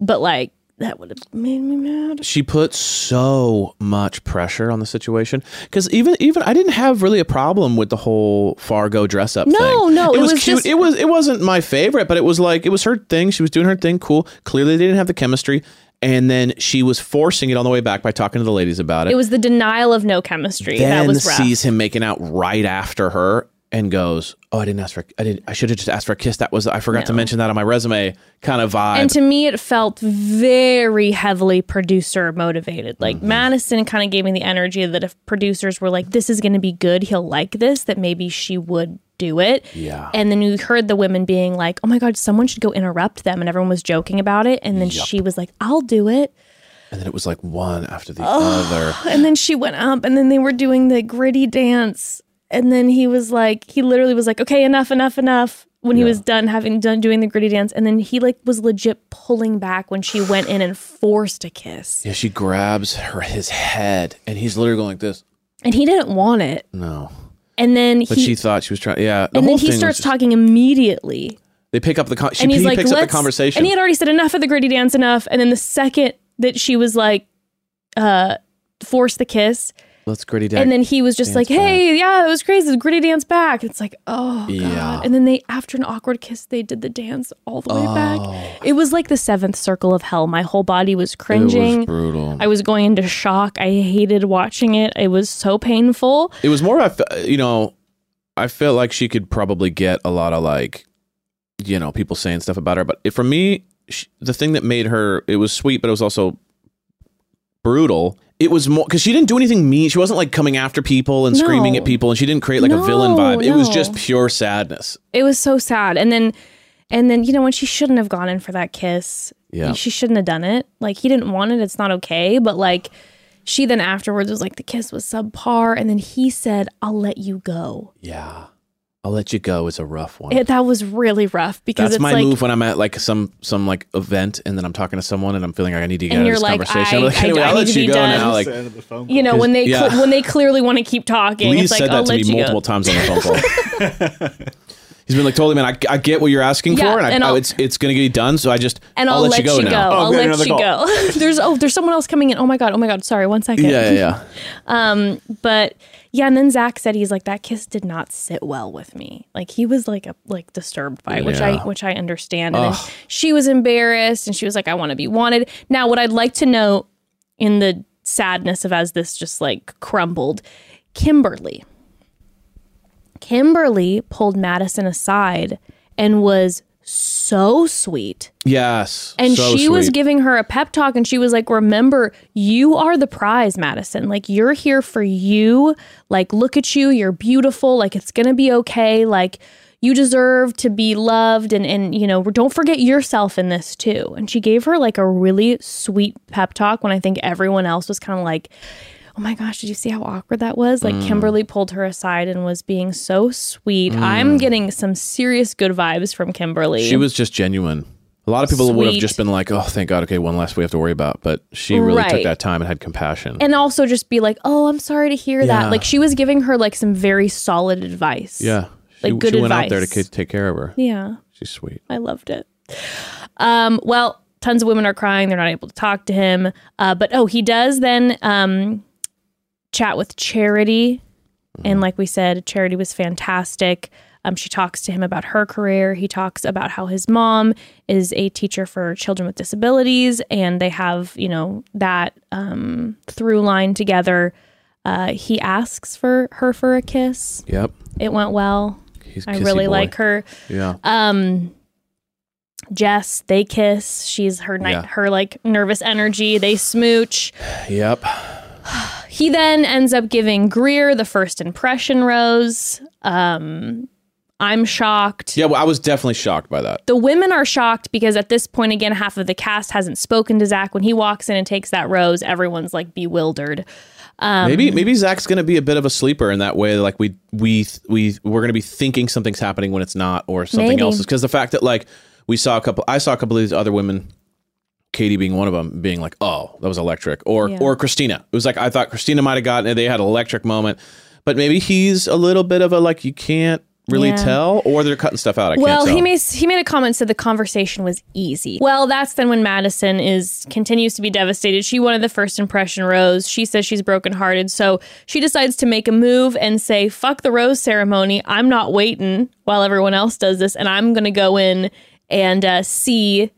but like that would have made me mad. she put so much pressure on the situation because even even I didn't have really a problem with the whole Fargo dress up. No, thing. no, it, it was, was cute. just- It was it wasn't my favorite, but it was like it was her thing. She was doing her thing. Cool. Clearly, they didn't have the chemistry, and then she was forcing it on the way back by talking to the ladies about it. It was the denial of no chemistry then that was rough. sees him making out right after her and goes, "Oh, I didn't ask for. I didn't. I should have just asked for a kiss. That was. I forgot to mention that on my resume. Kind of vibe. And to me, it felt very heavily producer motivated. Like Mm-hmm. Madison kind of gave me the energy that if producers were like, this is going to be good, he'll like this, that maybe she would do it. Yeah. And then you heard the women being like, oh my God, someone should go interrupt them. And everyone was joking about it. And then she was like, I'll do it. and then it was like one after the other. And then she went up and then they were doing the griddy dance. And then he was like, he literally was like, okay, enough, enough, enough. When he was done having done doing the griddy dance, and then he like was legit pulling back when she went in and forced a kiss, Yeah, she grabs her his head, and he's literally going like this. and he didn't want it. No, And then but he she thought she was trying. Yeah, the and whole then he thing starts just- talking immediately, They pick up the con- she and he's he like, picks up the "Let's." conversation. And he had already said enough of the griddy dance, enough. And then the second that she was like, uh, force the kiss, Let's griddy dance. and then he was just like, "Hey, yeah, it was crazy. The griddy dance back." It's like, oh god. Yeah. And then they, after an awkward kiss, they did the dance all the way Oh. back. It was like the seventh circle of hell. My whole body was it was cringing. brutal. I was going into shock. I hated watching it. It was so painful. it was more. Fe- you know, I felt like she could probably get a lot of like, you know, people saying stuff about her. But it, for me, sh the thing that made her it was sweet, but it was also brutal. It was more because she didn't do anything mean. She wasn't like coming after people and screaming No. at people, and she didn't create like a villain No, vibe. It was no. just pure sadness. It was so sad. And then, and then you know when she shouldn't have gone in for that kiss. Yeah. She shouldn't have done it. Like he didn't want it. It's not okay. But like she then afterwards was like the kiss was subpar, and then he said, "I'll let you go." Yeah, I'll let you go. It's a rough one. It, that was really rough because That's it's my like move when I'm at like some some like event and then I'm talking to someone and I'm feeling like I need to get out of this like, conversation. I- I'm like, anyway, I I'll need let to you be go done. now. Like End of the phone you know when they Yeah. cl- when they clearly want to keep talking. Lee it's like said I'll that to let me you multiple go. times on the phone call. <laughs> He's been like, totally, man. I, I get what you're asking Yeah, for, and, I, and I, I'll- it's it's gonna get done. So I just And I'll, let, you go. now. Oh, I'll we got let another you go. <laughs> there's oh, there's someone else coming in. Oh my god. Oh my god. Sorry. One second. Yeah, yeah, yeah. <laughs> Um, but yeah, and then Zach said he's like that kiss did not sit well with me. Like he was like a like disturbed by it, which I which I understand. And then she was embarrassed and she was like, I want to be wanted. Now, what I'd like to note in the sadness of as this just like crumbled, Kimberly. Kimberly pulled Madison aside and was so sweet. Yes, And so she was giving her a pep talk and she was like, Remember, you are the prize, Madison. Like, you're here for you. Like, look at you. You're beautiful. Like, it's going to be okay. Like, you deserve to be loved. And, and, you know, don't forget yourself in this too. And she gave her like a really sweet pep talk when I think everyone else was kind of like, Oh my gosh, did you see how awkward that was? Like Mm. Kimberly pulled her aside and was being so sweet. I'm getting some serious good vibes from Kimberly. She was just genuine. A lot of people would have just been like, "Oh, thank God, okay, one less we have to worry about." But she really took that time and had compassion. and also just be like, "Oh, I'm sorry to hear Yeah. that." Like she was giving her like some very solid advice. yeah, she, Like, good she went out there to take care of her. Yeah, She's sweet. I loved it. Um, well, tons of women are crying; they're not able to talk to him. Uh, but oh, he does then um, chat with Charity, and like we said, Charity was fantastic. Um, she talks to him about her career. He talks about how his mom is a teacher for children with disabilities, and they have, you know, that um, through line together. Uh, he asks for her for a kiss. Yep, It went well. he's. I really boy. like her. Yeah, Um, Jess, they kiss. She's her night, Yeah. her like nervous energy. They smooch. <sighs> Yep. <sighs> He then ends up giving Greer the first impression rose. Um, I'm shocked. Yeah, well, I was definitely shocked by that. The women are shocked because at this point, again, half of the cast hasn't spoken to Zach. When he walks in and takes that rose, everyone's like bewildered. Um, maybe maybe Zach's going to be a bit of a sleeper in that way. Like we we we we're going to be thinking something's happening when it's not, or something Maybe. else is because the fact that like we saw a couple, I saw a couple of these other women. Kaity being one of them, being like, "Oh, that was electric," or Yeah. or Christina. It was like I thought Christina might have gotten it. They had an electric moment, but maybe he's a little bit of a like you can't really Yeah. tell, or they're cutting stuff out. I Well, can't tell. he made he made a comment said the conversation was easy. Well, that's then when Madison is continues to be devastated. She wanted the first impression rose. She says she's brokenhearted, so she decides to make a move and say, "Fuck the rose ceremony. I'm not waiting while everyone else does this, and I'm gonna go in and uh, see."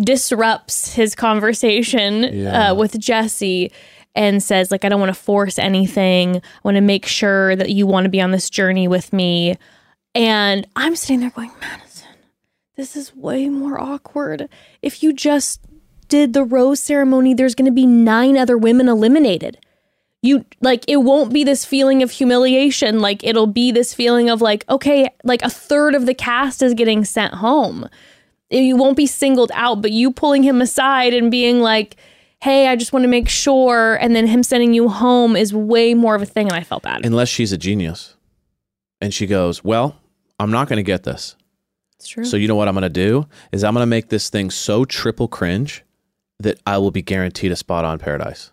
Disrupts his conversation Yeah. uh, with Jesse and says, "Like I don't want to force anything. I want to make sure that you want to be on this journey with me." And I'm sitting there going, Madison, this is way more awkward. If you just did the rose ceremony, there's going to be nine other women eliminated. You like, it won't be this feeling of humiliation. Like, it'll be this feeling of like, okay, like a third of the cast is getting sent home. You won't be singled out, but you pulling him aside and being like, hey, I just want to make sure. And then him sending you home is way more of a thing. And I felt bad. unless she's a genius, and she goes, "Well, I'm not going to get this." It's true. So you know what I'm going to do is I'm going to make this thing so triple cringe that I will be guaranteed a spot on Paradise.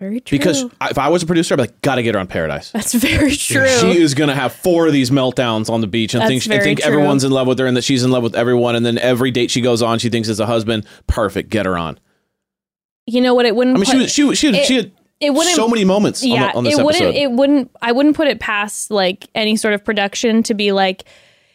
Very true. Because if I was a producer, I'd be like, got to get her on Paradise. That's very true. She is to have four of these meltdowns on the beach and That's think, and think true. everyone's in love with her and that she's in love with everyone. And then every date she goes on, she thinks it's a husband. Perfect. Get her on. you know what? It wouldn't. I mean, she was, she, was- she, was- it- she had it wouldn't. so many moments on, yeah, the, on this it wouldn't. episode. It wouldn't. I wouldn't put it past like any sort of production to be like,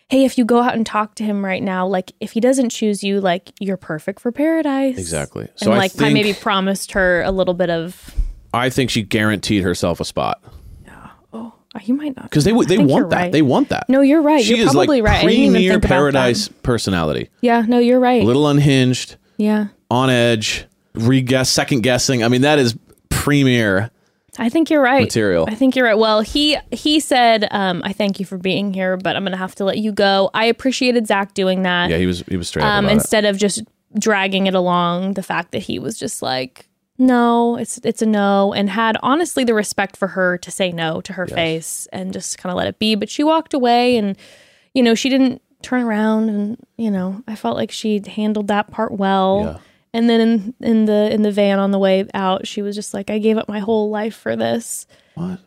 hey, if you go out and talk to him right now, like if he doesn't choose you, like you're perfect for paradise. Exactly. So and I like I maybe promised her a little bit of. I think she guaranteed herself a spot Yeah. Oh, you might not. because they they want that. right. They want that. No, you're right. She you're is probably like right. Premier think about that. paradise personality. Yeah. No, you're right. A little unhinged, yeah. on edge, re-guess, second guessing. I mean, that is premier. I think you're right. Material. I think you're right. Well, he he said, um, "I thank you for being here, but I'm gonna have to let you go." I appreciated Zach doing that. Yeah, he was he was straight up um, about it. instead of just dragging it along. The fact that he was just like, "No, it's it's a no," and had honestly the respect for her to say no to her face and just kind of let it be. But she walked away, and you know she didn't turn around, and you know I felt like she handled that part well. Yeah. And then in, in the in the van on the way out, she was just like, "I gave up my whole life for this." What?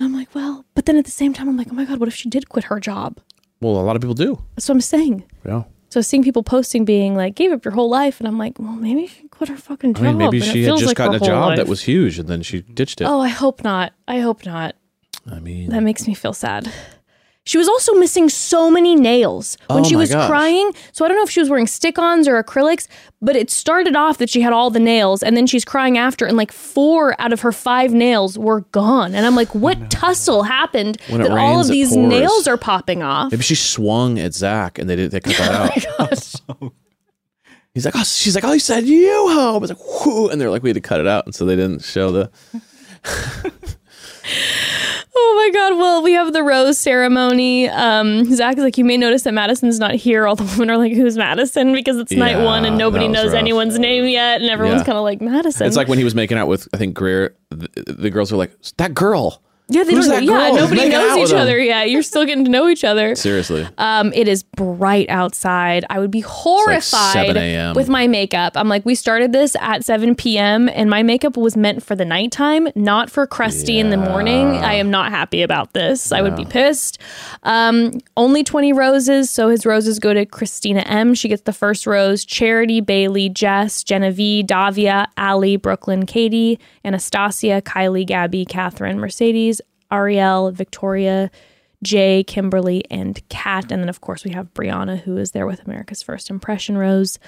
And I'm like, well, but then at the same time, I'm like, oh my God, what if she did quit her job? Well, a lot of people do. That's what I'm saying. Yeah. So seeing people posting being like, gave up your whole life. And I'm like, well, maybe she quit her fucking I job. mean, maybe she had just like gotten a job that was huge, and then she ditched it. Oh, I hope not. I hope not. I mean, That makes me feel sad. She was also missing so many nails when Oh she my was gosh. crying. So I don't know if she was wearing stick-ons or acrylics, but it started off that she had all the nails, and then she's crying after, and like four out of her five nails were gone. And I'm like, what tussle happened When it that all of these nails are popping off? maybe she swung at Zach, and they did they cut that <laughs> Oh out. <laughs> He's like, oh, she's like, oh, he said you home. I was like, whoo, and they're like, we had to cut it out, and so they didn't show the. <laughs> Oh my god! Well, we have the rose ceremony. Um, Zach is like, you may notice that Madison's not here. All the women are like, "Who's Madison?" Because it's night Yeah, one and nobody that was knows rough. anyone's name yet, and everyone's Yeah. kind of like Madison. It's like when he was making out with I think Greer. The, the girls were like, that girl. Yeah, they who's don't. Yeah, girl? nobody knows each other. Yeah, you're still getting to know each other. <laughs> Seriously. Um, it is bright outside. I would be horrified 7 a.m.. with my makeup. I'm like, we started this at 7 p.m. and my makeup was meant for the nighttime, not for crusty in the morning. I am not happy about this. I would be pissed. Um, only 20 roses, so his roses go to Christina M. She gets the first rose. Charity, Bailey, Jess, Genevieve, Davia, Aly, Brooklyn, Kaity, Anastasia, Kylee, Gabi, Catherine, Mercedes, Ariel, Victoria, Jay, Kimberly, and Kat. And then, of course, we have Brianna, who is there with America's First Impression Rose.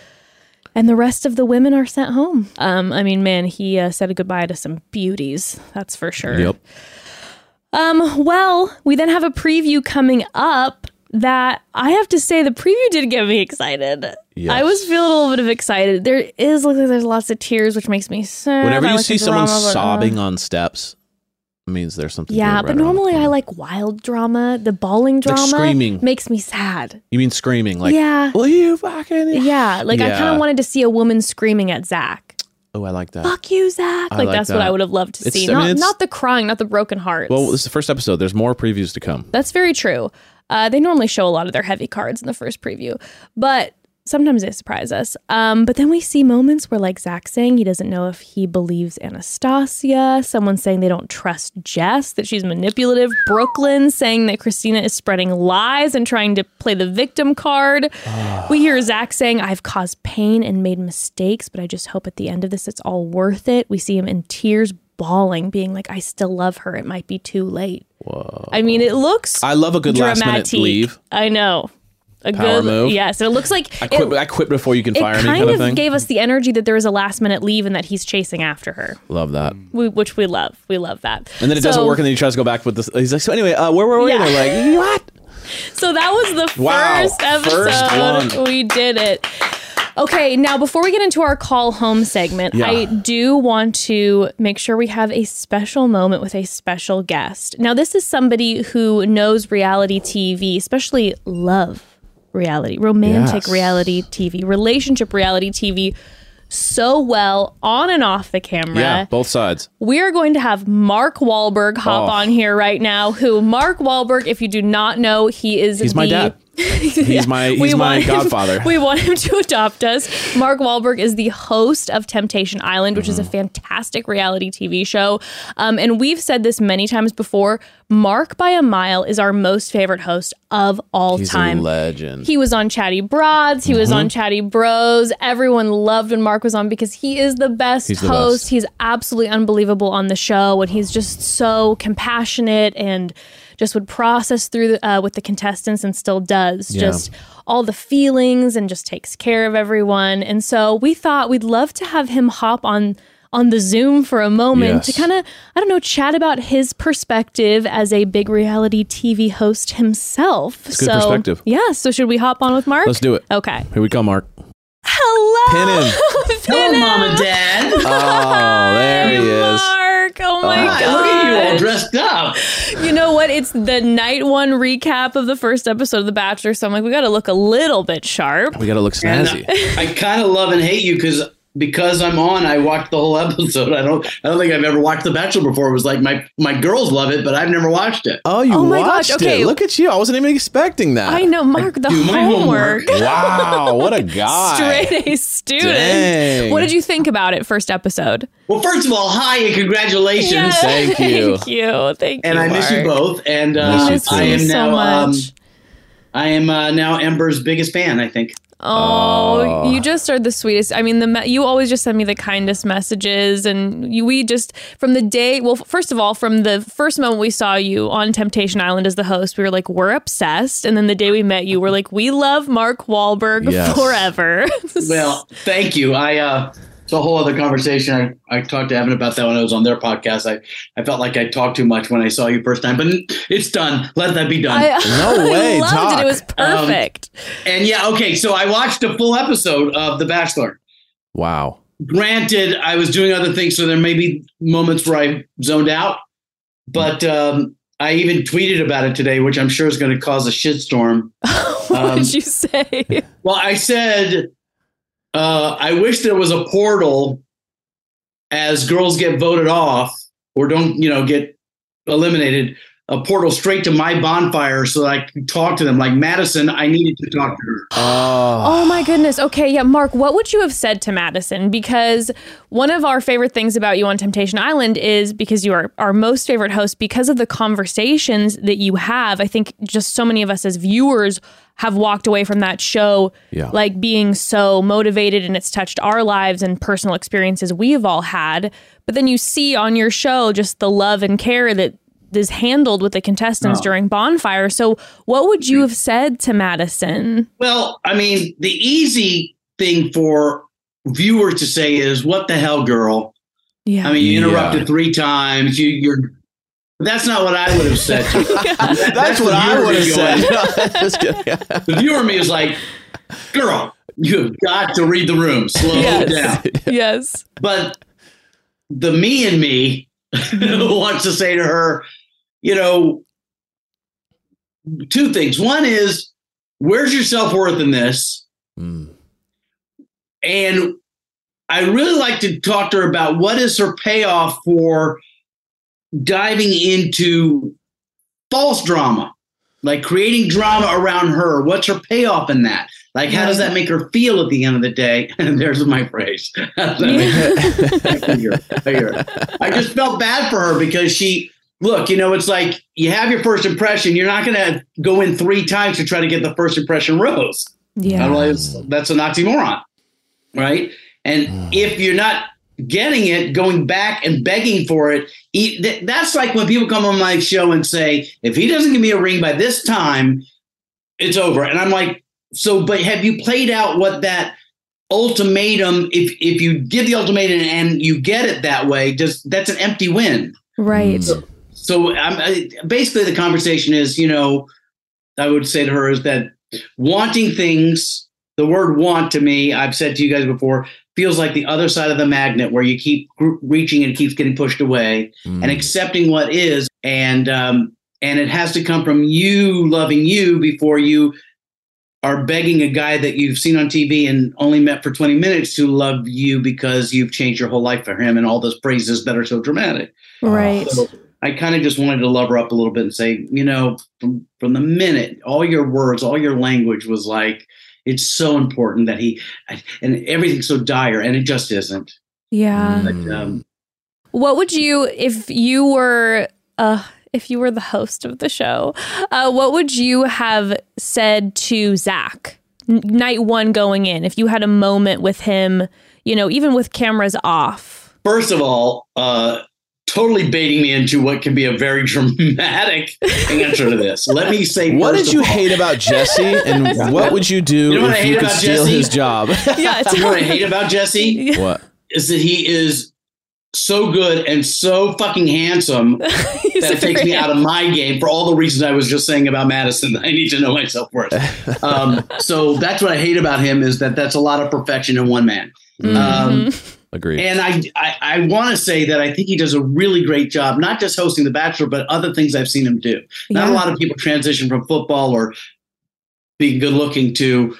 And the rest of the women are sent home. Um, I mean, man, he uh, said goodbye to some beauties, that's for sure. Yep. Um, well, we then have a preview coming up. that I have to say the preview did get me excited. Yes. I was feeling a little bit of excited. There is looks like there's lots of tears, which makes me sad. Whenever you see someone drama, but, uh, sobbing on steps, it means there's something. yeah, but right the normally I like wild drama. The bawling Like drama screaming. makes me sad. You mean screaming? Like, Yeah. Will you fucking? Yeah, like I kind of wanted to see a woman screaming at Zach. Oh, I like that. Fuck you, Zach. Like, like that's what. I would have loved to It's- see. I mean, not, it's- not the crying, not the broken hearts. Well, this is the first episode. There's more previews to come. That's very true. Uh, they normally show a lot of their heavy cards in the first preview, but sometimes they surprise us. Um, but then we see moments where, like Zach saying he doesn't know if he believes Anastasia, someone saying they don't trust Jess, that she's manipulative, Brooklyn saying that Christina is spreading lies and trying to play the victim card. we hear Zach saying, I've caused pain and made mistakes, but I just hope at the end of this it's all worth it. We see him in tears. Bawling, being like, I still love her. It might be too late. Whoa. I mean, it looks I love a good last minute leave. I know. A Power good move. Yes, it looks like I it, quit. I quit before you can fire me, kind of of gave us the energy that there was a last minute leave and that he's chasing after her, love that. we, which we love. We love that. And then it So- doesn't work, and then he tries to go back with this. He's like, so anyway, uh, where were we? Yeah. And they're like, what? So that was the <laughs> Wow, first episode. first. We did it. Okay, now before we get into our call home segment, Yeah. I do want to make sure we have a special moment with a special guest. Now, this is somebody who knows reality TV, especially love reality, romantic Yes. reality TV, relationship reality TV so well on and off the camera. Yeah, both sides. We are going to have Mark Walberg hop Oh. on here right now. Who Mark Walberg, if you do not know, he is He's the, my dad. He's <laughs> my We he's my want him- godfather. <laughs> we want him to adopt us. Mark Walberg is the host of Temptation Island, which is Mm-hmm. a fantastic reality TV show. Um, and we've said this many times before. Mark by a mile is our most favorite host of all He's time. a legend. He was on Chatty Broads. He was Mm-hmm. on Chatty Bros. Everyone loved when Mark was on because he is the best He's the host. best. He's absolutely unbelievable on the show, and he's just so compassionate and just would process through the, uh, with the contestants and still does Yeah. just all the feelings and just takes care of everyone. And so we thought we'd love to have him hop on on the Zoom for a moment to kind of I don't know chat about his perspective as a big reality TV host himself. good so perspective. yeah, so should we hop on with Mark? Let's do it. Okay. Here we come, Mark. Hello. Pin him. <laughs> Hello, mom and dad. Oh, there he is. Mark. Oh my Hi, god. look at you all dressed up. You know what? It's the night one recap of the first episode of The Bachelor, so I'm like, we got to look a little bit sharp. We got to look And snazzy. I kind of love and hate you because because I'm on, I watched the whole <laughs> episode. I don't I don't think I've ever watched The Bachelor before. It was like my my girls love it, but I've never watched it. Oh, you Oh my gosh, watched okay. it. Look at you. I wasn't even expecting that. I know, Mark, the homework. homework. <laughs> Wow, what a <laughs> guy. Straight A student. Dang. What did you think about it, first episode? Well, first of all, hi and congratulations. Yeah. Thank you. Thank you. Thank you. And I miss you both. And Miss uh, you too. I you am so now um, much. I am uh, now Ember's biggest fan. I think. Oh, you just are the sweetest. I mean, the me- you always just send me the kindest messages, and you, we just from the day. Well, first of all, from the first moment we saw you on Temptation Island as the host, we were like, we're obsessed. And then the day we met you, we're like, we love Mark Walberg Yes. forever. <laughs> Well, thank you. I uh it's a whole other conversation. I, I talked to Evan about that when I was on their podcast. I, I felt like I talked too much when I saw you first time, but it's done. Let that be done. I, No <laughs> way, I loved talk. it. It was Um, perfect. and yeah, okay. So I watched a full episode of The Bachelor. Wow. Granted, I was doing other things, so there may be moments where I zoned out. But um, I even tweeted about it today, which I'm sure is going to cause a shitstorm. <laughs> what um, did you say? Well, I said, uh, I wish there was a portal as girls get voted off or don't, you know, get eliminated, a portal straight to my bonfire so that I can talk to them. Like Madison, I needed to talk to her. Oh, Oh my goodness. Okay, yeah, Mark, what would you have said to Madison? Because one of our favorite things about you on Temptation Island is because you are our most favorite host because of the conversations that you have. I think just so many of us as viewers have walked away from that show Yeah. like being so motivated and it's touched our lives and personal experiences we've all had. But then you see on your show just the love and care that is handled with the contestants Oh. during bonfire. So what would you have said to Madison? Well, I mean, the easy thing for viewers to say is, "What the hell, girl?" Yeah. I mean, you Yeah. interrupted three times. You, you're That's not what I would have said. To you. That- That's, what I would have said. <laughs> going. Just. The viewer me is like, girl, you've got to read the room. Slow Yes. down. <laughs> yes. But the me in me <laughs> wants to say to her, you know, two things. One is, where's your self worth in this? Mm. And I really like to talk to her about what is her payoff for diving into false drama, like creating drama around her. What's her payoff in that? Like, how does that make her feel at the end of the day? And <laughs> there's my phrase. How does that make I hear. I hear. I just felt bad for her because she, look, you know, it's like you have your first impression. You're not going to go in three times to try to get the first impression rose. Yeah. Otherwise, that's an oxymoron, right? And if you're not getting it, going back and begging for it, e- that's like when people come on my show and say, if he doesn't give me a ring by this time, it's over. And I'm like, so, but have you played out what that ultimatum? If if you give the ultimatum and you get it that way, just that's an empty win. Right. Mm. So I'm I, basically the conversation is, you know, I would say to her is that wanting things, the word want to me, I've said to you guys before, feels like the other side of the magnet where you keep reaching and it keeps getting pushed away Mm. and accepting what is and um and it has to come from you loving you before you are begging a guy that you've seen on TV and only met for 20 minutes to love you because you've changed your whole life for him and all those phrases that are so dramatic. Right. So I kind of just wanted to love her up a little bit and say, you know, from from the minute, all your words, all your language was like, it's so important that he, and everything's so dire, and it just isn't. Yeah. But, Mm. um, What would you if you were uh if you were the host of the show, uh, what would you have said to Zach n- night one going in? If you had a moment with him, you know, even with cameras off. first of all, uh, totally baiting me into what can be a very <laughs> dramatic answer to this. Let me say, What did you all- hate about Jesse, and <laughs> what would you do You know if you could steal Jesse? his job? <laughs> Yeah, You know what I hate about Jesse what? is that he is so good and so fucking handsome that a takes me out of my game for all the reasons I was just saying about Madison. I need to know myself first. Um, so that's what I hate about him is that that's a lot of perfection in one man. Mhm. Um, Agreed. and I I, I want to say that I think he does a really great job, not just hosting The Bachelor, but other things I've seen him do. Not a lot of people transition from football or being good looking to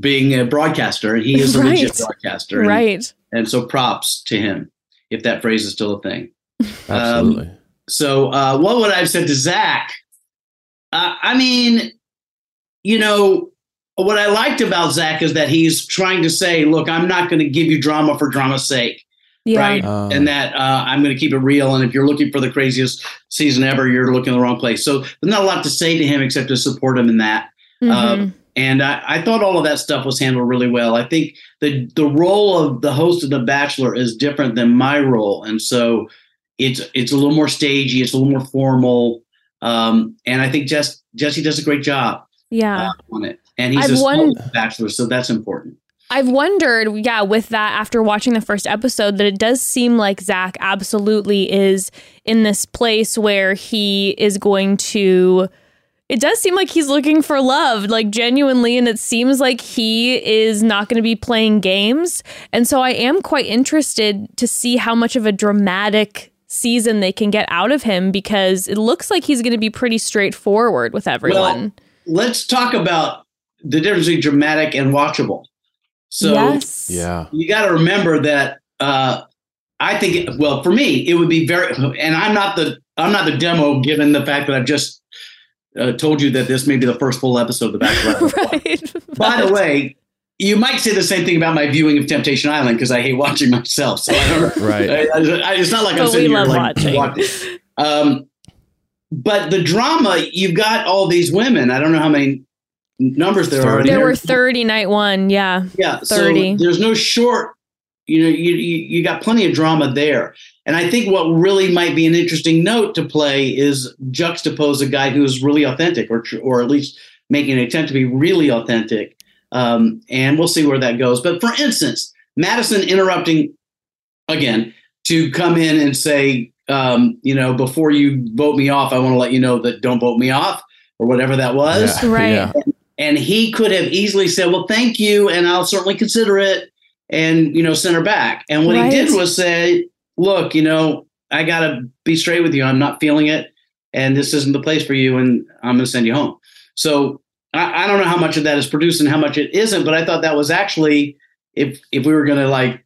being a broadcaster, and he is a legit broadcaster. And, Right. and so props to him, if that phrase is still a thing. <laughs> Absolutely. So, uh, what would I have said to Zach? Uh, I mean, you know, what I liked about Zach is that he's trying to say, look, I'm not going to give you drama for drama's sake, Yeah. right? Um, and that uh, I'm going to keep it real. And if you're looking for the craziest season ever, you're looking in the wrong place. So, there's not a lot to say to him except to support him in that. Mhm. Um, and I, I thought all of that stuff was handled really well. I think the the role of the host of The Bachelor is different than my role, and so it's it's a little more stagey, it's a little more formal, um, and I think Jess, Jesse does a great job yeah. uh, on it. And he's I've a won- bachelor, so that's important. I've wondered, yeah, with that after watching the first episode, that it does seem like Zach absolutely is in this place where he is going to. It does seem like he's looking for love, like genuinely, and it seems like he is not going to be playing games. And so I am quite interested to see how much of a dramatic season they can get out of him because it looks like he's going to be pretty straightforward with everyone. Let's talk about the difference between dramatic and watchable. So yes. yeah. you got to remember that uh, I think it, well for me it would be very and I'm not the I'm not the demo given the fact that I've just uh, told you that this may be the first full episode of The Bachelor. <laughs> right. By the way, you might say the same thing about my viewing of Temptation Island because I hate watching myself. So I don't. <laughs> Right. I, I, it's not like I'm But sitting we here love like watching. watching. Um, but the drama, you've got all these women. I don't know how many numbers there are. There were 30 night one. Yeah. Yeah, 30. so there's no short. You know, you, you you got plenty of drama there, and I think what really might be an interesting note to play is juxtapose a guy who's really authentic, or or at least making an attempt to be really authentic. Um, and we'll see where that goes. But for instance, Madison interrupting again to come in and say, um, you know, before you vote me off, I want to let you know that don't vote me off or whatever that was. Yeah, Right. yeah. And he could have easily said, well, thank you. And I'll certainly consider it and, you know, send her back. And what Right. he did was say, look, you know, I got to be straight with you. I'm not feeling it. And this isn't the place for you. And I'm going to send you home. So I, I don't know how much of that is produced and how much it isn't, but I thought that was actually, if, if we were going to like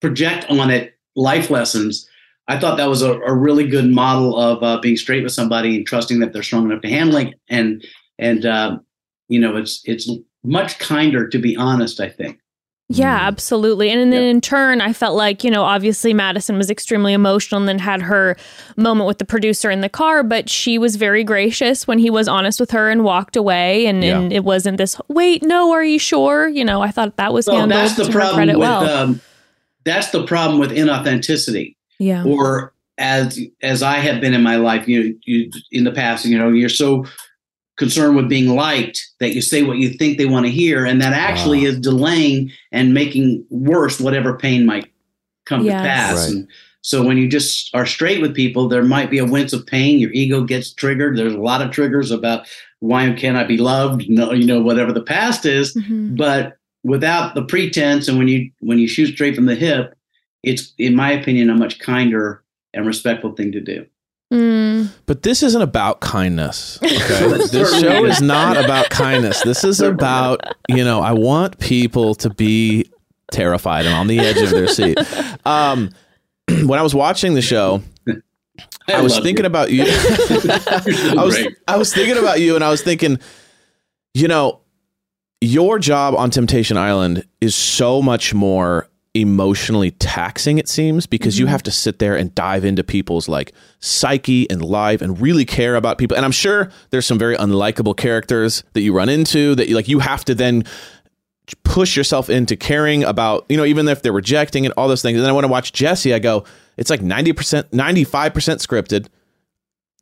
project on it life lessons, I thought that was a, a really good model of uh, being straight with somebody and trusting that they're strong enough to handle it. And, and, uh, you know, it's, it's much kinder to be honest, I think. Yeah, Mm. absolutely. And then Yeah. in turn, I felt like, you know, obviously Madison was extremely emotional and then had her moment with the producer in the car, but she was very gracious when he was honest with her and walked away. And, and it wasn't this, wait, no, are you sure? You know, I thought that was Well, handled that's the to problem credit with, well. um, that's the problem with inauthenticity. yeah. or as as I have been in my life, you you in the past, you know, you're so concerned with being liked that you say what you think they want to hear, and that actually Ah. is delaying and making worse whatever pain might come Yes. to pass. Right. And so when you just are straight with people, there might be a wince of pain. Your ego gets triggered. There's a lot of triggers about why can't I be loved? No, you know, whatever the past is Mhm. but without the pretense and when you when you shoot straight from the hip it's in my opinion a much kinder and respectful thing to do Mm, But this isn't about kindness. Okay. <laughs> This show is not about kindness. This is about, you know, I want people to be terrified and on the edge of their seat. Um, <clears throat> when I was watching the show, I, was thinking you. about you. <laughs> I was. I was thinking about you and I was thinking, you know, your job on Temptation Island is so much more emotionally taxing it seems because you mm-hmm. have to sit there and dive into people's like psyche and life and really care about people and i'm sure there's some very unlikable characters that you run into that you like you have to then push yourself into caring about you know even if they're rejecting it all those things and then i want to watch jesse i go it's like 90% 95% scripted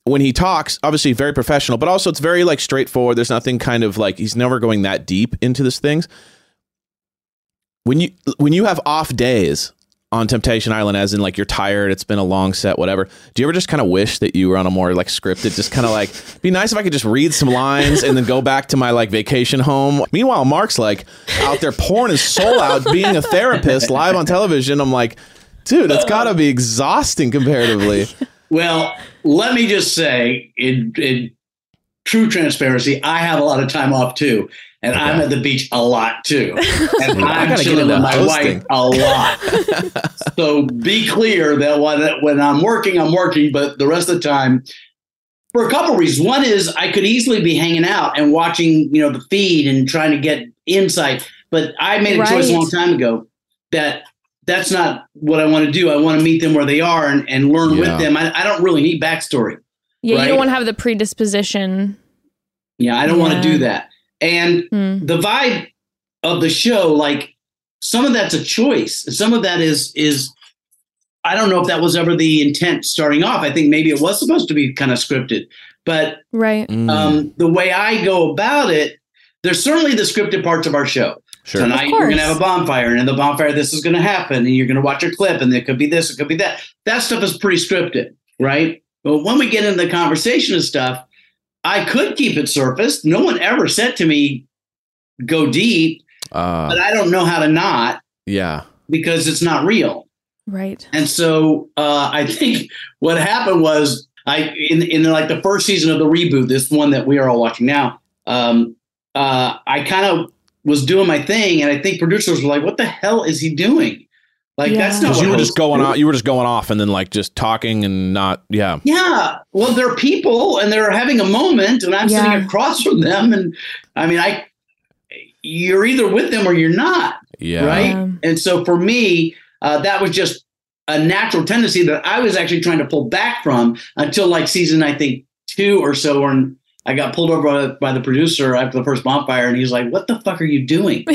when he talks, obviously very professional, but also it's very like straightforward. There's nothing kind of like he's never going that deep into this things. When you when you have off days on Temptation Island, as in like you're tired, it's been a long set, whatever. Do you ever just kind of wish that you were on a more like scripted, just kind of like <laughs> be nice if I could just read some lines and then go back to my like vacation home. Meanwhile, Mark's like out there pouring his soul out, being a therapist live on television. I'm like, dude, it's got to be exhausting comparatively. well let me just say in, in true transparency i have a lot of time off too and i'm at the beach a lot too <laughs> and hmm. I i'm gotta chilling with my hosting. wife a lot <laughs> so be clear that when, when i'm working i'm working but the rest of the time for a couple reasons one is i could easily be hanging out and watching you know the feed and trying to get insight but i made a choice a long time ago that that's not what I want to do. I want to meet them where they are and, and learn Yeah. with them. I, I don't really need backstory. yeah, you don't want to have the predisposition. Yeah, I don't want to do that. And Mm. the vibe of the show, like some of that's a choice. Some of that is is I don't know if that was ever the intent starting off. I think maybe it was supposed to be kind of scripted. But Right. Mm, um, the way I go about it, there's certainly the scripted parts of our show. sure. Tonight Of you're going to have a bonfire, and in the bonfire this is going to happen, and you're going to watch a clip, and it could be this, it could be that. That stuff is pretty scripted, right? But when we get into the conversation and stuff, I could keep it surfaced. No one ever said to me, "Go deep," Uh, but I don't know how to not yeah. because it's not real. Right. And so uh, I think what happened was I in in like the first season of the reboot, this one that we are all watching now. Um, uh, I kind of was doing my thing, and I think producers were like, "What the hell is he doing?" Like Yeah. that's not Because what you were just going do. off. You were just going off, and then like just talking and not. Yeah. Yeah, well, they're people, and they're having a moment, and I'm Yeah. sitting across from them, and I mean, I you're either with them or you're not. Yeah. Right? Um, And so for me, uh, that was just a natural tendency that I was actually trying to pull back from until like season, I think, two or so, when I got pulled over by, by the producer after the first bonfire, and he's like, "What the fuck are you doing?" <laughs>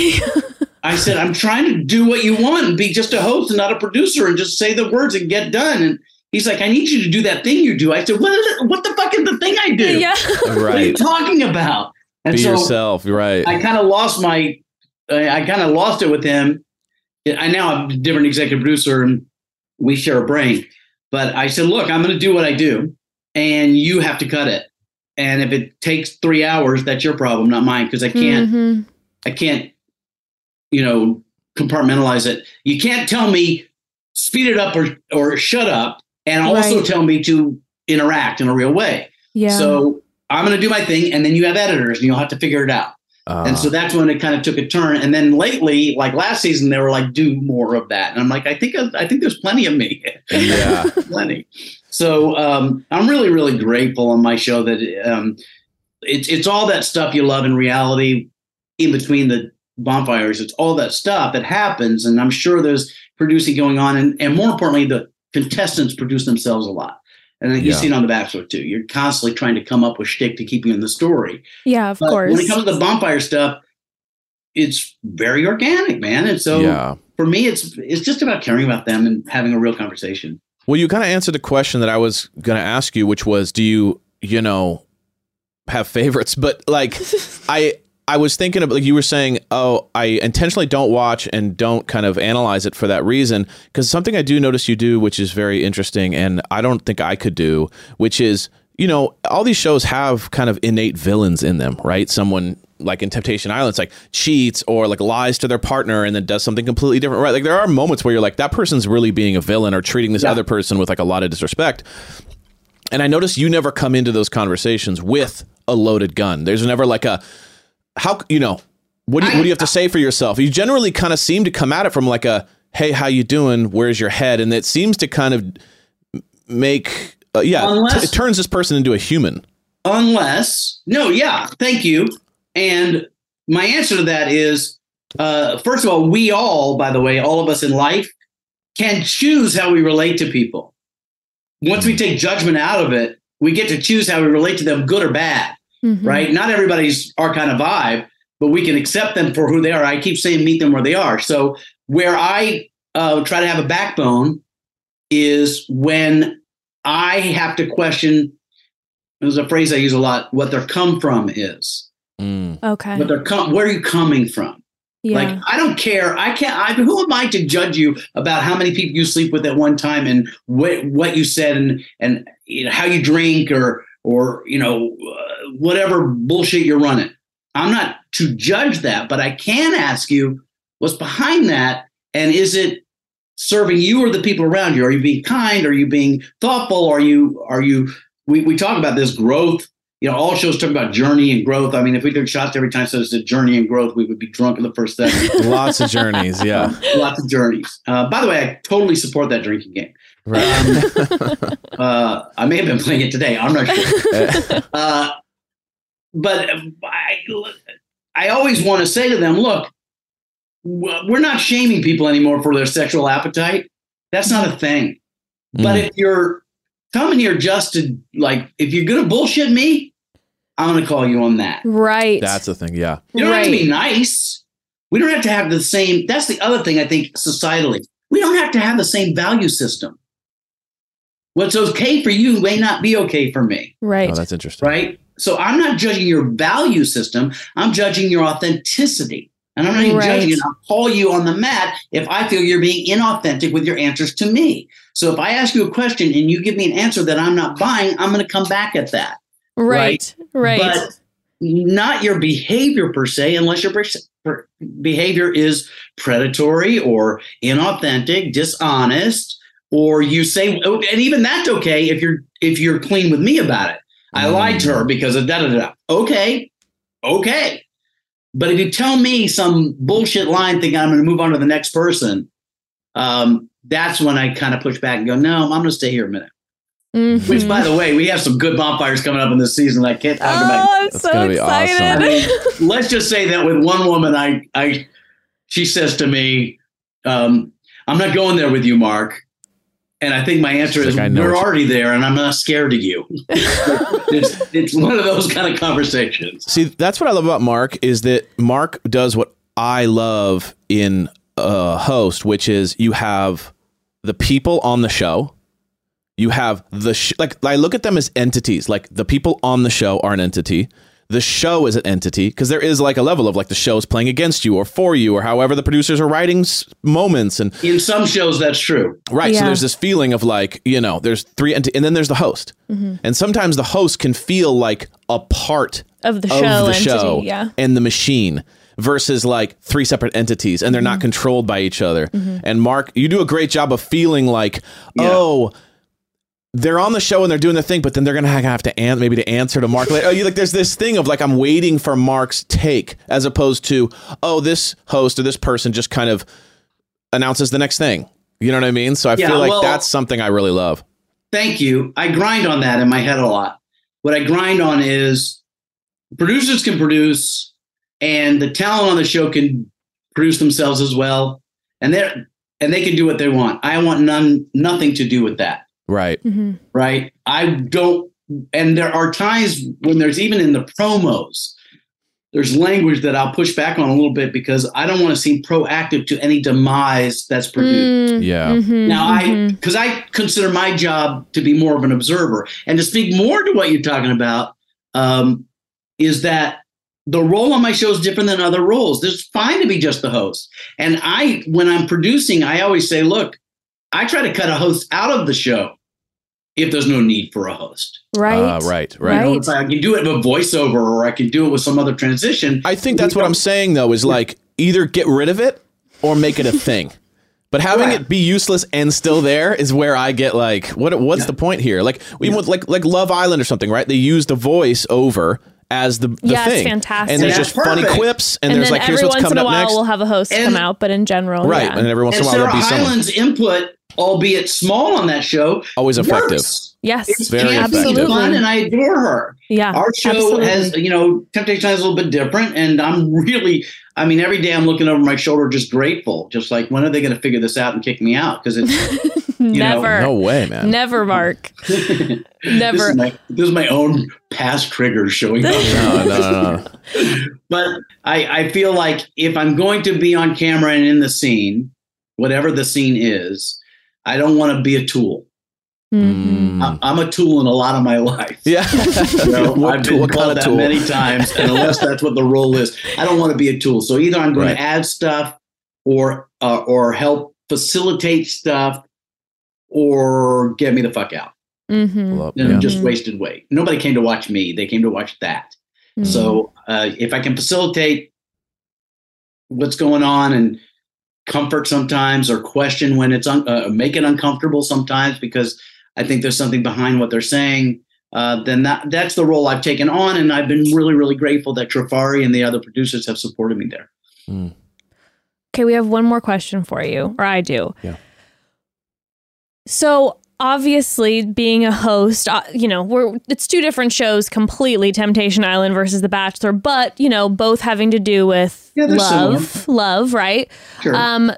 I said, "I'm trying to do what you want and be just a host and not a producer, and just say the words and get done." And he's like, "I need you to do that thing you do." I said, "What is it? What the fuck is the thing I do? yeah. What are you Right. talking about?" And Be so yourself. Right. I kind of lost my, I I kind of lost it with him. I now have a different executive producer, and we share a brain. But I said, look, I'm going to do what I do, and you have to cut it. And if it takes three hours, that's your problem, not mine, because I can't. Mhm. I can't, you know, compartmentalize it. You can't tell me speed it up or or shut up, and also Right. tell me to interact in a real way. Yeah. So I'm going to do my thing, and then you have editors, and you'll have to figure it out. Uh, and so that's when it kind of took a turn. And then lately, like last season, they were like, "Do more of that," and I'm like, "I think I think there's plenty of me, yeah. <laughs> plenty." So um, I'm really really grateful on my show that um, it's it's all that stuff you love in reality, in between the bonfires. It's all that stuff that happens, and I'm sure there's producing going on, and and more importantly, the contestants produce themselves a lot. And you Yeah. see it on The Bachelor too. You're constantly trying to come up with shtick to keep you in the story. yeah, of But course. when it comes to the bonfire stuff, it's very organic, man. And so yeah. for me, it's it's just about caring about them and having a real conversation. Well, you kind of answered the question that I was going to ask you, which was, do you, you know, have favorites? But like, <laughs> I, I was thinking of like you were saying, oh, I intentionally don't watch and don't kind of analyze it for that reason because something I do notice you do, which is very interesting, and I don't think I could do, which is, you know, all these shows have kind of innate villains in them, right? Someone like in Temptation Island, it's like cheats or like lies to their partner and then does something completely different, right? Like there are moments where you're like, that person's really being a villain or treating this Yeah. other person with like a lot of disrespect. And I notice you never come into those conversations with a loaded gun. There's never like a how you know what do you, what do you have to say for yourself? You generally kind of seem to come at it from like a hey, how you doing? Where's your head? And it seems to kind of make uh, yeah, Unless- t- it turns this person into a human. Unless, no, yeah, thank you. And my answer to that is, uh, first of all, we all, by the way, all of us in life, can choose how we relate to people. Once we take judgment out of it, we get to choose how we relate to them, good or bad. Mhm. right? Not everybody's our kind of vibe, but we can accept them for who they are. I keep saying meet them where they are. So where I uh, try to have a backbone is when I have to question. There's a phrase I use a lot. What their come from is. Mm. Okay. What their come. Where are you coming from? yeah. Like I don't care. I can't. I, who am I to judge you about how many people you sleep with at one time and what what you said and and you know, how you drink or or you know uh, whatever bullshit you're running. I'm not to judge that, but I can ask you what's behind that, and is it serving you or the people around you? Are you being kind? Are you being thoughtful? Are you are you? We we talk about this growth you know, all shows talk about journey and growth. I mean, if we took shots every time so it's a journey and growth, we would be drunk in the first second. <laughs> Lots of journeys, yeah. Lots of journeys. Uh, by the way, I totally support that drinking game. Right. <laughs> Uh, I may have been playing it today. I'm not sure. <laughs> Uh, but I, I always want to say to them, look, we're not shaming people anymore for their sexual appetite. That's not a thing. But Mm. if you're coming here just to like, if you're gonna bullshit me, I'm gonna call you on that. right. That's the thing, yeah. You don't have to be nice. We don't have to have the same. That's the other thing I think societally. We don't have to have the same value system. What's okay for you may not be okay for me, right. Oh, that's interesting. right? So I'm not judging your value system. I'm judging your authenticity. And I'm not even Right. judging it. I'll call you on the mat if I feel you're being inauthentic with your answers to me. So if I ask you a question and you give me an answer that I'm not buying, I'm going to come back at that. right. Right. But not your behavior per se, unless your behavior is predatory or inauthentic, dishonest, or you say, and even that's okay if you're if you're clean with me about it. I Mm. lied to her because of da da da. Okay, okay. But if you tell me some bullshit line, thinking I'm going to move on to the next person, um, that's when I kind of push back and go, no, I'm going to stay here a minute. Mhm. Which, by the way, we have some good bonfires coming up in this season. I can't talk about. Oh, I'm That's so gonna awesome. I excited. mean, let's just say that with one woman, I, I, she says to me, um, "I'm not going there with you, Mark." And I think my answer She's is, like, I know "We're already there, and I'm not scared of you." <laughs> it's, it's one of those kind of conversations. See, that's what I love about Mark is that Mark does what I love in a host, which is you have the people on the show. You have the sh- like I look at them as entities. Like the people on the show are an entity. The show is an entity because there is like a level of like the show is playing against you or for you or however the producers are writing s- moments and In some shows, that's true. right. So there's this feeling of like you know there's three enti- and then there's the host mm-hmm. and sometimes the host can feel like a part Of the show, of show the entity, show yeah. and the machine versus like three separate entities and they're not mm-hmm. controlled by each other. Mm-hmm. And Mark, you do a great job of feeling like, Yeah. oh, they're on the show and they're doing the thing, but then they're gonna have to an- maybe to answer to Mark. Like, oh, you like there's this thing of like I'm waiting for Mark's take, as opposed to oh this host or this person just kind of announces the next thing. You know what I mean? So I Yeah, feel like well- that's something I really love. Thank you. I grind on that in my head a lot. What I grind on is producers can produce, and the talent on the show can produce themselves as well, and they're and they can do what they want. I want none, nothing to do with that. Right. Mhm. right? I don't, and there are times when there's even in the promos, there's language that I'll push back on a little bit because I don't want to seem proactive to any demise that's produced. Mm, Yeah. mhm, Now, I, mhm. because I consider my job to be more of an observer and to speak more to what you're talking about, um, is that the role on my show is different than other roles. It's fine to be just the host. And I, when I'm producing, I always say, look, I try to cut a host out of the show if there's no need for a host. right, Uh, right. Right. Right. You know, if I can do it with voiceover or I can do it with some other transition. I think that's what I'm saying though is like either get rid of it or make it a <laughs> thing. But having Right. it be useless and still there is where I get like, what? What's Yeah. the point here? Like, we want like like Love Island or something, right? They use the voice over as the, the Yeah, it's thing, fantastic. and there's That's just funny quips, and, And, there's like, here's every what's once in coming a up while next, we'll have a host And- come out, but in general, right? yeah. And every once in a while Sarah there'll be someone Hyland's input, albeit small on that show, always effective. works. yes, It's Very campy effective. and fun, and I adore her. yeah. Our show absolutely. has, you know, Temptation Island is a little bit different, and I'm really, I mean, every day I'm looking over my shoulder, just grateful, just like when are they going to figure this out and kick me out? Because it's <laughs> know, never, No way, man. never, Mark, <laughs> This never. is, my, this is my own past triggers showing up. No, no, no, no. but I, I feel like if I'm going to be on camera and in the scene, whatever the scene is, I don't want to be a tool. Mhm. I- I'm a tool in a lot of my life. Yeah. <laughs> You know, <laughs> what, I've tool- been what kind called of that tool? many times, and unless <laughs> that's what the role is, I don't want to be a tool. So either I'm going Right. to add stuff, or uh, or help facilitate stuff, or get me the fuck out. Mhm. Love- yeah. just wasted weight. Nobody came to watch me; they came to watch that. Mhm. So uh, if I can facilitate what's going on and comfort sometimes, or question when it's un- uh, make it uncomfortable sometimes because I think there's something behind what they're saying. Uh, then that that's the role I've taken on, and I've been really, really grateful that Trafari and the other producers have supported me there. Okay, we have one more question for you, or I do. Yeah. So obviously, being a host, uh, you know, we're it's two different shows completely: Temptation Island versus The Bachelor, but you know, both having to do with Yeah, they're love, love, right? Sure. Um,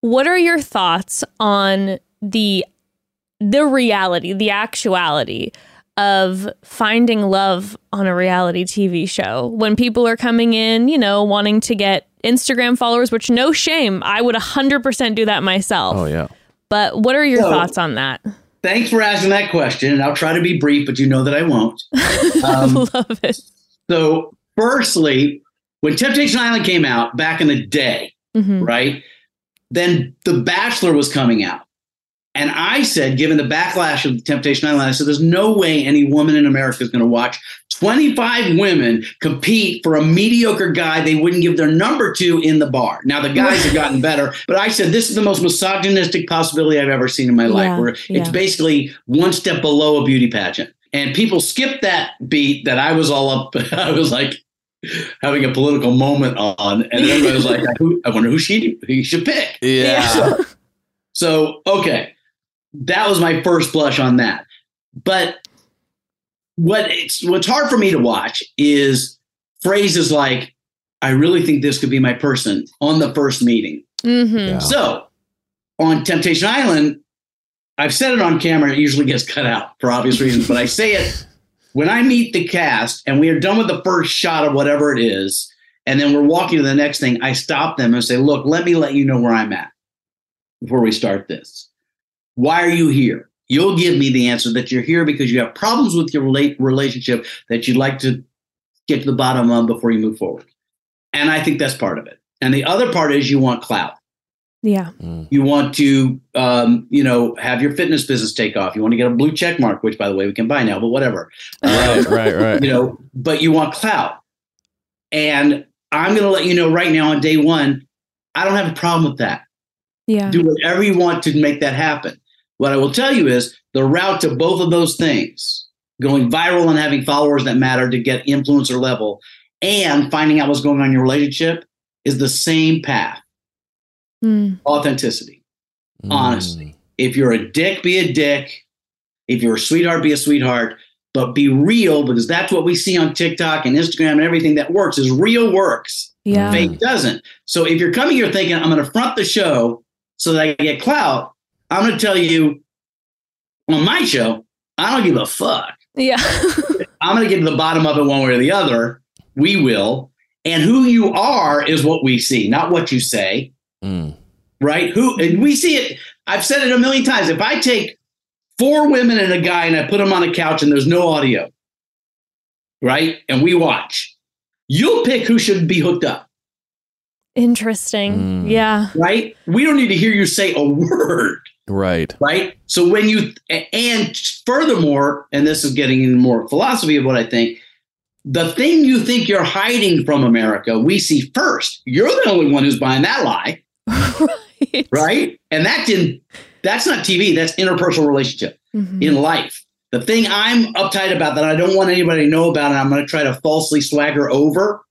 what are your thoughts on the the reality, the actuality of finding love on a reality TV show when people are coming in, you know, wanting to get Instagram followers, which no shame, I would 100% do that myself. Oh yeah. But what are your So- thoughts on that? Thanks for asking that question, and I'll try to be brief, but you know that I won't. <laughs> Um, Love it. So, firstly, when Temptation Island came out back in the day, Mhm. right? Then The Bachelor was coming out. And I said, given the backlash of Temptation Island, I said, there's no way any woman in America is going to watch 25 women compete for a mediocre guy they wouldn't give their number to in the bar. Now, the guys have gotten better, but I said, this is the most misogynistic possibility I've ever seen in my life, Yeah, where it's yeah. basically one step below a beauty pageant. And people skipped that beat that I was all up. <laughs> I was like, having a political moment on, and everybody was like, "I wonder who she who should pick." Yeah. So, okay, that was my first blush on that. But what it's what's hard for me to watch is phrases like, "I really think this could be my person" on the first meeting. Mhm. Yeah. So, on Temptation Island, I've said it on camera. It usually gets cut out for obvious reasons, but I say it when I meet the cast and we are done with the first shot of whatever it is, and then we're walking to the next thing. I stop them and say, "Look, let me let you know where I'm at before we start this. Why are you here?" You'll give me the answer that you're here because you have problems with your relate relationship that you'd like to get to the bottom of before you move forward. And I think that's part of it. And the other part is you want clout. Yeah. Mm. You want to, um, you know, have your fitness business take off. You want to get a blue check mark, which, by the way, we can buy now. But whatever. <laughs> Right, right, right. you know, but you want clout. And I'm going to let you know right now on day one, I don't have a problem with that. Yeah. Do whatever you want to make that happen. What I will tell you is the route to both of those things, going viral and having followers that matter to get influencer level and finding out what's going on in your relationship is the same path Mm. authenticity. Mm. Honesty. If you're a dick, be a dick. If you're a sweetheart, be a sweetheart. But be real because that's what we see on TikTok and Instagram and everything that works is real works. Yeah. Fake doesn't. So if you're coming here thinking, I'm going to front the show so that I get clout, I'm going to tell you on my show, I don't give a fuck. Yeah. <laughs> I'm going to get to the bottom of it one way or the other. We will. And who you are is what we see, not what you say Mm. right? Who and we see it. I've said it a million times. If I take four women and a guy and I put them on a couch and there's no audio, right? And we watch, you'll pick who should be hooked up, Interesting. Mm. Yeah. right? We don't need to hear you say a <laughs> word, Right. right? So when you and furthermore, and this is getting into more philosophy of what I think. The thing you think you're hiding from America, we see first. You're the only one who's buying that lie. <laughs> right. right? And that didn't that's not TV, that's interpersonal relationship Mhm. in life. The thing I'm uptight about that I don't want anybody to know about and I'm going to try to falsely swagger over.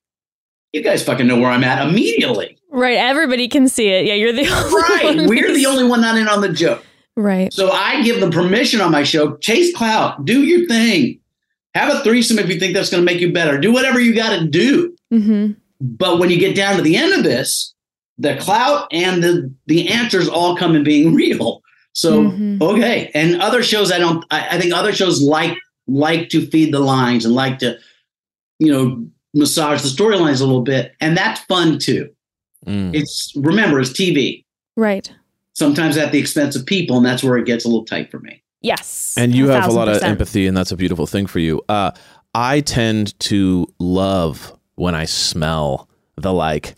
You guys fucking know where I'm at immediately. Right. Everybody can see it. Yeah. You're the <laughs> only Right. one We're the only one not in on the joke. Right. So I give them permission on my show. Chase clout. Do your thing. Have a threesome if you think that's going to make you better. Do whatever you got to do. hmm But when you get down to the end of this, the clout and the the answers all come in being <laughs> real. So Mhm. okay, and other shows I don't. I, I think other shows like like to feed the lines and like to, you know, massage the storylines a little bit, and that's fun too. Mm. It's remember it's TV. Right. Sometimes at the expense of people, and that's where it gets a little tight for me. Yes. and you have a lot of empathy and that's a beautiful thing for you uh i tend to love when i smell the like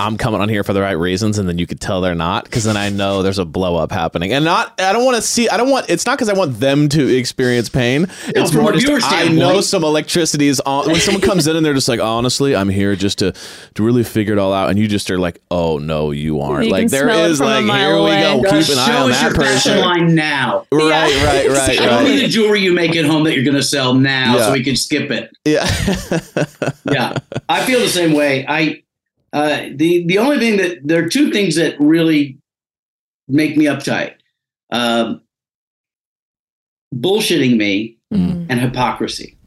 i'm coming on here for the right reasons and then you could tell they're not because then i know there's a blow up happening and not i don't want to see i don't want it's not because i want them to experience pain it's more a just viewer i know some electricity is on when someone comes in and they're just like honestly i'm here just to to really figure it all out and you just are like oh no you aren't You like there is there smell it is from a like mile here we go away. keep an eye show on us that your fashion person line now. right Yeah. right right I don't right need the jewelry you make at home that you're going to sell now, Yeah. so we can skip it. yeah <laughs> yeah i feel the same way i uh the the only thing that there are two things that really make me uptight um bullshitting me Mhm. and hypocrisy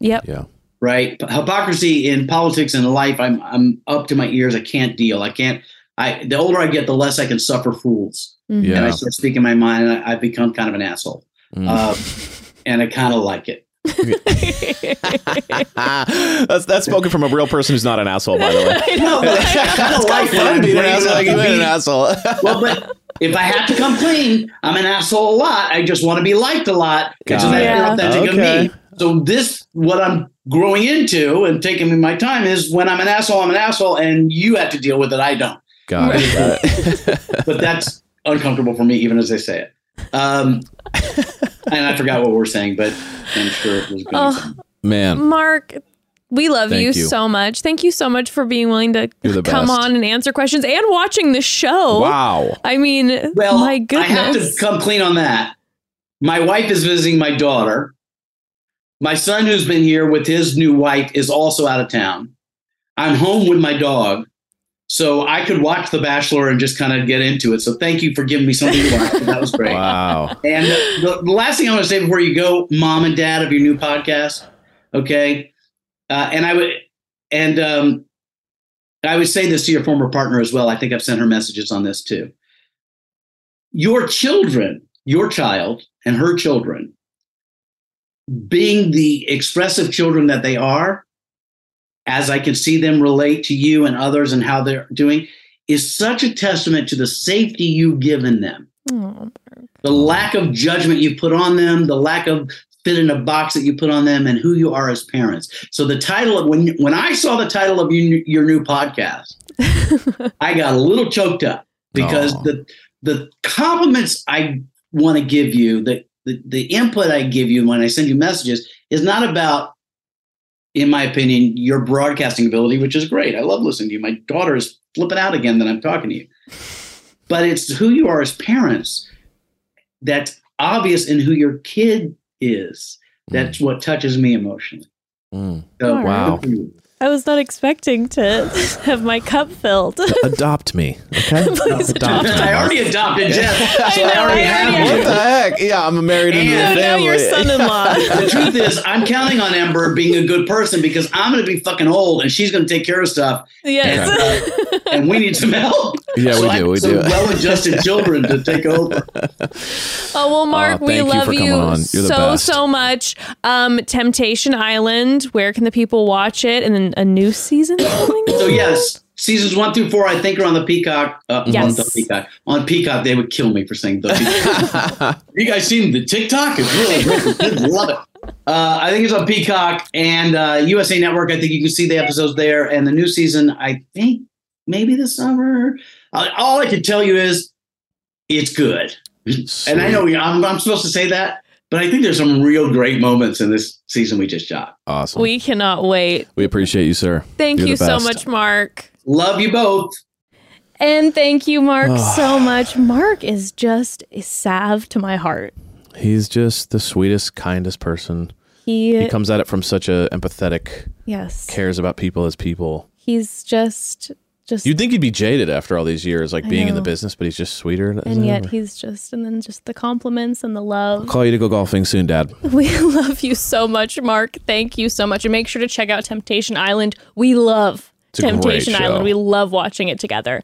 Yep. yeah right hypocrisy in politics and life i'm i'm up to my ears i can't deal i can't i the older i get the less i can suffer fools Mhm. Yeah. and i start speaking my mind and I, i've become kind of an asshole Mm. um, and i kind of like it <laughs> that's that's spoken from a real person who's not an asshole, by the way. no, <laughs> but I <laughs> kind of like Fun being an asshole, like brave you enough to ain't an asshole. well, but if I have to come clean, I'm an asshole a lot. I just want to be liked a lot. Got so that's yeah. authentic Okay. of me. So this, what I'm growing into and taking me my time is when I'm an asshole, I'm an asshole, and you have to deal with it. I don't. Got it. But that's uncomfortable for me, even as I say it. Um, and I forgot what we're saying, but I'm sure it was. good. Oh. Man, Mark, we love you, you. so much. Thank you so much for being willing to come best. on and answer questions and watching the show. wow. I mean, Well, my goodness. I have to come clean on that. My wife is visiting my daughter. My son, who's been here with his new wife, is also out of town. I'm home with my dog. So I could watch The Bachelor and just kind of get into it. So thank you for giving me something to watch. That was great. Wow. And the, the last thing I want to say before you go, mom and dad of your new podcast, okay? Uh, and I would, and um, I would say this to your former partner as well. I think I've sent her messages on this too. Your children, your child and her children, being the expressive children that they are, as I can see them relate to you and others and how they're doing, is such a testament to the safety you've given them Oh, the lack of judgment you put on them, the lack of fit in a box that you put on them and who you are as parents. So the title of when when I saw the title of your, your new podcast, <laughs> I got a little choked up because Aw. the the compliments I want to give you, the, the the input I give you when I send you messages is not about, in my opinion, your broadcasting ability, which is great. I love listening to you. My daughter is flipping out again that I'm talking to you. But it's who you are as parents that's obvious in who your kid is. That's what touches me emotionally. Mm. So, Wow. Good for you. I was not expecting to <laughs> have my cup filled. Adopt me, okay? <laughs> Please adopt me. I already adopted Jeff, so <laughs> I I, know, already I have already you. What the heck? Yeah, I'm a married into And- the now family. your son-in-law. the truth is, I'm counting on Ember being a good person because I'm going to be fucking old and she's going to take care of stuff, yes. and we need some help. Yeah, we do, need we some do. Well-adjusted children to take over. Oh well, Mark, Aw, we love you. You're so best. so much. Um, Temptation Island. Where can the people watch it? And then a new season <coughs> coming. So yes, seasons one through four, I think, are on the Peacock. Uh, Yes. on the Peacock. On Peacock, they would kill me for saying the. Peacock. <laughs> <laughs> you guys seen the TikTok? It's really great. Kids <laughs> love it. Uh, I think it's on Peacock and uh, USA Network. I think you can see the episodes there. And the new season, I think maybe this summer. Uh, all I can tell you is it's good. And I know I'm, I'm supposed to say that, but I think there's some real great moments in this season we just shot. Awesome. We, We cannot wait. We appreciate you, sir. Thank You're you so much, Mark. Love you both. And thank you, Mark, Oh. <sighs> so much. Mark is just a salve to my heart. He's just the sweetest, kindest person. He, He comes at it from such a empathetic, yes, cares about people as people. he's just just You'd think he'd be jaded after all these years, like I being in the business, but he's just sweeter. and yet he's just and then just the compliments and the I'll love. call you to go golfing soon, Dad. <laughs> We love you so much, Mark. Thank you so much. And make sure to check out Temptation Island. We love It's a great Temptation show. Island. We love watching it together.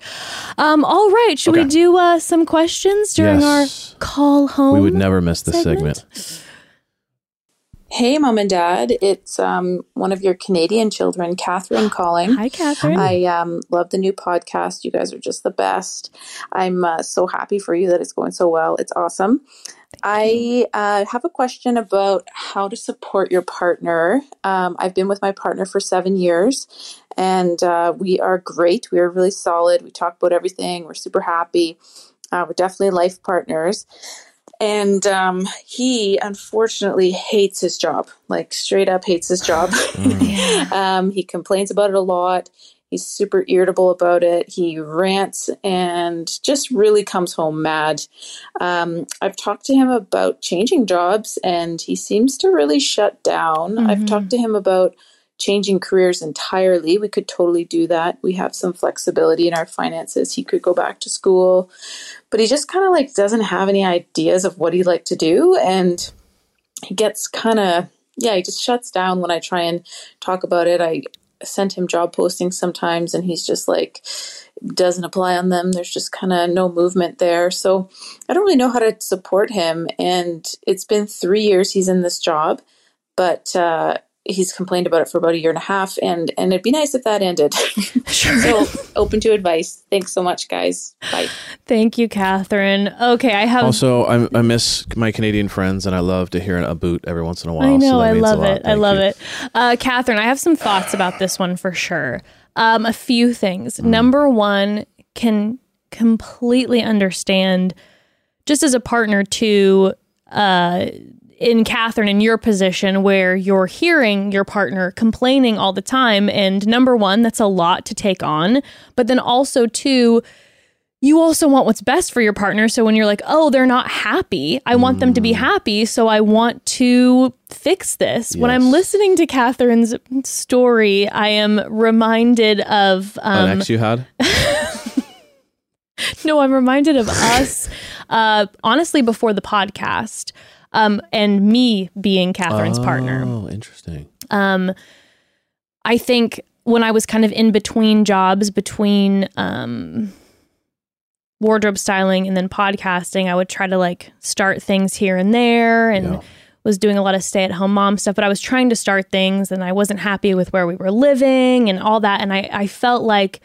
Um, all right. Should we Okay. do uh, some questions during Yes. our call home? We would never miss this segment? segment. Hey, mom and dad. It's um, one of your Canadian children, Catherine, calling. Hi, Catherine. I um, love the new podcast. You guys are just the best. I'm uh, so happy for you that it's going so well. It's awesome. I uh, have a question about how to support your partner. Um, I've been with my partner for seven years and uh, we are great. We are really solid. We talk about everything. We're super happy. Uh, we're definitely life partners. And um, he unfortunately hates his job, like straight up hates his job. <laughs> <laughs> um, he complains about it a lot. He's super irritable about it. He rants and just really comes home mad. Um, I've talked to him about changing jobs and he seems to really shut down. I've Mhm. talked to him about changing careers entirely. We could totally do that. We have some flexibility in our finances. He could go back to school, but he just kind of like doesn't have any ideas of what he'd like to do. And he gets kind of, yeah, he just shuts down when I try and talk about it. I send him job postings sometimes and he's just like, doesn't apply on them. There's just kind of no movement there. So I don't really know how to support him. And it's been three years he's in this job, but uh, he's complained about it for about a year and a half. And, and it'd be nice if that ended. <laughs> sure. so open to advice. Thanks so much, guys. Bye. Thank you, Catherine. Okay, I have. Also, I, I miss my Canadian friends, and I love to hear a boot every once in a while. I know. so I love lot. it. I love you. it. Uh, Catherine, I have some thoughts about this one for sure. Um, a few things. Number one, can completely understand, just as a partner, to uh, in Catherine, in your position where you're hearing your partner complaining all the time. And number one, that's a lot to take on. But then also, two, you also want what's best for your partner. So when you're like, oh, they're not happy, I want them to be happy. So I want to fix this. When I'm listening to Catherine's story, I am reminded of. An Um, ex you had? <laughs> no, I'm reminded of us, uh, honestly, before the podcast, um, and me being Catherine's partner. Oh, interesting. Um, I think when I was kind of in between jobs, between um, wardrobe styling and then podcasting, I would try to like start things here and there and Yeah. was doing a lot of stay at home mom stuff. But I was trying to start things and I wasn't happy with where we were living and all that. And I, I felt like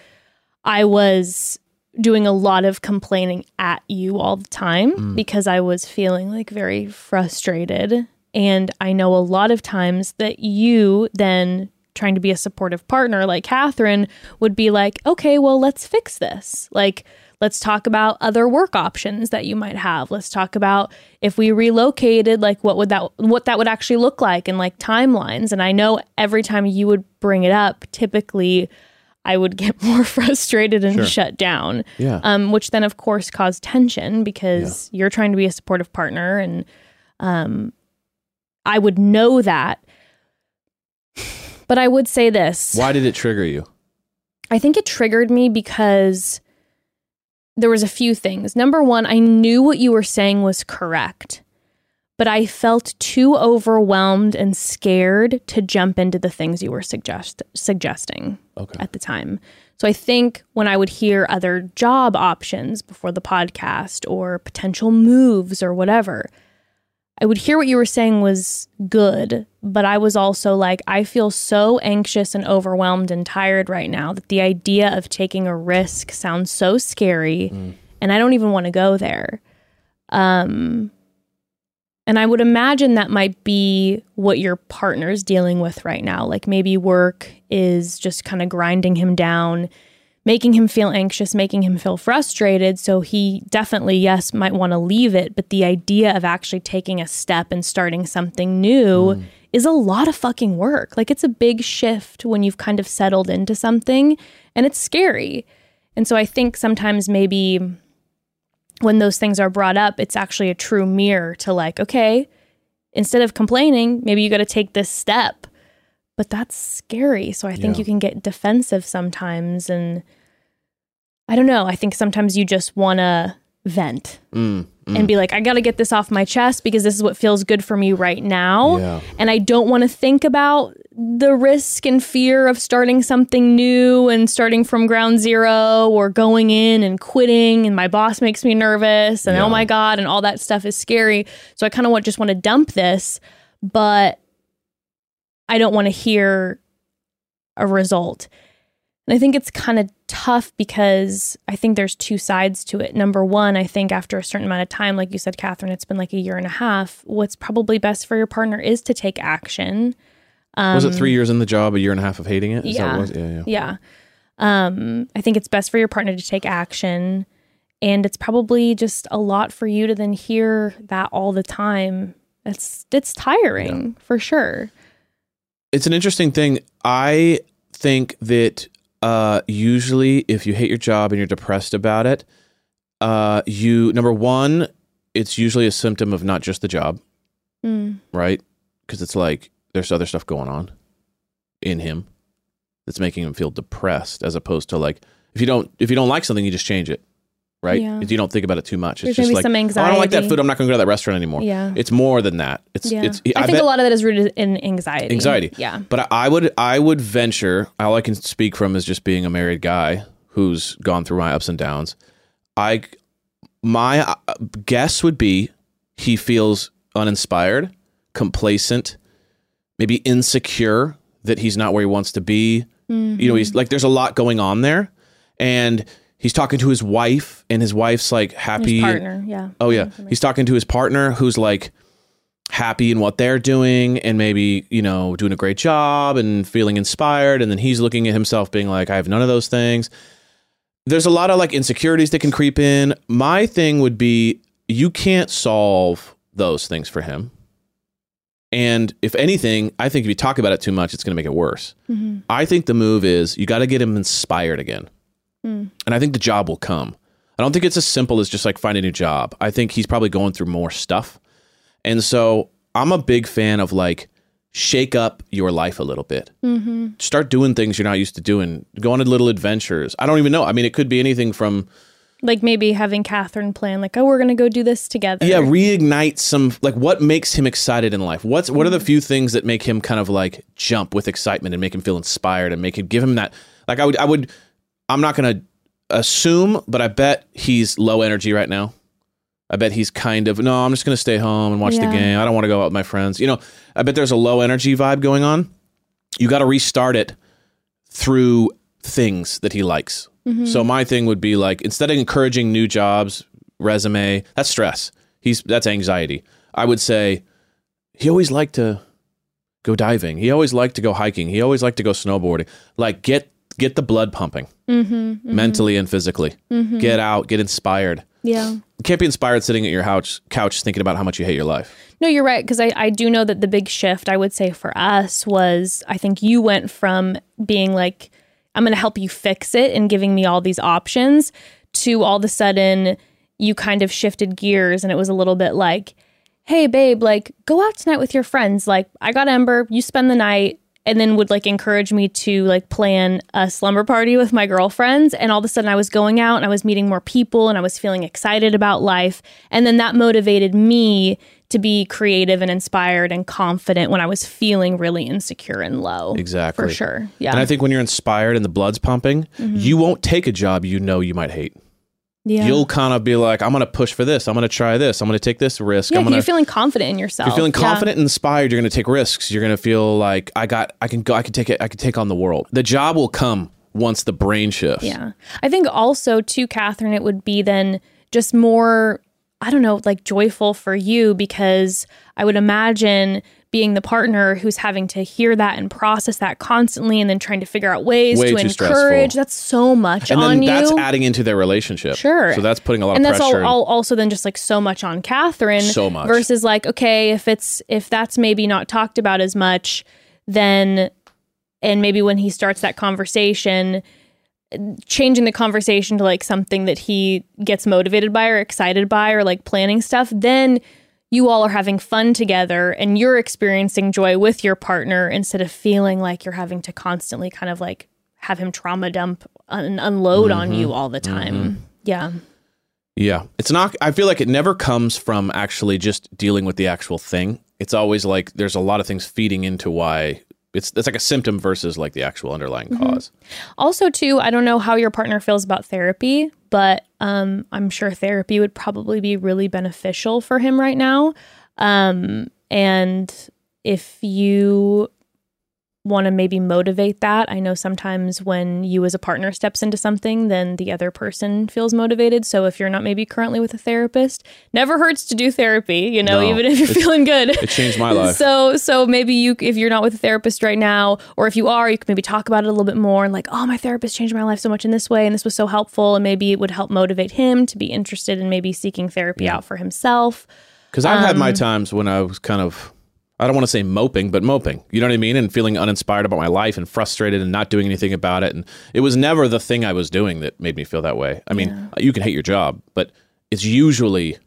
I was doing a lot of complaining at you all the time Mm. because I was feeling like very frustrated And I know a lot of times that you then trying to be a supportive partner like Catherine would be like, okay, well, let's fix this. Like, let's talk about other work options that you might have. Let's talk about if we relocated, like what would that what that would actually look like and like timelines. And I know every time you would bring it up, typically I would get <laughs> more frustrated and Sure. shut down. Yeah. Um, which then of course caused tension because you're trying to be a supportive partner and um I would know that. <sighs> But I would say this. Why did it trigger you? I think it triggered me because there was a few things. Number one, I knew what you were saying was correct, but I felt too overwhelmed and scared to jump into the things you were suggest- suggesting Okay. at the time. So I think when I would hear other job options before the podcast or potential moves or whatever, I would hear what you were saying was good, but I was also like, I feel so anxious and overwhelmed and tired right now that the idea of taking a risk sounds so scary and I don't even want to go there. Um, and I would imagine that might be what your partner's dealing with right now. Like maybe work is just kind of grinding him down, making him feel anxious, making him feel frustrated. So he definitely, yes, might want to leave it. But the idea of actually taking a step and starting something new mm. is a lot of fucking work. Like it's a big shift when you've kind of settled into something and it's scary. And so I think sometimes maybe when those things are brought up, it's actually a true mirror to like, okay, instead of complaining, maybe you got to take this step. But that's scary. So I think Yeah. you can get defensive sometimes. And I don't know. I think sometimes you just want to vent Mm, mm. and be like, I got to get this off my chest because this is what feels good for me right now. Yeah. And I don't want to think about the risk and fear of starting something new and starting from ground zero or going in and quitting. And my boss makes me nervous. And oh Yeah. oh my God, and all that stuff is scary. So I kind of want, just want to dump this, but I don't want to hear a result. And I think it's kind of tough because I think there's two sides to it. Number one, I think after a certain amount of time, like you said, Catherine, it's been like a year and a half. What's probably best for your partner is to take action. Um, was it three years in the job, a year and a half of hating it? Is that yeah. what it was? Yeah, yeah. Yeah. Um, I think it's best for your partner to take action. And it's probably just a lot for you to then hear that all the time. It's it's tiring for sure. It's an interesting thing. I think that uh, usually, if you hate your job and you're depressed about it, uh, you number one, it's usually a symptom of not just the job, Mm. right? Because it's like there's other stuff going on in him that's making him feel depressed, as opposed to like if you don't if you don't like something, you just change it, right? Yeah. If you don't think about it too much, There's it's just like some "Oh, I don't like that food. I'm not going to go to that restaurant anymore. Yeah. It's more than that. It's Yeah. it's. I, think bet- a lot of that is rooted in anxiety. Anxiety. Yeah. But I would I would venture all I can speak from is just being a married guy who's gone through my ups and downs. I my uh, guess would be he feels uninspired, complacent, maybe insecure that he's not where he wants to be. You know, he's like there's a lot going on there and he's talking to his wife and his wife's like happy His partner. Yeah. Oh yeah, he's talking to his partner who's like happy in what they're doing and maybe you know doing a great job and feeling inspired, and then he's looking at himself being like, I have none of those things. There's a lot of like insecurities that can creep in. My thing would be you can't solve those things for him. And if anything, I think if you talk about it too much, it's going to make it worse. I think the move is you got to get him inspired again. And I think the job will come. I don't think it's as simple as just like find a new job. I think he's probably going through more stuff. And so I'm a big fan of like shake up your life a little bit. Mm-hmm. Start doing things you're not used to doing. Go on little adventures. I don't even know. I mean, it could be anything from Like maybe having Catherine plan, like, oh, we're gonna go do this together. yeah, reignite some like what makes him excited in life. What's what are the mm-hmm. few things that make him kind of like jump with excitement and make him feel inspired and make him give him that like I would I would I'm not gonna assume, but I bet he's low energy right now. I bet he's kind of no, I'm just gonna stay home and watch Yeah. the game. I don't want to go out with my friends. You know, I bet there's a low energy vibe going on. You got to restart it through things that he likes. Mm-hmm. So my thing would be like instead of encouraging new jobs, resume, that's stress. He's that's anxiety. I would say he always liked to go diving. He always liked to go hiking. He always liked to go snowboarding. Like get get the blood pumping Mm-hmm. mm-hmm. mentally and physically. Mm-hmm. Get out, get inspired. Yeah. You can't be inspired sitting at your couch couch thinking about how much you hate your life. No, you're right. Because I, I do know that the big shift, I would say, for us was I think you went from being like, I'm going to help you fix it and giving me all these options to all of a sudden you kind of shifted gears and it was a little bit like, hey, babe, like go out tonight with your friends. Like, I got Ember, you spend the night. And then would like encourage me to like plan a slumber party with my girlfriends. And all of a sudden I was going out and I was meeting more people and I was feeling excited about life. And then that motivated me to be creative and inspired and confident when I was feeling really insecure and low. Exactly. For sure. Yeah. And I think when you're inspired and the blood's pumping, mm-hmm. you won't take a job you know you might hate. yeah. You'll kind of be like, I'm going to push for this. I'm going to try this. I'm going to take this risk. yeah, I'm going you're feeling confident in yourself. you're feeling Yeah. confident and inspired you're going to take risks you're going to feel like i got i can go i can take it i can take on the world the job will come once the brain shifts Yeah. I think also too, Catherine, it would be then just more, I don't know, like joyful for you because I would imagine being the partner who's having to hear that and process that constantly and then trying to figure out ways Way to encourage. stressful. That's so much and on then that's adding into their relationship Sure. so that's putting a lot and of that's all, pressure all also then just like so much on Catherine. So much. versus like okay, if it's if that's maybe not talked about as much, then and maybe when he starts that conversation, changing the conversation to like something that he gets motivated by or excited by or like planning stuff, then you all are having fun together and you're experiencing joy with your partner instead of feeling like you're having to constantly kind of like have him trauma dump and unload on Mm-hmm. you all the time. Yeah. yeah it's not i feel like it never comes from actually just dealing with the actual thing it's always like there's a lot of things feeding into why it's it's like a symptom versus like the actual underlying Mm-hmm. cause Also, too, I don't know how your partner feels about therapy, but um, I'm sure therapy would probably be really beneficial for him right now. Um, and if you want to maybe motivate that, I know sometimes when you as a partner steps into something, then the other person feels motivated. So if you're not maybe currently with a therapist, never hurts to do therapy, you know, No, even if you're feeling good. it changed my life So so maybe you if you're not with a therapist right now, or if you are, you can maybe talk about it a little bit more and like, oh, my therapist changed my life so much in this way, and this was so helpful, and maybe it would help motivate him to be interested in maybe seeking therapy out for himself. Because I've had my Um, times when I was kind of, I don't want to say moping, but moping. You know what I mean? And feeling uninspired about my life and frustrated and not doing anything about it. And it was never the thing I was doing that made me feel that way. I mean, you can hate your job, but it's usually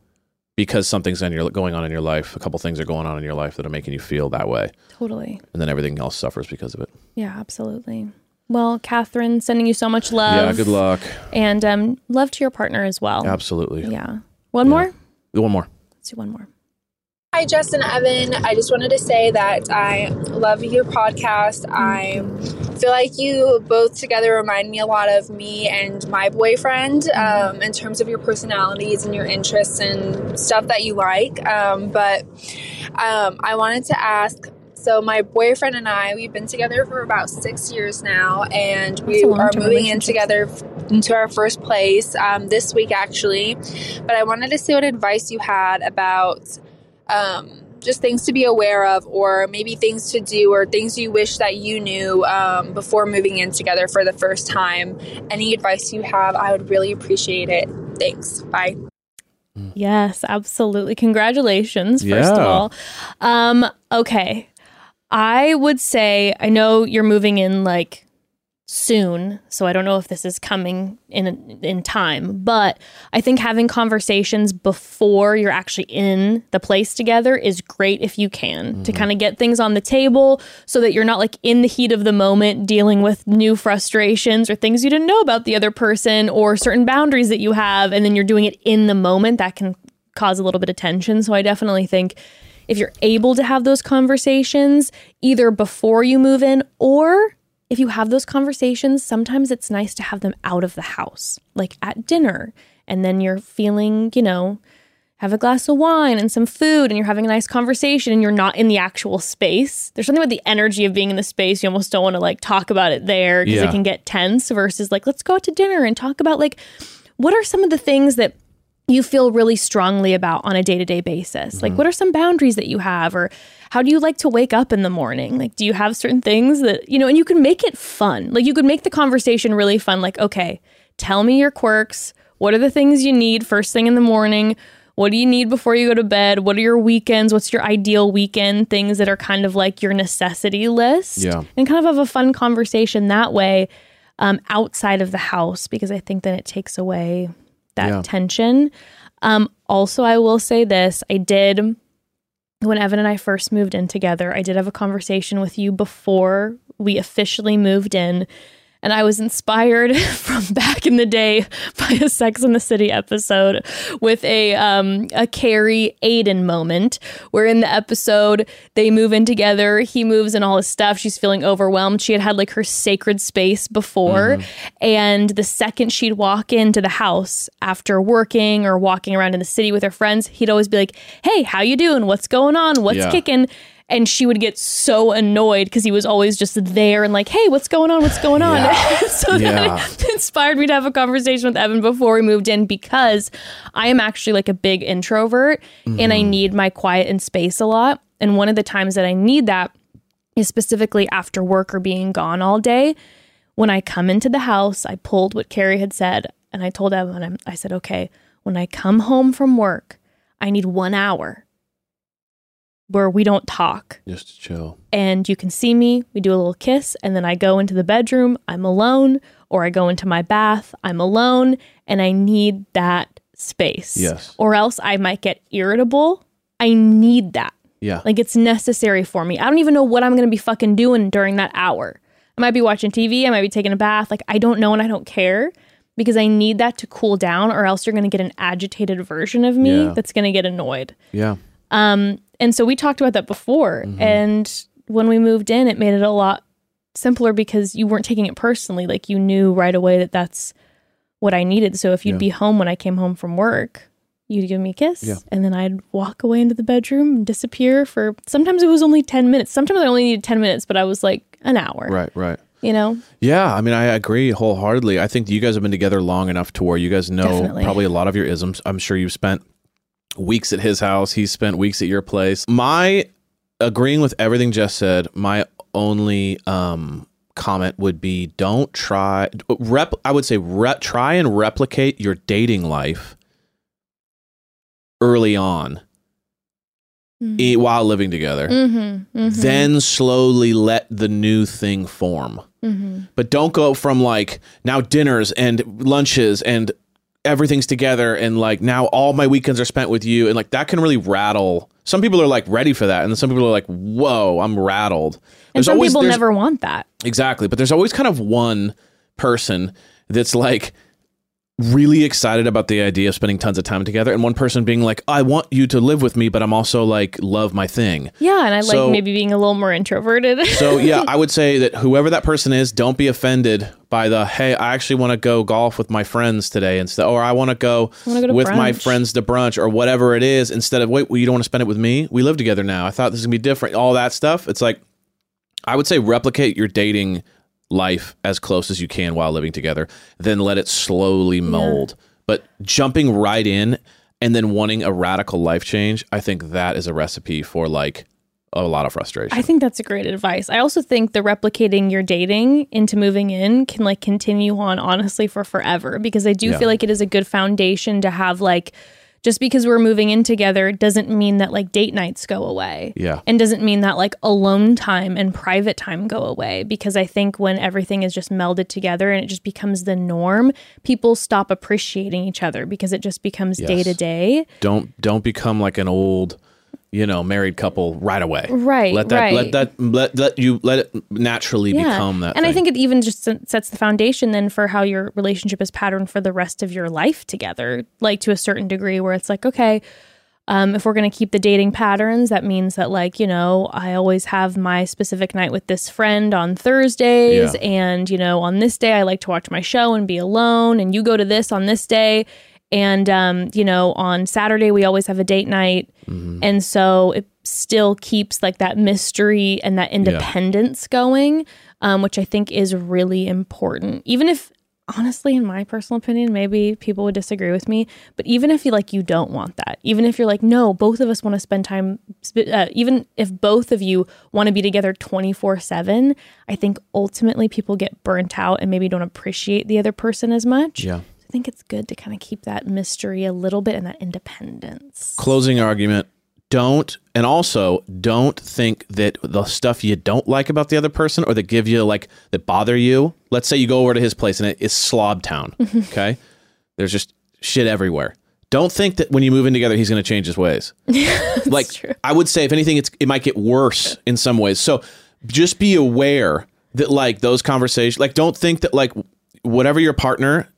because something's on your, going on in your life. A couple things are going on in your life that are making you feel that way. Totally. And then everything else suffers because of it. Yeah, absolutely. Well, Catherine, sending you so much love. yeah, good luck. And um, love to your partner as well. Absolutely. Yeah. One more? One more. Let's do one more. Hi, Jess and Evan. I just wanted to say that I love your podcast. I feel like you both together remind me a lot of me and my boyfriend um, in terms of your personalities and your interests and stuff that you like. Um, but um, I wanted to ask so my boyfriend and I, we've been together for about six years now, and we are moving in together into our first place um, this week, actually. But I wanted to see what advice you had about um, just things to be aware of, or maybe things to do, or things you wish that you knew um, before moving in together for the first time. Any advice you have, I would really appreciate it. Thanks. Bye. Yes, absolutely. Congratulations, first of all. Um, okay. I would say I know you're moving in like soon, so I don't know if this is coming in in time, but I think having conversations before you're actually in the place together is great if you can to mm-hmm. kind of get things on the table so that you're not like in the heat of the moment dealing with new frustrations or things you didn't know about the other person or certain boundaries that you have and then you're doing it in the moment that can cause a little bit of tension. So I definitely think if you're able to have those conversations either before you move in or if you have those conversations, sometimes it's nice to have them out of the house, like at dinner. And then you're feeling, you know, have a glass of wine and some food and you're having a nice conversation and you're not in the actual space. There's something about the energy of being in the space. You almost don't want to like talk about it there because Yeah. it can get tense versus like, let's go out to dinner and talk about like, what are some of the things that you feel really strongly about on a day to day basis? Like, mm-hmm. what are some boundaries that you have? Or how do you like to wake up in the morning? Like, do you have certain things that, you know, and you can make it fun. Like, you could make the conversation really fun. Like, okay, tell me your quirks. What are the things you need first thing in the morning? What do you need before you go to bed? What are your weekends? What's your ideal weekend? Things that are kind of like your necessity list. Yeah. And kind of have a fun conversation that way um, outside of the house because I think then it takes away that Yeah. tension. Um, also, I will say this I did, when Evan and I first moved in together, I did have a conversation with you before we officially moved in. And I was inspired <laughs> from back in the day by a Sex in the City episode with a um, a Carrie Aidan moment, where in the episode they move in together. He moves in all his stuff. She's feeling overwhelmed. She had had like her sacred space before, and the second she'd walk into the house after working or walking around in the city with her friends, he'd always be like, "Hey, how you doing? What's going on? What's Yeah. kicking?" And she would get so annoyed because he was always just there and like, "Hey, what's going on? What's going on?" <laughs> so Yeah. that <laughs> inspired me to have a conversation with Evan before we moved in because I am actually like a big introvert and I mm-hmm. need my quiet and space a lot. And one of the times that I need that is specifically after work or being gone all day. When I come into the house, I pulled what Carrie had said and I told Evan, I said, okay, when I come home from work, I need one hour where we don't talk Just to chill. and you can see me. We do a little kiss, and then I go into the bedroom. I'm alone, or I go into my bath. I'm alone, and I need that space. Yes. Or else I might get irritable. I need that. Yeah. Like it's necessary for me. I don't even know what I'm going to be fucking doing during that hour. I might be watching TV. I might be taking a bath. Like I don't know and I don't care because I need that to cool down, or else you're going to get an agitated version of me Yeah. that's going to get annoyed. yeah. Um, and so we talked about that before. Mm-hmm. And when we moved in, it made it a lot simpler because you weren't taking it personally. Like you knew right away that that's what I needed. So if you'd Yeah. be home when I came home from work, you'd give me a kiss, Yeah. and then I'd walk away into the bedroom and disappear for. Sometimes it was only ten minutes. Sometimes I only needed ten minutes, but I was like an hour. Right. Right. You know. Yeah, I mean, I agree wholeheartedly. I think you guys have been together long enough to where you guys know Definitely. probably a lot of your isms. I'm sure you've spent weeks at his house. He spent weeks at your place. My agreeing with everything Jess said. My only um, comment would be: don't try. Rep. I would say rep, try and replicate your dating life early on eh, while living together. Mm-hmm, Then slowly let the new thing form mm-hmm. but don't go from like now dinners and lunches and everything's together and like now all my weekends are spent with you and like that can really rattle some people are like ready for that and some people are like whoa i'm rattled and some people never want that. exactly but there's always kind of one person that's like really excited about the idea of spending tons of time together and one person being like i want you to live with me but i'm also like love my thing Yeah, and I So- like maybe being a little more introverted. <laughs> so yeah, I would say that whoever that person is, don't be offended by the hey, I actually want to go golf with my friends today instead, or I want to go, to with my friends to brunch or whatever it is. Instead of wait, well, you don't want to spend it with me. We live together now. I thought this was gonna be different. All that stuff. It's like I would say replicate your dating life as close as you can while living together. Then let it slowly mold. But jumping right in and then wanting a radical life change, I think that is a recipe for like a lot of frustration. I think that's a great advice. I also think the replicating your dating into moving in can like continue on honestly for forever because I do Yeah. feel like it is a good foundation to have like just because we're moving in together doesn't mean that like date nights go away. Yeah. And doesn't mean that like alone time and private time go away because I think when everything is just melded together and it just becomes the norm, people stop appreciating each other because it just becomes day to day. don't don't become like an old you know married couple right away Right, let that let that let, let you let it naturally become that and I think it even just sets the foundation then for how your relationship is patterned for the rest of your life together, like to a certain degree, where it's like, okay, um, if we're going to keep the dating patterns, that means that, like, you know, I always have my specific night with this friend on Thursdays. Yeah. And, you know, on this day, I like to watch my show and be alone. And you go to this on this day. And, um, you know, on Saturday, we always have a date night. Mm-hmm. And so it still keeps like that mystery and that independence going, um, which I think is really important. Even if honestly, in my personal opinion, maybe people would disagree with me, but even if you like, you don't want that, even if you're like, no, both of us want to spend time, sp- uh, even if both of you want to be together 24 7, I think ultimately people get burnt out and maybe don't appreciate the other person as much. Yeah. I think it's good to kind of keep that mystery a little bit and that independence. Closing argument. Don't and also don't think that the stuff you don't like about the other person or that give you like that bother you. Let's say you go over to his place and it is slob town. <laughs> Okay. There's just shit everywhere. Don't think that when you move in together he's going to change his ways. <laughs> like true. I would say if anything it's it might get worse in some ways. So just be aware that like those conversations like don't think that like whatever your partner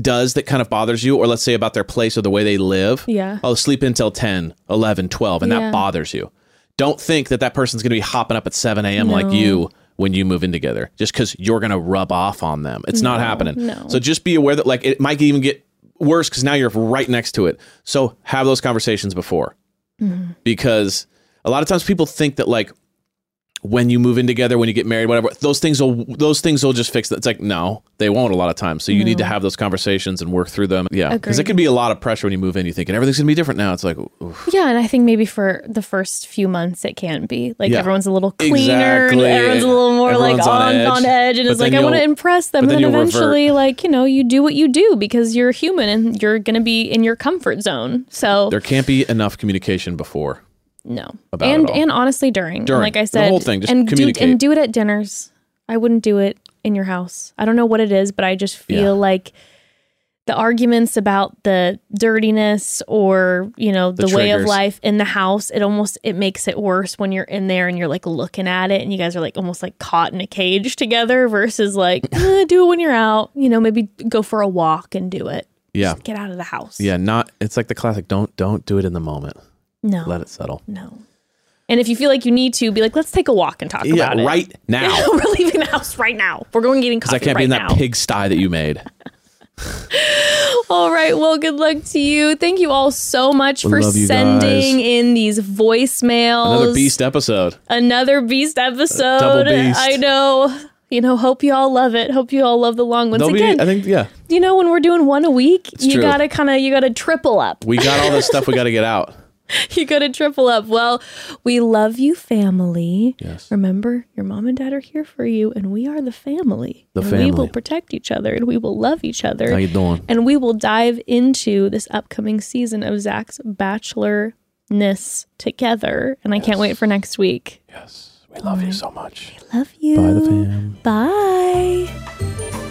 does that kind of bothers you or let's say about their place or the way they live Yeah. oh sleep until 10 11 12 and Yeah. that bothers you don't think that that person's going to be hopping up at 7 a.m like you when you move in together just because you're going to rub off on them it's not happening no. so just be aware that like it might even get worse because now you're right next to it so have those conversations before Mm-hmm. because a lot of times people think that like when you move in together, when you get married, whatever, those things will those things will just fix it. It's like no, they won't a lot of times. So you need to have those conversations and work through them. Yeah, because it can be a lot of pressure when you move in. You thinking everything's gonna be different now. It's like oof. Yeah, and I think maybe for the first few months it can be like Yeah. everyone's a little cleaner, Exactly. and everyone's a little more like on on edge. on edge, and it's like I want to impress them. And then then eventually, like you know, you do what you do because you're human and you're gonna be in your comfort zone. So there can't be enough communication before. No, about and and honestly during, During. like I said, The whole thing, just and do, communicate. and do it at dinners. I wouldn't do it in your house. I don't know what it is, but I just feel Yeah. like the arguments about the dirtiness or you know the, The way of life in the house it almost it makes it worse when you're in there and you're like looking at it and you guys are like almost like caught in a cage <laughs> together versus like eh, <laughs> do it when you're out you know maybe go for a walk and do it Yeah, get out of the house yeah. Not. It's like the classic. Don't don't do it in the moment. No Let it settle. no and if you feel like you need to be like let's take a walk and talk Yeah, about it right <laughs> now. we're leaving the house right now we're going getting Because coffee I can't right be in that now. pigsty that you made. <laughs> All right. Well, good luck to you. Thank you all so much for sending in these voicemails. Another beast episode. Another beast episode. double beast. I know. You know, hope you all love it. Hope you all love the long ones. They'll be. Again, I think. Yeah. you know, when we're doing one a week, you true. gotta kind of you gotta triple up. We got all this stuff we got to get out. <laughs> <laughs> you gotta triple up. Well, we love you, family. Yes. Remember, your mom and dad are here for you, and we are the family. The and We will protect each other, and we will love each other. How you doing? and we will dive into this upcoming season of Zach's bachelorness together. And I can't wait for next week. Yes. We love you so much. We love you. Bye, the fam. Bye.